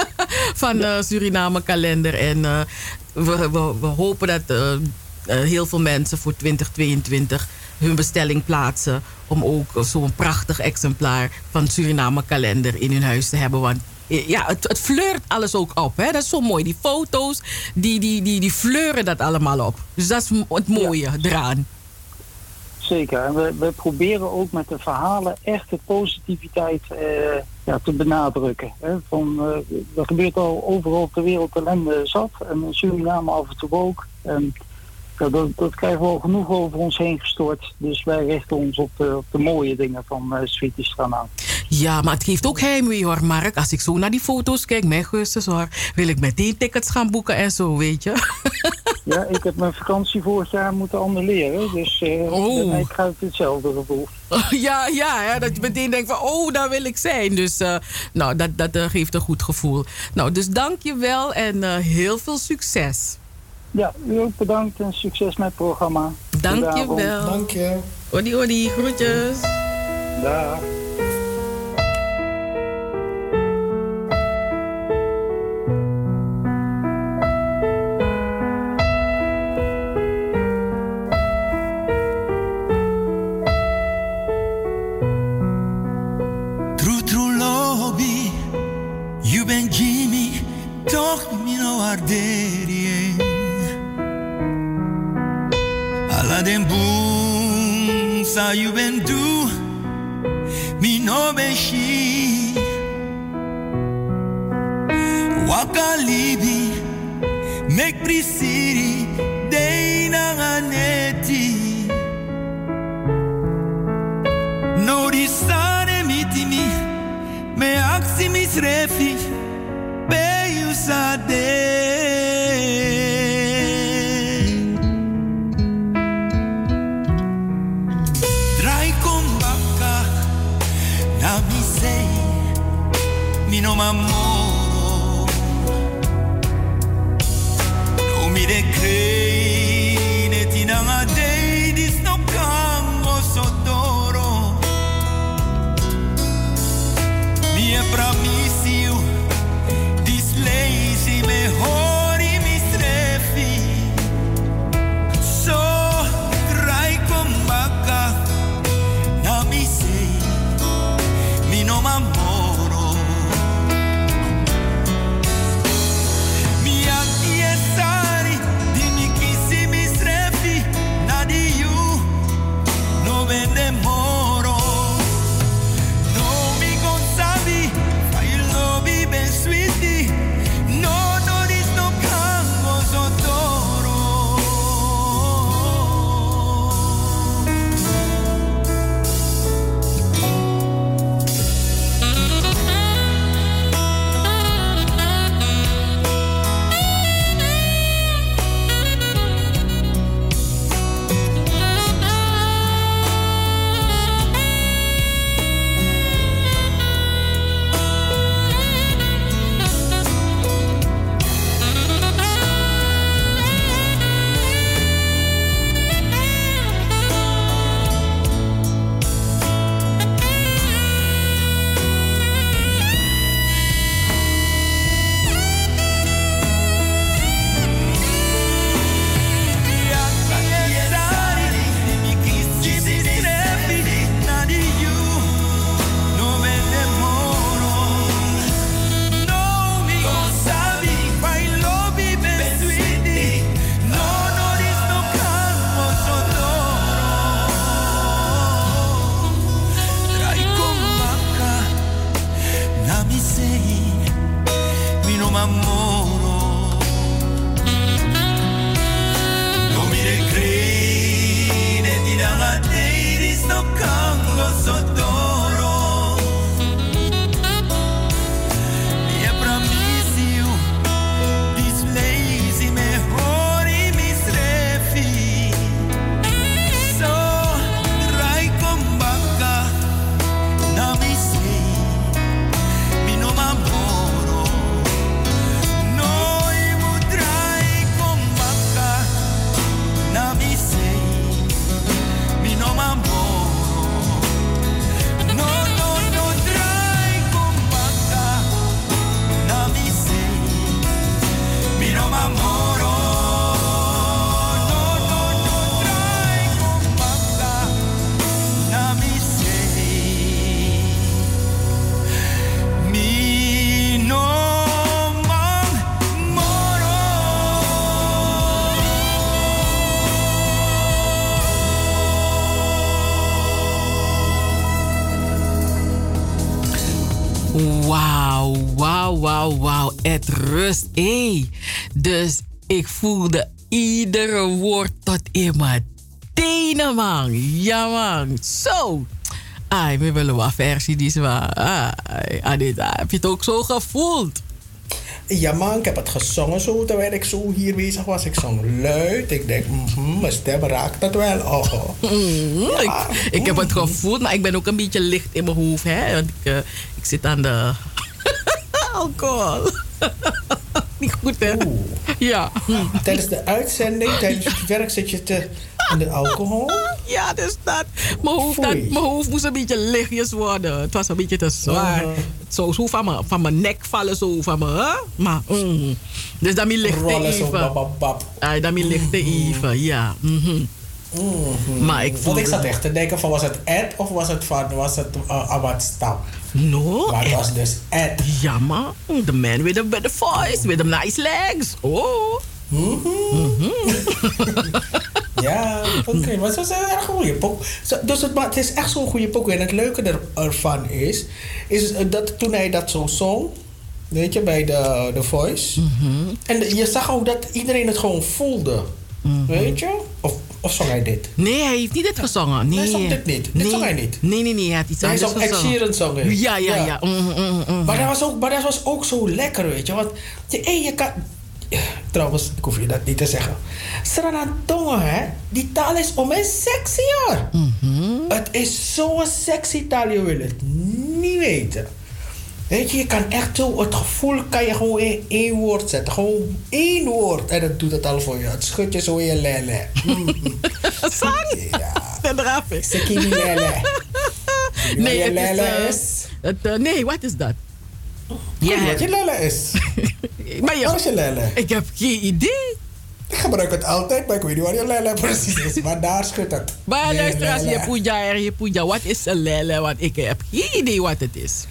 [SPEAKER 1] van de Suriname kalender. En eh, we, we, we hopen dat eh, eh, heel veel mensen voor 2022 hun bestelling plaatsen. Om ook zo'n prachtig exemplaar van Suriname kalender in hun huis te hebben. Want eh, ja, het, het fleurt alles ook op. Hè? Dat is zo mooi. Die foto's, die, die, die, die fleuren dat allemaal op. Dus dat is het mooie eraan.
[SPEAKER 17] Zeker. En we, we proberen ook met de verhalen echt de positiviteit eh, ja, te benadrukken. Hè. Van, eh, er gebeurt al overal ter wereld ellende zat. En in Suriname af en toe ook. En ja, dat, dat krijgen we al genoeg over ons heen gestort. Dus wij richten ons op de, op de mooie dingen van uh, Sweetie Strana.
[SPEAKER 1] Ja, maar het geeft ook heimwee hoor, Mark. Als ik zo naar die foto's kijk, mijn gustus hoor, wil ik meteen tickets gaan boeken en zo, weet je.
[SPEAKER 17] Ja, ik heb mijn vakantie vorig jaar moeten annuleren. Dus eh
[SPEAKER 1] Oh.
[SPEAKER 17] bij mij krijgt hetzelfde gevoel.
[SPEAKER 1] ja, ja hè, dat je meteen denkt van, oh, daar wil ik zijn. Dus eh, nou, dat, dat eh, geeft een goed gevoel. Nou, dus dank je wel en eh, heel veel succes.
[SPEAKER 17] Ja, u ook bedankt en succes met het programma.
[SPEAKER 1] Dank je wel.
[SPEAKER 5] Dank je.
[SPEAKER 1] Odi, odi, groetjes.
[SPEAKER 17] Dag.
[SPEAKER 19] True, true lobby, you ben Jimmy, toch mi no. Sa you ben do, mi no ben she. Waka libi, make prisiri, neti. No di sane mitimi Me aksi misrefi Be sade Drai Mi no
[SPEAKER 1] voelde iedere woord tot in mijn tenen, man. Ja, man. Zo. Ai, we willen wel versie die zwaar. Ai, Anita, heb je het ook zo gevoeld?
[SPEAKER 5] Ja man, ik heb het gezongen zo terwijl ik zo hier bezig was. Ik zong luid. Ik denk, mhm, mijn stem raakt dat wel. Oh.
[SPEAKER 1] Mm, ik, ik heb het gevoeld, maar ik ben ook een beetje licht in mijn hoofd. Hè? Want ik, eh, ik zit aan de alcohol. Niet goed, hè? Ja.
[SPEAKER 5] Tijdens de uitzending, tijdens het werk zit je te, aan de alcohol.
[SPEAKER 1] Ja, dus dat. Mijn hoofd, dat, mijn hoofd moest een beetje lichtjes worden. Het was een beetje te zwaar.
[SPEAKER 5] Uh-huh.
[SPEAKER 1] Zo, zo van, mijn, van mijn nek vallen, zo van mijn... Hè? Maar, mm. Dus dat me
[SPEAKER 5] Rollen zo,
[SPEAKER 1] even.
[SPEAKER 5] bap.
[SPEAKER 1] Ah, dat me lichte even, ja. Mhm. Maar ik voelde...
[SPEAKER 5] ik zat echt te denken van was het Ed of was het van was het uh, Abad Stap?
[SPEAKER 1] No.
[SPEAKER 5] Maar het was dus Ed.
[SPEAKER 1] Ja, man. The man with the, with the voice, with the nice legs. Oh.
[SPEAKER 5] Mhm. Ja, oké. Maar het was een erg goede pok. Dus het, maar het is echt zo'n goede pok. En het leuke er, ervan is, is dat toen hij dat zo zong, weet je, bij de, de Voice. En je zag ook dat iedereen het gewoon voelde. Weet je? Of, of zong hij dit?
[SPEAKER 1] Nee, hij heeft niet dit gezongen. Nee,
[SPEAKER 5] Hij zong dit niet. Dit
[SPEAKER 1] nee.
[SPEAKER 5] zong hij niet.
[SPEAKER 1] Nee, nee, nee. Hij had iets
[SPEAKER 5] Hij zong Ed
[SPEAKER 1] gezongen.
[SPEAKER 5] Sheeran zong hij.
[SPEAKER 1] Ja, ja, ja.
[SPEAKER 5] Ja.
[SPEAKER 1] Mm, mm, mm.
[SPEAKER 5] Maar dat, was ook, maar dat was ook zo lekker, weet je. Want je, hey, je kan... Trouwens, ik hoef je dat niet te zeggen. Sranatongen, hè. Die taal is om en sexy, hoor. Het is zo'n sexy taal, je wil het niet weten. Weet je, je kan echt zo... Het gevoel kan je gewoon in één woord zetten. Gewoon één woord. En dat doet het al voor je. Het schudt je zo in je lele.
[SPEAKER 1] Sorry.
[SPEAKER 5] Ja.
[SPEAKER 1] En eraf is.
[SPEAKER 5] Sekini lele.
[SPEAKER 1] Nee,
[SPEAKER 5] je
[SPEAKER 1] het is,
[SPEAKER 5] lele
[SPEAKER 1] eh,
[SPEAKER 5] is?
[SPEAKER 1] het, eh, nee, wat is dat?
[SPEAKER 5] Ja, wat je lele is.
[SPEAKER 1] Maar je,
[SPEAKER 5] Wat is je lele?
[SPEAKER 1] Ik heb geen idee.
[SPEAKER 5] Ik gebruik het altijd, maar ik weet niet waar je lele precies is. Maar daar schudt het.
[SPEAKER 1] Maar luister, als je puja er, je puja, wat is een lele? Want ik heb geen idee wat het is.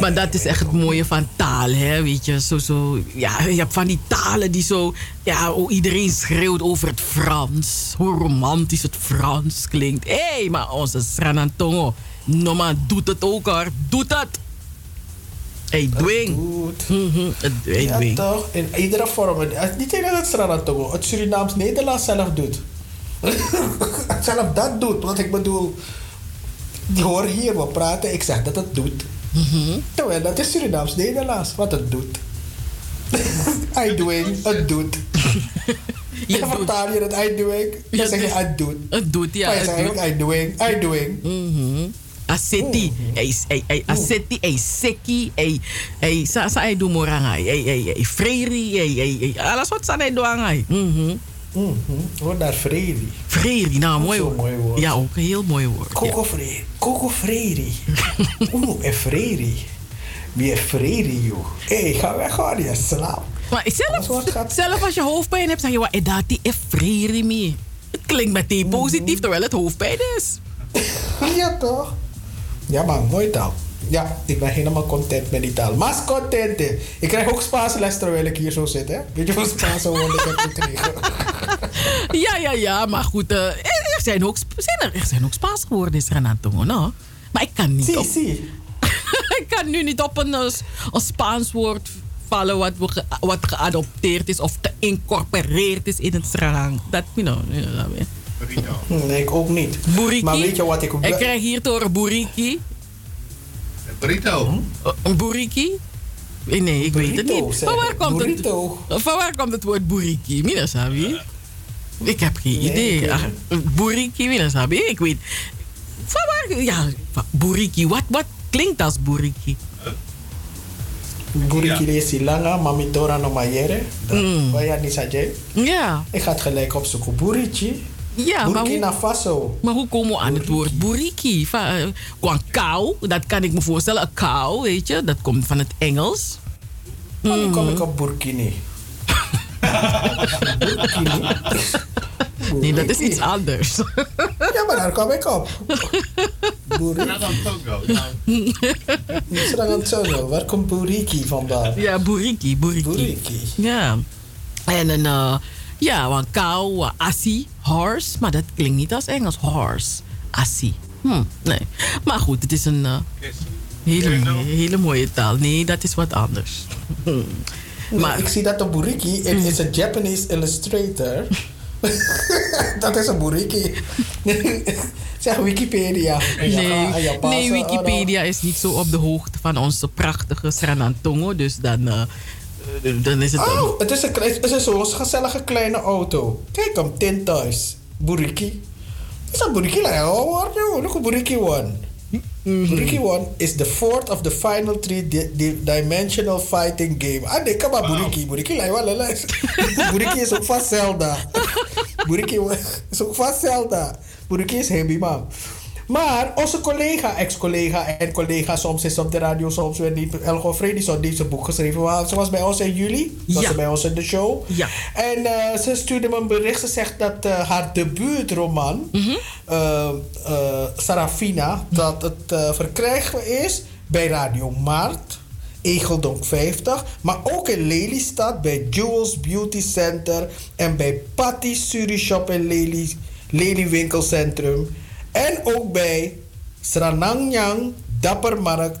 [SPEAKER 1] Maar dat is echt het mooie van taal, hè? Weet je, zo, zo, ja, je hebt van die talen die zo, ja, oh, iedereen schreeuwt over het Frans. Hoe romantisch het Frans klinkt. Hé, hey, maar onze Sranantongo, no man, doet het ook hoor, doet het. Hij dwing. Hij
[SPEAKER 5] Ja,
[SPEAKER 1] dwing.
[SPEAKER 5] toch? In iedere vorm. Niet alleen het Sranatogo, het Surinaams-Nederlands zelf doet. zelf dat doet. Want ik bedoel, horen hier, we praten, ik zeg dat het doet.
[SPEAKER 1] Mhm.
[SPEAKER 5] Terwijl dat is Surinaams-Nederlands, wat het doet. I doing, het doet. Je vertaal je het I doing, dan zeg je het doet.
[SPEAKER 1] Het doet, ja.
[SPEAKER 5] Maar je zegt eigenlijk I doing, I doing.
[SPEAKER 1] Aseti, ei ei ei aseti, ei seki, ei ei sa sa ei do moranga, ei ei ei freri, ei ei ei alles wat sa ei do angai. Mhm.
[SPEAKER 5] Mhm. Hoor daar Freri.
[SPEAKER 1] Freri, nou mooi woord.
[SPEAKER 5] mooi woord.
[SPEAKER 1] Ja, ook een heel mooi woord. ja.
[SPEAKER 5] Coco Freri. Coco Freri. Oeh, e Freri. Wie is Freri, joh? Hé, hey, ga weg, hoor. Je slaap.
[SPEAKER 1] Maar zelf, zelf als je hoofdpijn hebt, zeg je wat edati e freri mi. Het klinkt meteen positief terwijl het hoofdpijn is.
[SPEAKER 5] Ja, toch? Ja, man, mooi taal. Ja, ik ben helemaal content met die taal. Mas content. Ik krijg ook Spaanse les terwijl ik hier zo zit, hè? Weet je hoeveel Spaanse woorden ik heb gekregen?
[SPEAKER 1] Ja, ja, ja, maar goed. eh, er, zijn ook, zijn er, er zijn ook Spaanse woorden in Renato, no? Maar ik kan niet op... ik kan nu niet op een, eh, een Spaans woord vallen wat, we ge- wat geadopteerd is of geïncorporeerd is in het Srang. Dat, you know, you know.
[SPEAKER 5] Nee, ik ook niet.
[SPEAKER 1] Buriki.
[SPEAKER 5] Maar weet je wat ik...
[SPEAKER 1] Ik krijg hier te horen buriki.
[SPEAKER 20] Burrito.
[SPEAKER 1] Een buriki? Eh, Nee, ik weet het niet. Van waar, komt
[SPEAKER 5] Burrito.
[SPEAKER 1] het, van waar komt het woord buriki? Mina sabi? Ik heb geen
[SPEAKER 5] Nee,
[SPEAKER 1] idee. Ach, buriki, mina sabi? Ik weet... Van waar... Ja, buriki. Wat, wat klinkt als buriki?
[SPEAKER 5] Buriki de Silanga, Mamitora no Mayere.
[SPEAKER 1] Mm.
[SPEAKER 5] Niet zei.
[SPEAKER 1] Ja.
[SPEAKER 5] Ik ga het gelijk opzoeken. Buriki.
[SPEAKER 1] Ja, maar
[SPEAKER 5] Burkina
[SPEAKER 1] hoe,
[SPEAKER 5] Faso.
[SPEAKER 1] maar hoe komen we aan het woord buriki? Van, eh, kou, dat kan ik me voorstellen. Een kou, weet je, dat komt van het Engels.
[SPEAKER 5] Oh, nu kom
[SPEAKER 1] Mhm.
[SPEAKER 5] ik op Burkini.
[SPEAKER 1] Nee, dat is iets anders.
[SPEAKER 5] Ja, maar daar kom ik op. Srangantogo. Waar komt Buriki vandaan?
[SPEAKER 1] Ja, buriki, buriki.
[SPEAKER 5] Buriki.
[SPEAKER 1] Ja. En een, eh, ja, want kou, eh, assi, horse. Maar dat klinkt niet als Engels, horse. Assi. Hm, nee. Maar goed, het is een eh, hele, mooie, hele mooie taal. Nee, dat is wat anders.
[SPEAKER 5] Maar ik zie dat de Buriki it is een Japanese illustrator. dat is een Buriki. zeg Wikipedia.
[SPEAKER 1] Nee, nee,
[SPEAKER 5] oh,
[SPEAKER 1] Wikipedia is niet zo op de hoogte van onze prachtige Sranantongo. Dus dan, eh, dan is het...
[SPEAKER 5] Oh, het is een, het is zo'n gezellige kleine auto. Kijk hem, Tin Toys. Buriki. Is dat Buriki? Like, oh? Look at Buriki one. Buriki one is the fourth of the final three di- di- dimensional fighting game. Ah, nee, kom maar Buriki. Buriki, like, wel. Buriki is ook van Zelda. Buriki is ook van Zelda. Buriki is heavy, man. Maar onze collega, ex-collega en collega, soms is op de radio, soms weer niet. Elgo Freddy had deze boek geschreven. Ze was bij ons in juli. Was
[SPEAKER 1] Ja.
[SPEAKER 5] ze bij ons in de show.
[SPEAKER 1] Ja.
[SPEAKER 5] En eh, ze stuurde me een bericht. Ze zegt dat eh, haar debuutroman, eh, eh, Sarafina, dat het verkrijgbaar is bij Radio Maart. Egeldonk 50, maar ook in Lelystad bij Jewels Beauty Center en bij Patty Surishop in Lely, Lely Winkelcentrum. En ook bij Sranangyang Dappermarkt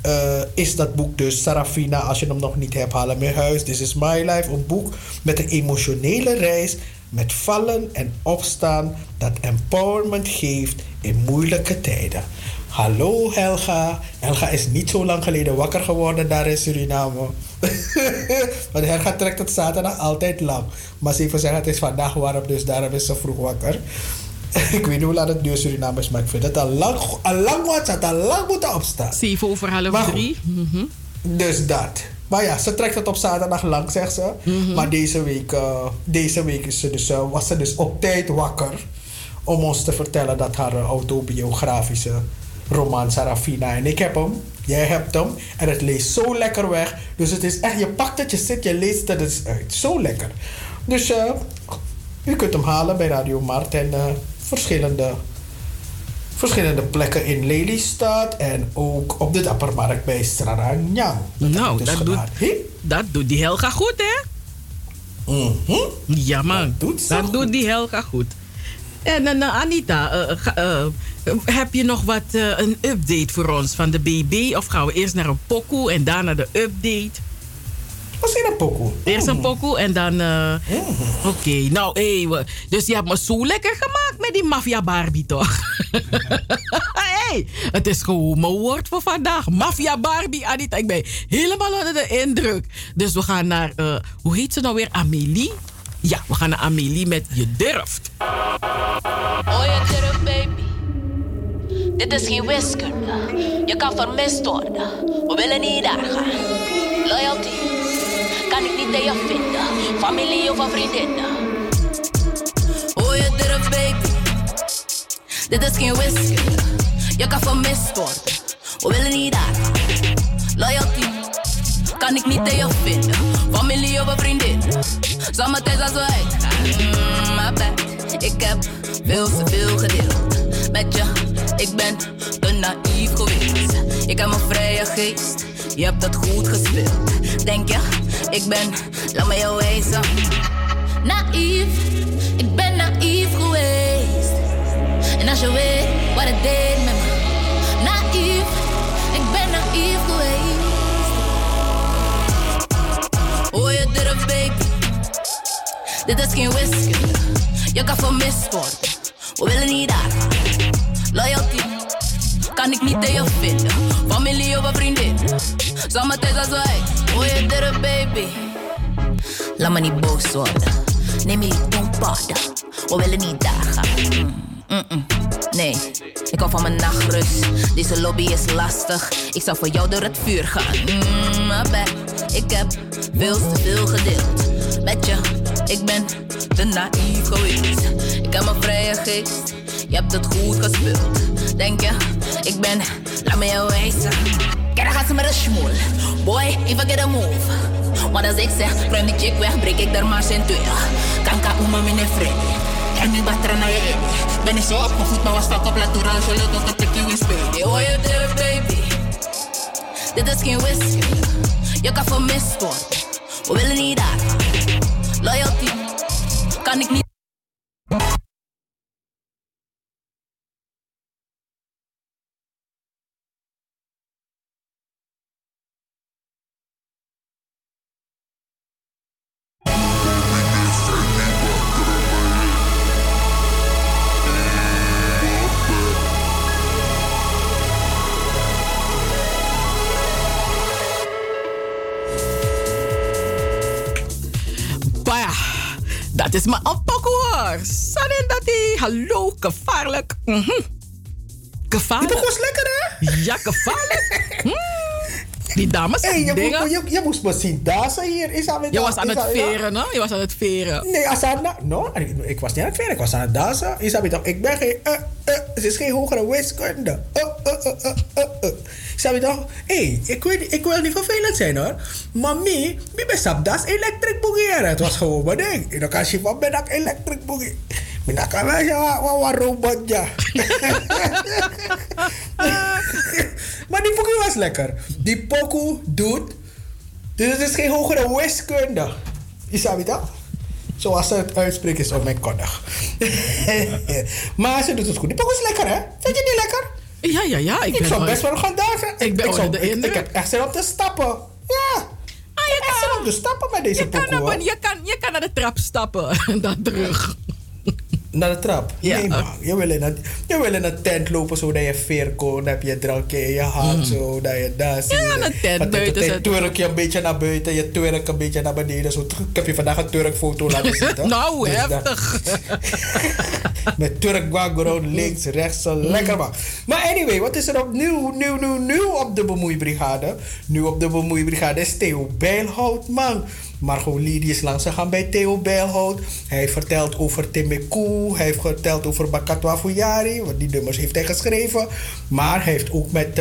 [SPEAKER 5] eh, is dat boek dus Sarafina. Als je hem nog niet hebt, haal hem in huis. This is my life. Een boek met een emotionele reis. Met vallen en opstaan. Dat empowerment geeft in moeilijke tijden. Hallo Helga. Helga is niet zo lang geleden wakker geworden daar in Suriname. Want Helga trekt het zaterdag altijd lang. Maar ze even zeggen, het is vandaag warm, dus daarom is ze vroeg wakker. ik weet niet hoe laat het nu in Suriname is, maar ik vind het al lang, al lang wat. Had al lang moeten opstaan.
[SPEAKER 1] Zeven over half drie. Mhm.
[SPEAKER 5] Dus dat. Maar ja, ze trekt het op zaterdag lang, zegt ze.
[SPEAKER 1] Mhm.
[SPEAKER 5] Maar deze week, eh, deze week is ze dus, eh, was ze dus op tijd wakker. Om ons te vertellen dat haar eh, autobiografische roman Sarafina. En ik heb hem, jij hebt hem. En het leest zo lekker weg. Dus het is echt, je pakt het, je zit, je leest het eens uit. Zo lekker. Dus eh, u kunt hem halen bij Radio Mart en verschillende, verschillende plekken in Lelystad. En ook op de Dappermarkt bij Straranyang.
[SPEAKER 1] Nou,
[SPEAKER 5] dus
[SPEAKER 1] dat doet, dat doet die Helga goed, hè? Ja, man. Dat doet, die Helga goed. En dan eh, Anita, eh, eh, heb je nog wat, een update voor ons van de BB? Of gaan we eerst naar een pokoe en daarna de update?
[SPEAKER 5] Wat is een pokoe?
[SPEAKER 1] Eerst een pokoe en dan... eh, Oké, nou hé, we- dus je hebt me zo lekker gemaakt met die Mafia Barbie, toch? hey, het is gewoon mijn woord voor vandaag. Mafia Barbie, Anita. Ik ben helemaal onder de indruk. Dus we gaan naar, eh, hoe heet ze nou weer? Amelie? Ja, we gaan naar Amelie met Je Durft.
[SPEAKER 12] Oh, je durft, baby. Dit is geen wiskunde. Je kan vermist worden. We willen niet daar gaan. Loyalty kan ik niet in je vinden. Familie of een vriendinnen. Oh, je durft, baby. Dit is geen wiskunde. Je kan vermist worden. We willen niet daar. Loyalty kan ik niet in je vinden. Familie of een vriendin. Zomertijd als. Mm, my. Ik heb veel te veel gedeeld. Met je, ik ben te naïef geweest. Ik heb een vrije geest. Je hebt het goed gespeeld. Denk je, ik ben, laat me jou wijzen. Naïef, ik ben naïef geweest. En als je weet wat het deed met me. Naïef, ik ben naïef geweest. Oh, je durft, baby. Dit is geen wiskunde. Je kan vermist worden. We willen niet daar. Loyalty kan ik niet je vinden. Familie of een vriendin. Zomertijd als wij. Oh, je baby. Laat me niet boos worden. Neem je die dompadden. We willen niet daar gaan. Mm, mm, mm. Nee, ik hou van mijn nachtrust. Deze lobby is lastig. Ik zal voor jou door het vuur gaan. Mm. Ik heb veel te veel gedeeld. Met je, ik ben te naïef. Ik heb een vrije geest. Je hebt het goed gespeeld. Denk je, ik ben, laat me jou wijzen. Kijk, dan gaat ze met een schmoel. Boy, even get a move. Want als ik zeg, ruim die chick weg, breek ik er maar zijn twee. Kanka uma mine vrede. En nu batter naar je in. Ben ik zo opgevoed, maar was fuck op laat als je lukt tot het tikkie weer spelen. Oh, je baby. Dit is geen wiskunde. Je kan vermist worden. We willen niet daar gaan. Loyalty kan ik niet.
[SPEAKER 18] Is maar een pokoe hoor. Sanin dat die. Hallo, gevaarlijk. Mhm. Gevaarlijk.
[SPEAKER 5] Die is lekker hè?
[SPEAKER 18] Ja, gevaarlijk. Mm. Die dames
[SPEAKER 5] Hey, je,
[SPEAKER 18] dingen.
[SPEAKER 5] moet, je, je moest me zien dansen hier. Is dat,
[SPEAKER 18] Je was aan het veren, hè? Je was aan het veren.
[SPEAKER 5] Nee, als aan, no, ik, was niet aan het veren, ik was aan het dansen. Isabi toch, ik ben geen, uh, uh, het is geen hogere wiskunde. Uh, uh, uh, uh, uh, toch, hé, hey, ik, weet, ik wil niet vervelend zijn hoor. Maar me, ben sap das electric boogie. Het was gewoon mijn ding. En dan kan je van ben ik electric boogie. Mina kan wel zeggen, wat wat robot ja. maar die boogie was lekker. Die pokoe doet, dus het is geen hogere wiskunde. Isabi toch? Zoals ze het uitspreken is op mijn koddig. maar ze doet het goed. Die pokoe is lekker, hè? Vind je die lekker?
[SPEAKER 18] Ja, ja, ja. Ik,
[SPEAKER 5] Ik, zou best wel gaan dansen.
[SPEAKER 18] Ik ben
[SPEAKER 5] zou-
[SPEAKER 18] onder de
[SPEAKER 5] ik, ik heb echt zin om te stappen. Ja.
[SPEAKER 18] Ah, je
[SPEAKER 5] echt zin om te stappen met deze
[SPEAKER 18] je kan,
[SPEAKER 5] pokoe.
[SPEAKER 18] ben- je, kan, je kan naar de trap stappen en dan terug.
[SPEAKER 5] Naar de trap?
[SPEAKER 18] Ja.
[SPEAKER 5] Nee, man. Je wil, in een, je wil in een tent lopen zodat je veer kon. Dan heb je drankje in je hand, zo, dat je daar zit.
[SPEAKER 18] Mm. Ja, een tent buiten
[SPEAKER 5] turk je een beetje naar buiten, je turk een beetje naar beneden. Zo. Ik heb je vandaag een turk foto laten zien. toch?
[SPEAKER 18] nou,
[SPEAKER 5] Dus dat-
[SPEAKER 18] heftig.
[SPEAKER 5] Met Turk background, links, rechts, zo lekker man. Maar anyway, wat is er op nieuw, nieuw, nieuw, nieuw op de bemoeibrigade? Nu op de bemoeibrigade is Theo Bijlhout, man. Margot is langs gegaan bij Theo Bijlhout. Hij vertelt over Timekoe. Hij heeft verteld over Bakatwa Fuyari. Want die nummers heeft hij geschreven. Maar hij heeft ook met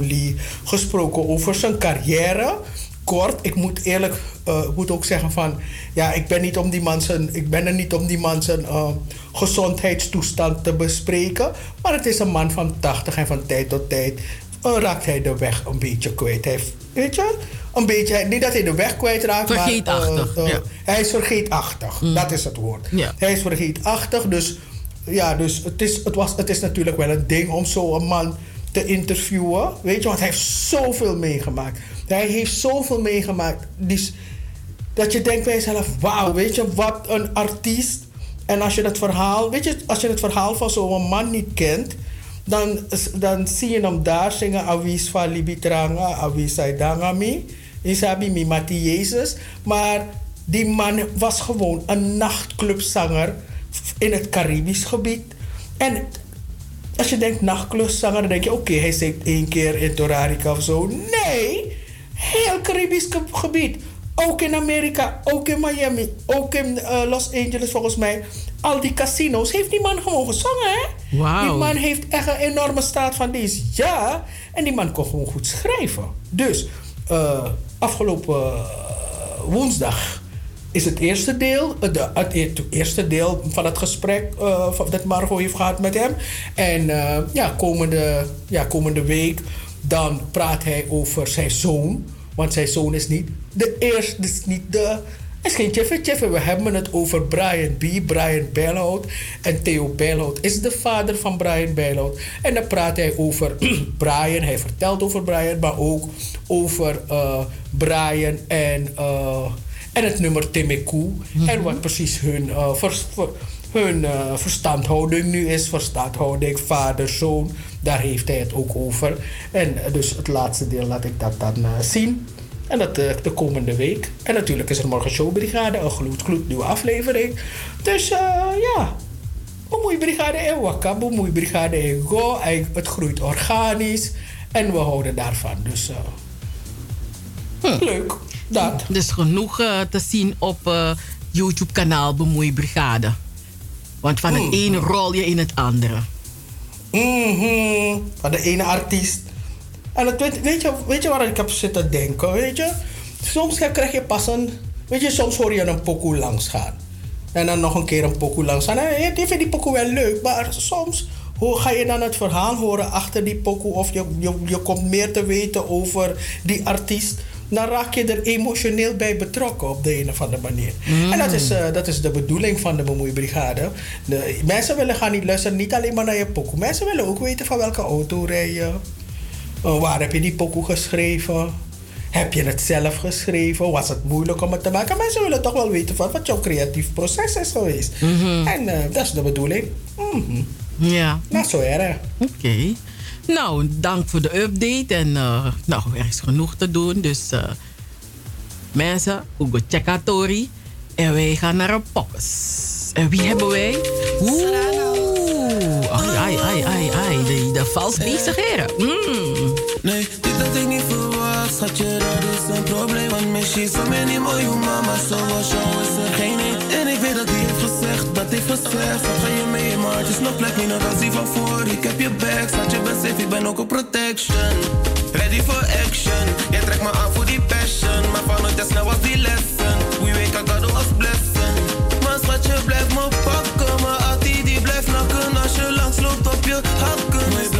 [SPEAKER 5] Lee gesproken over zijn carrière kort. Ik moet eerlijk, eh, moet ook zeggen van, ja, ik ben niet om die man zijn, ik ben er niet om die man zijn eh, gezondheidstoestand te bespreken. Maar het is een man van 80 en van tijd tot tijd raakt hij de weg een beetje kwijt. Hij weet je, een beetje, niet dat hij de weg kwijtraakt, maar
[SPEAKER 18] Vergeetachtig,
[SPEAKER 5] eh, eh,
[SPEAKER 18] ja.
[SPEAKER 5] hij is vergeetachtig. Dat is het woord.
[SPEAKER 18] Ja.
[SPEAKER 5] Hij is vergeetachtig, dus ja, dus het is, het, was, het is natuurlijk wel een ding om zo'n man te interviewen. Weet je, want hij heeft zoveel meegemaakt. Hij heeft zoveel meegemaakt. Dus, dat je denkt bij jezelf, wauw, weet je, wat een artiest. En als je het verhaal, weet je, als je het verhaal van zo'n man niet kent, dan, dan zie je hem daar zingen Awis van Libitranga, Awis Saidangami, Isabi Mimati Jezus. Maar die man was gewoon een nachtclubzanger in het Caribisch gebied. En als je denkt nachtclubzanger, dan denk je oké, hij zingt één keer in Torarica of zo. Nee, heel Caribisch ge- gebied. Ook in Amerika, ook in Miami, ook in eh, Los Angeles volgens mij. Al die casino's heeft die man gewoon gezongen, hè?
[SPEAKER 18] Wauw.
[SPEAKER 5] Die man heeft echt een enorme staat van dienst. Ja, en die man kon gewoon goed schrijven. Dus, eh, afgelopen eh, woensdag is het eerste deel, eh, de, het e- het eerste deel van het gesprek van- dat Margot heeft gehad met hem. En ja, komende, ja, komende week dan praat hij over zijn zoon. Want zijn zoon is niet de eerste, is niet de... Het is geen Jeffrey Jeffrey, we hebben het over Brian B. Brian Bijlhout. En Theo Bijlhout is de vader van Brian Bijlhout. En dan praat hij over Brian, hij vertelt over Brian, maar ook over eh, Brian en, eh, en het nummer Timekoe. En wat precies hun, eh, vers- ver- hun verstandhouding nu is. Verstandhouding, vader, zoon, daar heeft hij het ook over. En dus het laatste deel laat ik dat dan zien. En dat eh, de komende week. En natuurlijk is er morgen Showbrigade, een gloed, gloednieuwe aflevering. Dus eh, ja, Bemoeibrigade in Wakka, Bemoeibrigade in Go. Het groeit organisch. En we houden daarvan. Dus eh, leuk. Dat.
[SPEAKER 18] Dus genoeg te zien op YouTube-kanaal Bemoeibrigade. Want van het ene rol je in het andere.
[SPEAKER 5] Mhm, Van de ene artiest. En het, weet, weet, je, weet je waar ik heb zitten denken? Weet je? Soms krijg je pas een... Weet je, soms hoor je een pokoe langs gaan. En dan nog een keer een pokoe langs gaan. En je vindt die pokoe wel leuk. Maar soms hoe ga je dan het verhaal horen achter die pokoe... of je, je, je komt meer te weten over die artiest... dan raak je er emotioneel bij betrokken op de een of andere manier. En dat is, eh, dat is de bedoeling van de bemoeibrigade. De, mensen willen gaan niet luisteren, niet alleen maar naar je pokoe. Mensen willen ook weten van welke auto rij je. Uh, waar heb je die pokoe geschreven? Heb je het zelf geschreven? Was het moeilijk om het te maken? Mensen willen toch wel weten van wat jouw creatief proces is geweest. En eh, dat is de bedoeling. Mhm.
[SPEAKER 18] Ja.
[SPEAKER 5] Nou, zo erg.
[SPEAKER 18] Oké. Nou, dank voor de update. En eh, nou, er is genoeg te doen. Dus eh, mensen, Hugo Chekatori.
[SPEAKER 1] En wij gaan naar een poppes. En wie hebben wij? Oeh. Ai, ai, ai, ai. De, de vals bezig heren. Mm.
[SPEAKER 19] Nee, dit had ik niet verwacht. Schatje, dat is een probleem. Want misschien zo many mooie mama. Zoals jou is er geen één. En ik weet dat hij heeft gezegd, dat heeft gezegd. Wat ga je mee, maar het is nog plek niet als die van voor. Ik heb je back, schat je safe, ik ben ook op protection. Ready for action. Jij trekt me aan voor die passion. Maar van het snel was die lesson. We wake up, God was blessing. Maar schatje, blijf me pakken. Maar altijd die blijft nakken. Als je langs loopt op je hakken. Is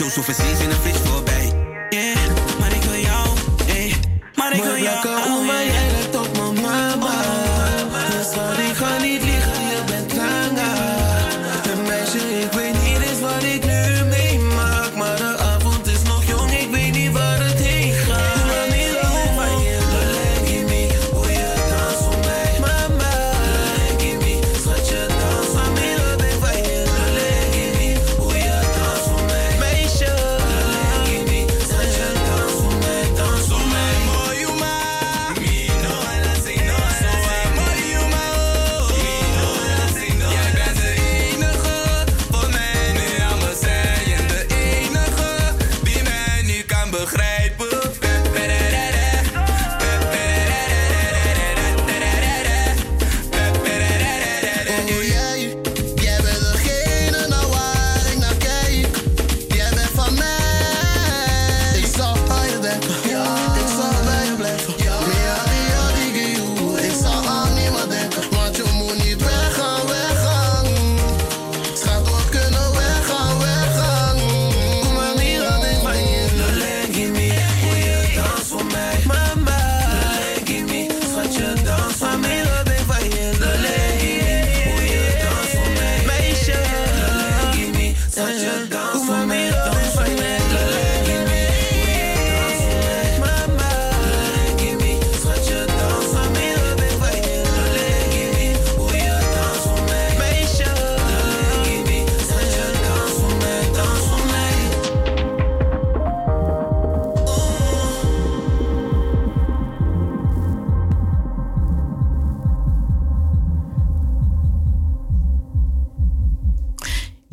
[SPEAKER 6] zij. Joe, zoveel vlees in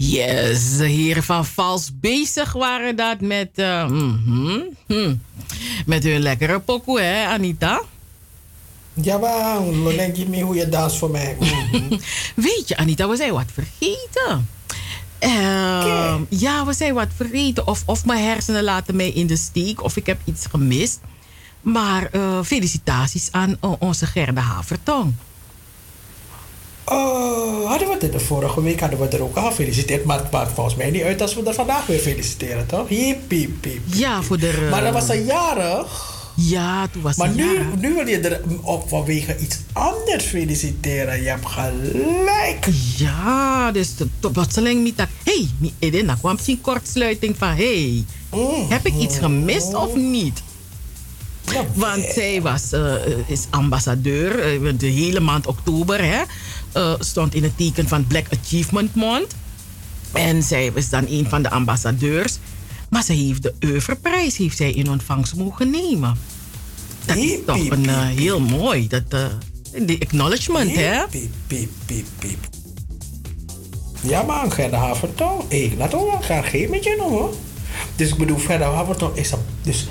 [SPEAKER 1] Yes, de heren van Vals bezig waren dat met, hm, met hun lekkere pokoe, hè, Anita?
[SPEAKER 5] Jawel, Lolen, give me hoe je dans voor mij.
[SPEAKER 1] Weet je, Anita, we zijn wat vergeten. Ehm, ja, we zijn wat vergeten. Of, of mijn hersenen laten mij in de steek, of ik heb iets gemist. Maar eh, felicitaties aan eh, onze Gerda Havertong.
[SPEAKER 5] Oh, hadden we het de vorige week hadden we er ook al gefeliciteerd. Maar het maakt volgens mij niet uit als we er vandaag weer feliciteren, toch? Hiep, hiep, hiep.
[SPEAKER 1] Ja, voor de... eh,
[SPEAKER 5] Maar dat was een jarig.
[SPEAKER 1] Ja, toen was
[SPEAKER 5] Maar nu,
[SPEAKER 1] jarig.
[SPEAKER 5] nu wil je er op vanwege iets anders feliciteren. Je hebt gelijk.
[SPEAKER 1] Ja, dus plotseling niet dat... Hé, hey, dan kwam misschien kortsluiting van... Hé, hey, heb ik iets gemist of niet? Want zij was, eh, is ambassadeur eh, de hele maand oktober. Hè, eh, stond in het teken van Black Achievement Month. En zij is dan een van de ambassadeurs. Maar ze heeft de Oeuvreprijs heeft zij in ontvangst mogen nemen. Dat is toch een, eh, heel mooi. Dat, eh, de acknowledgement, hè?
[SPEAKER 5] Piep, piep, piep, piep. Ja, man, Gerda Havertong. Ik laat ook wel graag geen met je nog, hoor. Dus ik bedoel, Gerda Havertong is een... Dus,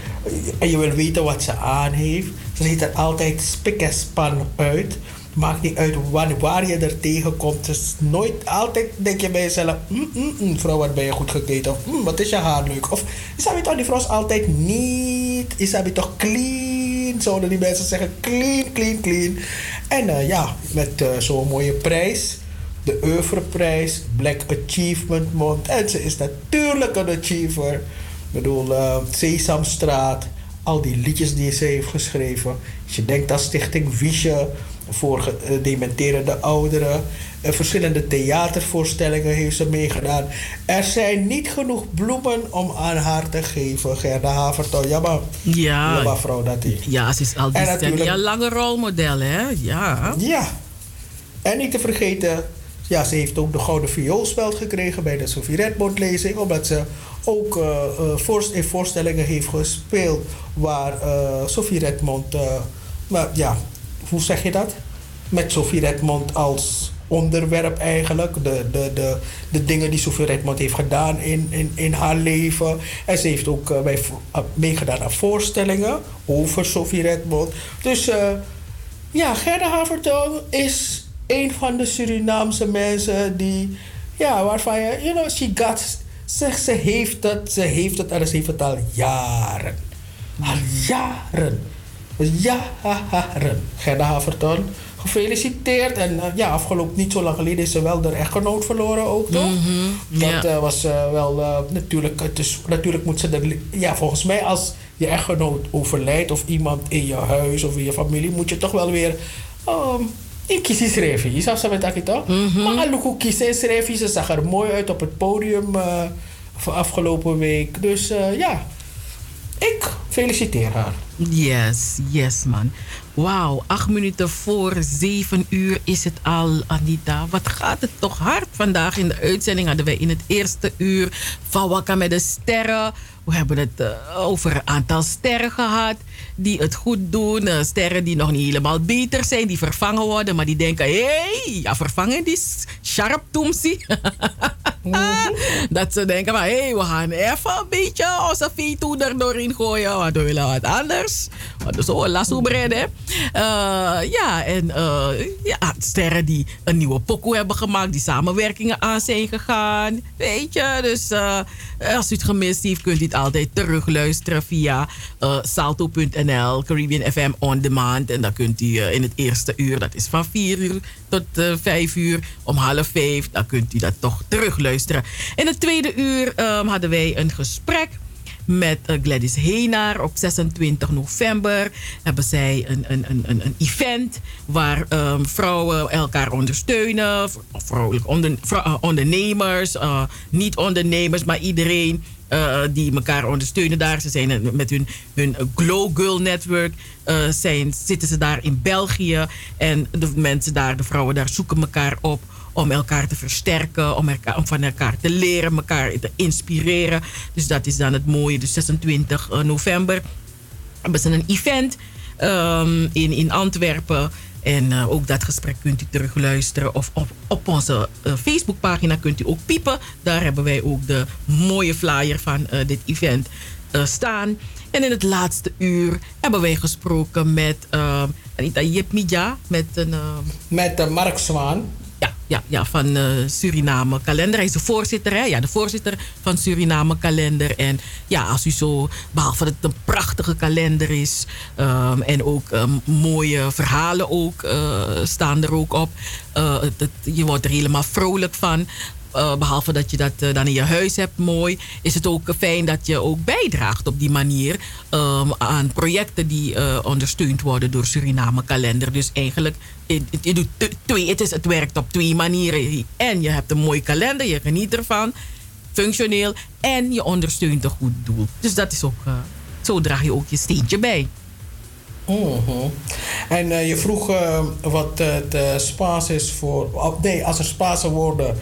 [SPEAKER 5] en je wil weten wat ze aan heeft. Ze ziet er altijd spik en span uit. Maakt niet uit wanneer, waar je er tegenkomt. Is nooit... Altijd denk je bij jezelf... Mm, mm, mm, vrouw, wat ben je goed gekleed? Of wat is je haar leuk? Of is dat toch, die vrouw is altijd niet... Is dat toch clean? zouden die mensen zeggen. Clean, clean, clean. En eh, ja, met eh, zo'n mooie prijs. De Oeuvreprijs, Black Achievement Month. En ze is natuurlijk een achiever. Ik bedoel, eh, Sesamstraat. Al die liedjes die ze heeft geschreven. Als je denkt aan Stichting Viesje voor gedementerende ouderen. En verschillende theatervoorstellingen heeft ze meegedaan. Er zijn niet genoeg bloemen om aan haar te geven, Gerda Haverton. Ja, maar,
[SPEAKER 1] Ja.
[SPEAKER 5] vrouw dat is.
[SPEAKER 1] Ja, ze is al die natuurlijk...
[SPEAKER 5] natuurlijk-
[SPEAKER 1] een lange rolmodel, hè? Ja.
[SPEAKER 5] Ja. En niet te vergeten, ja, ze heeft ook de Gouden Vioolspeld gekregen bij de Sophie Redmond lezing. Omdat ze ook eh, eh, voorst- in voorstellingen heeft gespeeld waar eh, Sophie Redmond, eh, maar ja, hoe zeg je dat? Met Sophie Redmond als onderwerp eigenlijk. De, de, de, de dingen die Sophie Redmond heeft gedaan in, in, in haar leven. En ze heeft ook eh, eh, meegedaan aan voorstellingen over Sophie Redmond. Dus eh, ja, Gerda Havertong is een van de Surinaamse mensen die, ja, waarvan je, you know, she got, zegt ze heeft het, ze heeft het en heeft het al jaren. Al jaren. Jaren. Gerda Havertong, gefeliciteerd. En eh, ja, afgelopen niet zo lang geleden is ze wel de echtgenoot verloren ook, toch? Dat
[SPEAKER 1] ja.
[SPEAKER 5] eh, was eh, wel natuurlijk. Het is, natuurlijk moet ze er. Ja, volgens mij als je echtgenoot overlijdt of iemand in je huis of in je familie, moet je toch wel weer. Um, in kiezen schrijven. Je zou ze met dat toch? Maar Aluku kiezen schrijven. Ze zag er mooi uit op het podium voor afgelopen week. Dus ja, ik feliciteer haar.
[SPEAKER 1] Yes, yes man. Wauw, acht minuten voor zeven uur is het al, Anita. Wat gaat het toch hard vandaag in de uitzending? Hadden wij in het eerste uur van Wakka met de sterren. We hebben het uh, over een aantal sterren gehad die het goed doen. Uh, sterren die nog niet helemaal beter zijn, die vervangen worden. Maar die denken, hé, hey, ja, vervangen die sharp toemsie. Dat ze denken hé, hey, we gaan even een beetje onze veto er doorheen gooien. Want we willen wat anders. Zo een lasso bredden. Uh, ja, en uh, ja, sterren die een nieuwe pokoe hebben gemaakt. Die samenwerkingen aan zijn gegaan. Weet je, dus uh, als u het gemist heeft, kunt u het altijd terugluisteren via uh, salto.nl, Caribbean FM On Demand. En dan kunt u in het eerste uur, dat is van 4 uur tot uh, 5 uur, om half 5, dan kunt u dat toch terugluisteren. In het tweede uur um, hadden wij een gesprek met uh, Gladys Heenaar. Op 26 november hebben zij een, een, een, een event waar um, vrouwen elkaar ondersteunen. Vrouwelijke onder, vrou ondernemers, uh, niet ondernemers, maar iedereen. Die elkaar ondersteunen daar. Ze zijn met hun, hun Glow Girl Network zijn, zitten ze daar in België. En de mensen daar, de vrouwen daar, zoeken elkaar op om elkaar te versterken, om, elkaar, van elkaar te leren, elkaar te inspireren. Dus dat is dan het mooie. Dus 26 november hebben ze een event um, in, in Antwerpen. En uh, ook dat gesprek kunt u terugluisteren. Of op, op onze uh, Facebookpagina kunt u ook piepen. Daar hebben wij ook de mooie flyer van dit event staan. En in het laatste uur hebben wij gesproken met Anita Jepmidja. Met, een,
[SPEAKER 5] met Mark Zwaan.
[SPEAKER 1] Ja, ja, van uh, Suriname Kalender. Hij is de voorzitter, hè? Ja, de voorzitter van Suriname Kalender. En ja, als u zo, behalve dat het een prachtige kalender is. Um, en ook um, mooie verhalen ook, uh, staan er ook op. Uh, het, je wordt er helemaal vrolijk van. Uh, behalve dat je dat uh, dan in je huis hebt, mooi, is het ook fijn dat je ook bijdraagt op die manier um, aan projecten die uh, ondersteund worden door Suriname Kalender. Dus eigenlijk, je, doet twee, het, is, het werkt op twee manieren. En je hebt een mooi kalender, je geniet ervan, functioneel, en je ondersteunt een goed doel. Dus dat is ook, zo draag je ook je steentje bij.
[SPEAKER 5] Mm. En je vroeg wat de spaas is voor. Oh, nee, als er spazen worden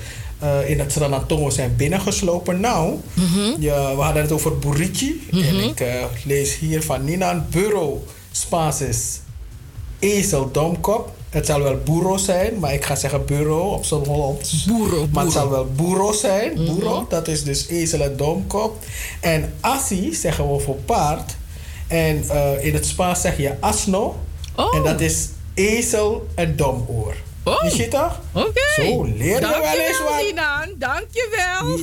[SPEAKER 5] uh, in het Sranatongo zijn binnengeslopen. Nou, mm -hmm. ja, we hadden het over. Mm -hmm. En ik uh, lees hier van Ninan Bureau Spaces Ezel Domkop. Het zal wel boero zijn, maar ik ga zeggen bureau op zo'n Hollands.
[SPEAKER 1] Boero,
[SPEAKER 5] Maar het zal wel boero zijn. Boero, dat is dus ezel en domkop. En assi zeggen we voor paard. En uh, in het Spaans zeg je asno.
[SPEAKER 1] Oh.
[SPEAKER 5] En dat is ezel en domoor.
[SPEAKER 1] Oh.
[SPEAKER 5] Je ziet toch?
[SPEAKER 1] Oké.
[SPEAKER 5] Zo leer je wel eens wat.
[SPEAKER 1] Nina. Dankjewel.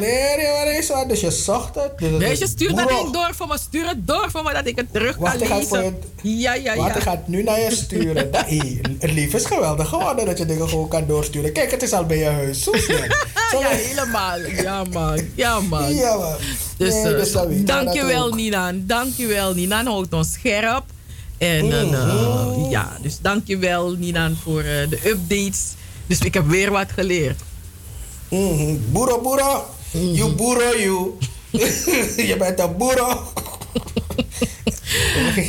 [SPEAKER 5] Leer je wel eens wat. Dus je zocht het. Dus
[SPEAKER 1] Nee, je stuurt dat ding door voor me. Stuur het door voor me dat ik het terug kan
[SPEAKER 5] voor
[SPEAKER 1] lezen.
[SPEAKER 5] je-
[SPEAKER 1] Ja, ja,
[SPEAKER 5] Wat,
[SPEAKER 1] ja.
[SPEAKER 5] ik ga het nu naar je sturen. Dat, hey, het lief is geweldig geworden dat je dingen gewoon kan doorsturen. Kijk, het is al bij je huis. Zo snel. Zo
[SPEAKER 1] ja, helemaal. Ja, man. Ja, man.
[SPEAKER 5] Ja, man.
[SPEAKER 1] Dus,
[SPEAKER 5] Nee, dus je,
[SPEAKER 1] dankjewel. Nina. Dankjewel, Nina. Houdt ons scherp. En
[SPEAKER 5] Mhm.
[SPEAKER 1] ja, dus dankjewel, Nina, voor eh, de updates. Dus ik heb weer wat geleerd.
[SPEAKER 5] Mhm. Boero, boero. You boero, you. je bent een boero.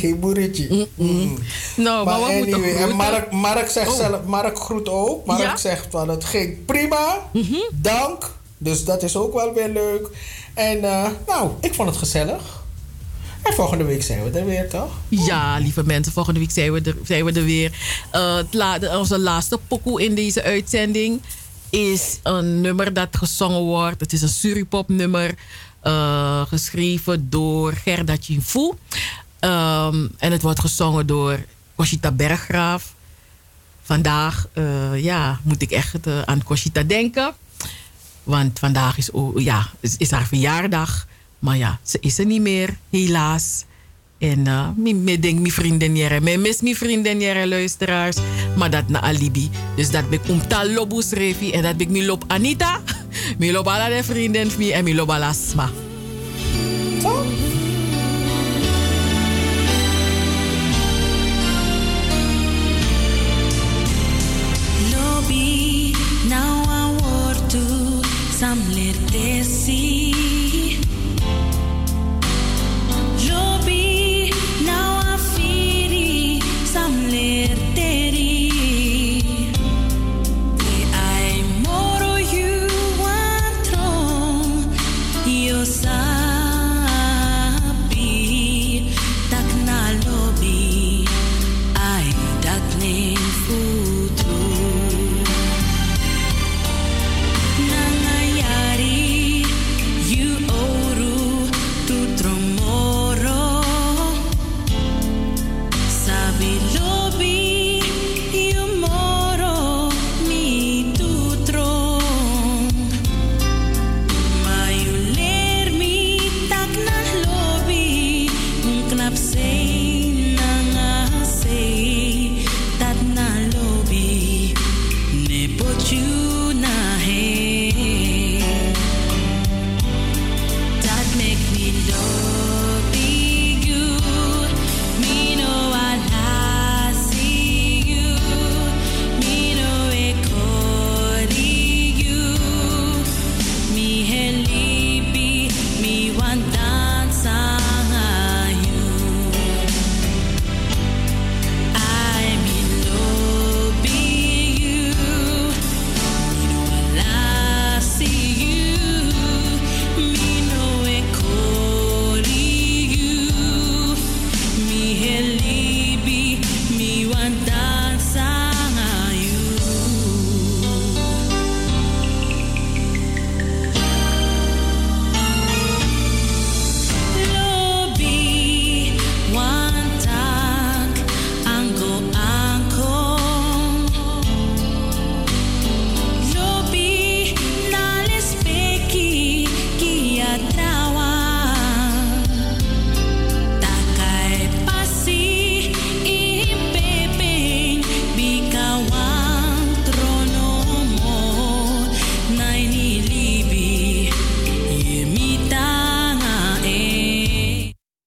[SPEAKER 5] Geen boeretje. Mhm.
[SPEAKER 1] Nou, maar, we moeten
[SPEAKER 5] anyway, en. Mark, Mark zegt
[SPEAKER 1] Oh.
[SPEAKER 5] zelf, Mark groet ook. Mark
[SPEAKER 1] Ja? Mhm.
[SPEAKER 5] zegt van het ging prima. Dank. Dus dat is ook wel weer leuk. En eh, nou, ik vond het gezellig. En volgende week zijn we er weer, toch?
[SPEAKER 1] Ja, lieve mensen, volgende week zijn we er, zijn we er weer. Eh, onze laatste pokoe in deze uitzending is een nummer dat gezongen wordt. Het is een Suripop nummer, eh, geschreven door Gerda Chinfu. Ehm, en het wordt gezongen door Coshita Berggraaf. Vandaag eh, ja, moet ik echt aan Coshita denken. Want vandaag is, o- ja, is haar verjaardag. Maar ja, ze is er niet meer, helaas. En uh, ik denk mijn vrienden jere. Ik mis mijn vrienden jere, luisteraars. Maar dat na alibi. Dus dat ik umta lobus refi. En dat ik mi lob Anita. Mi lob alle de vrienden van mij. En mi lob alle Asma.
[SPEAKER 15] Lobby, now I want to samler desi.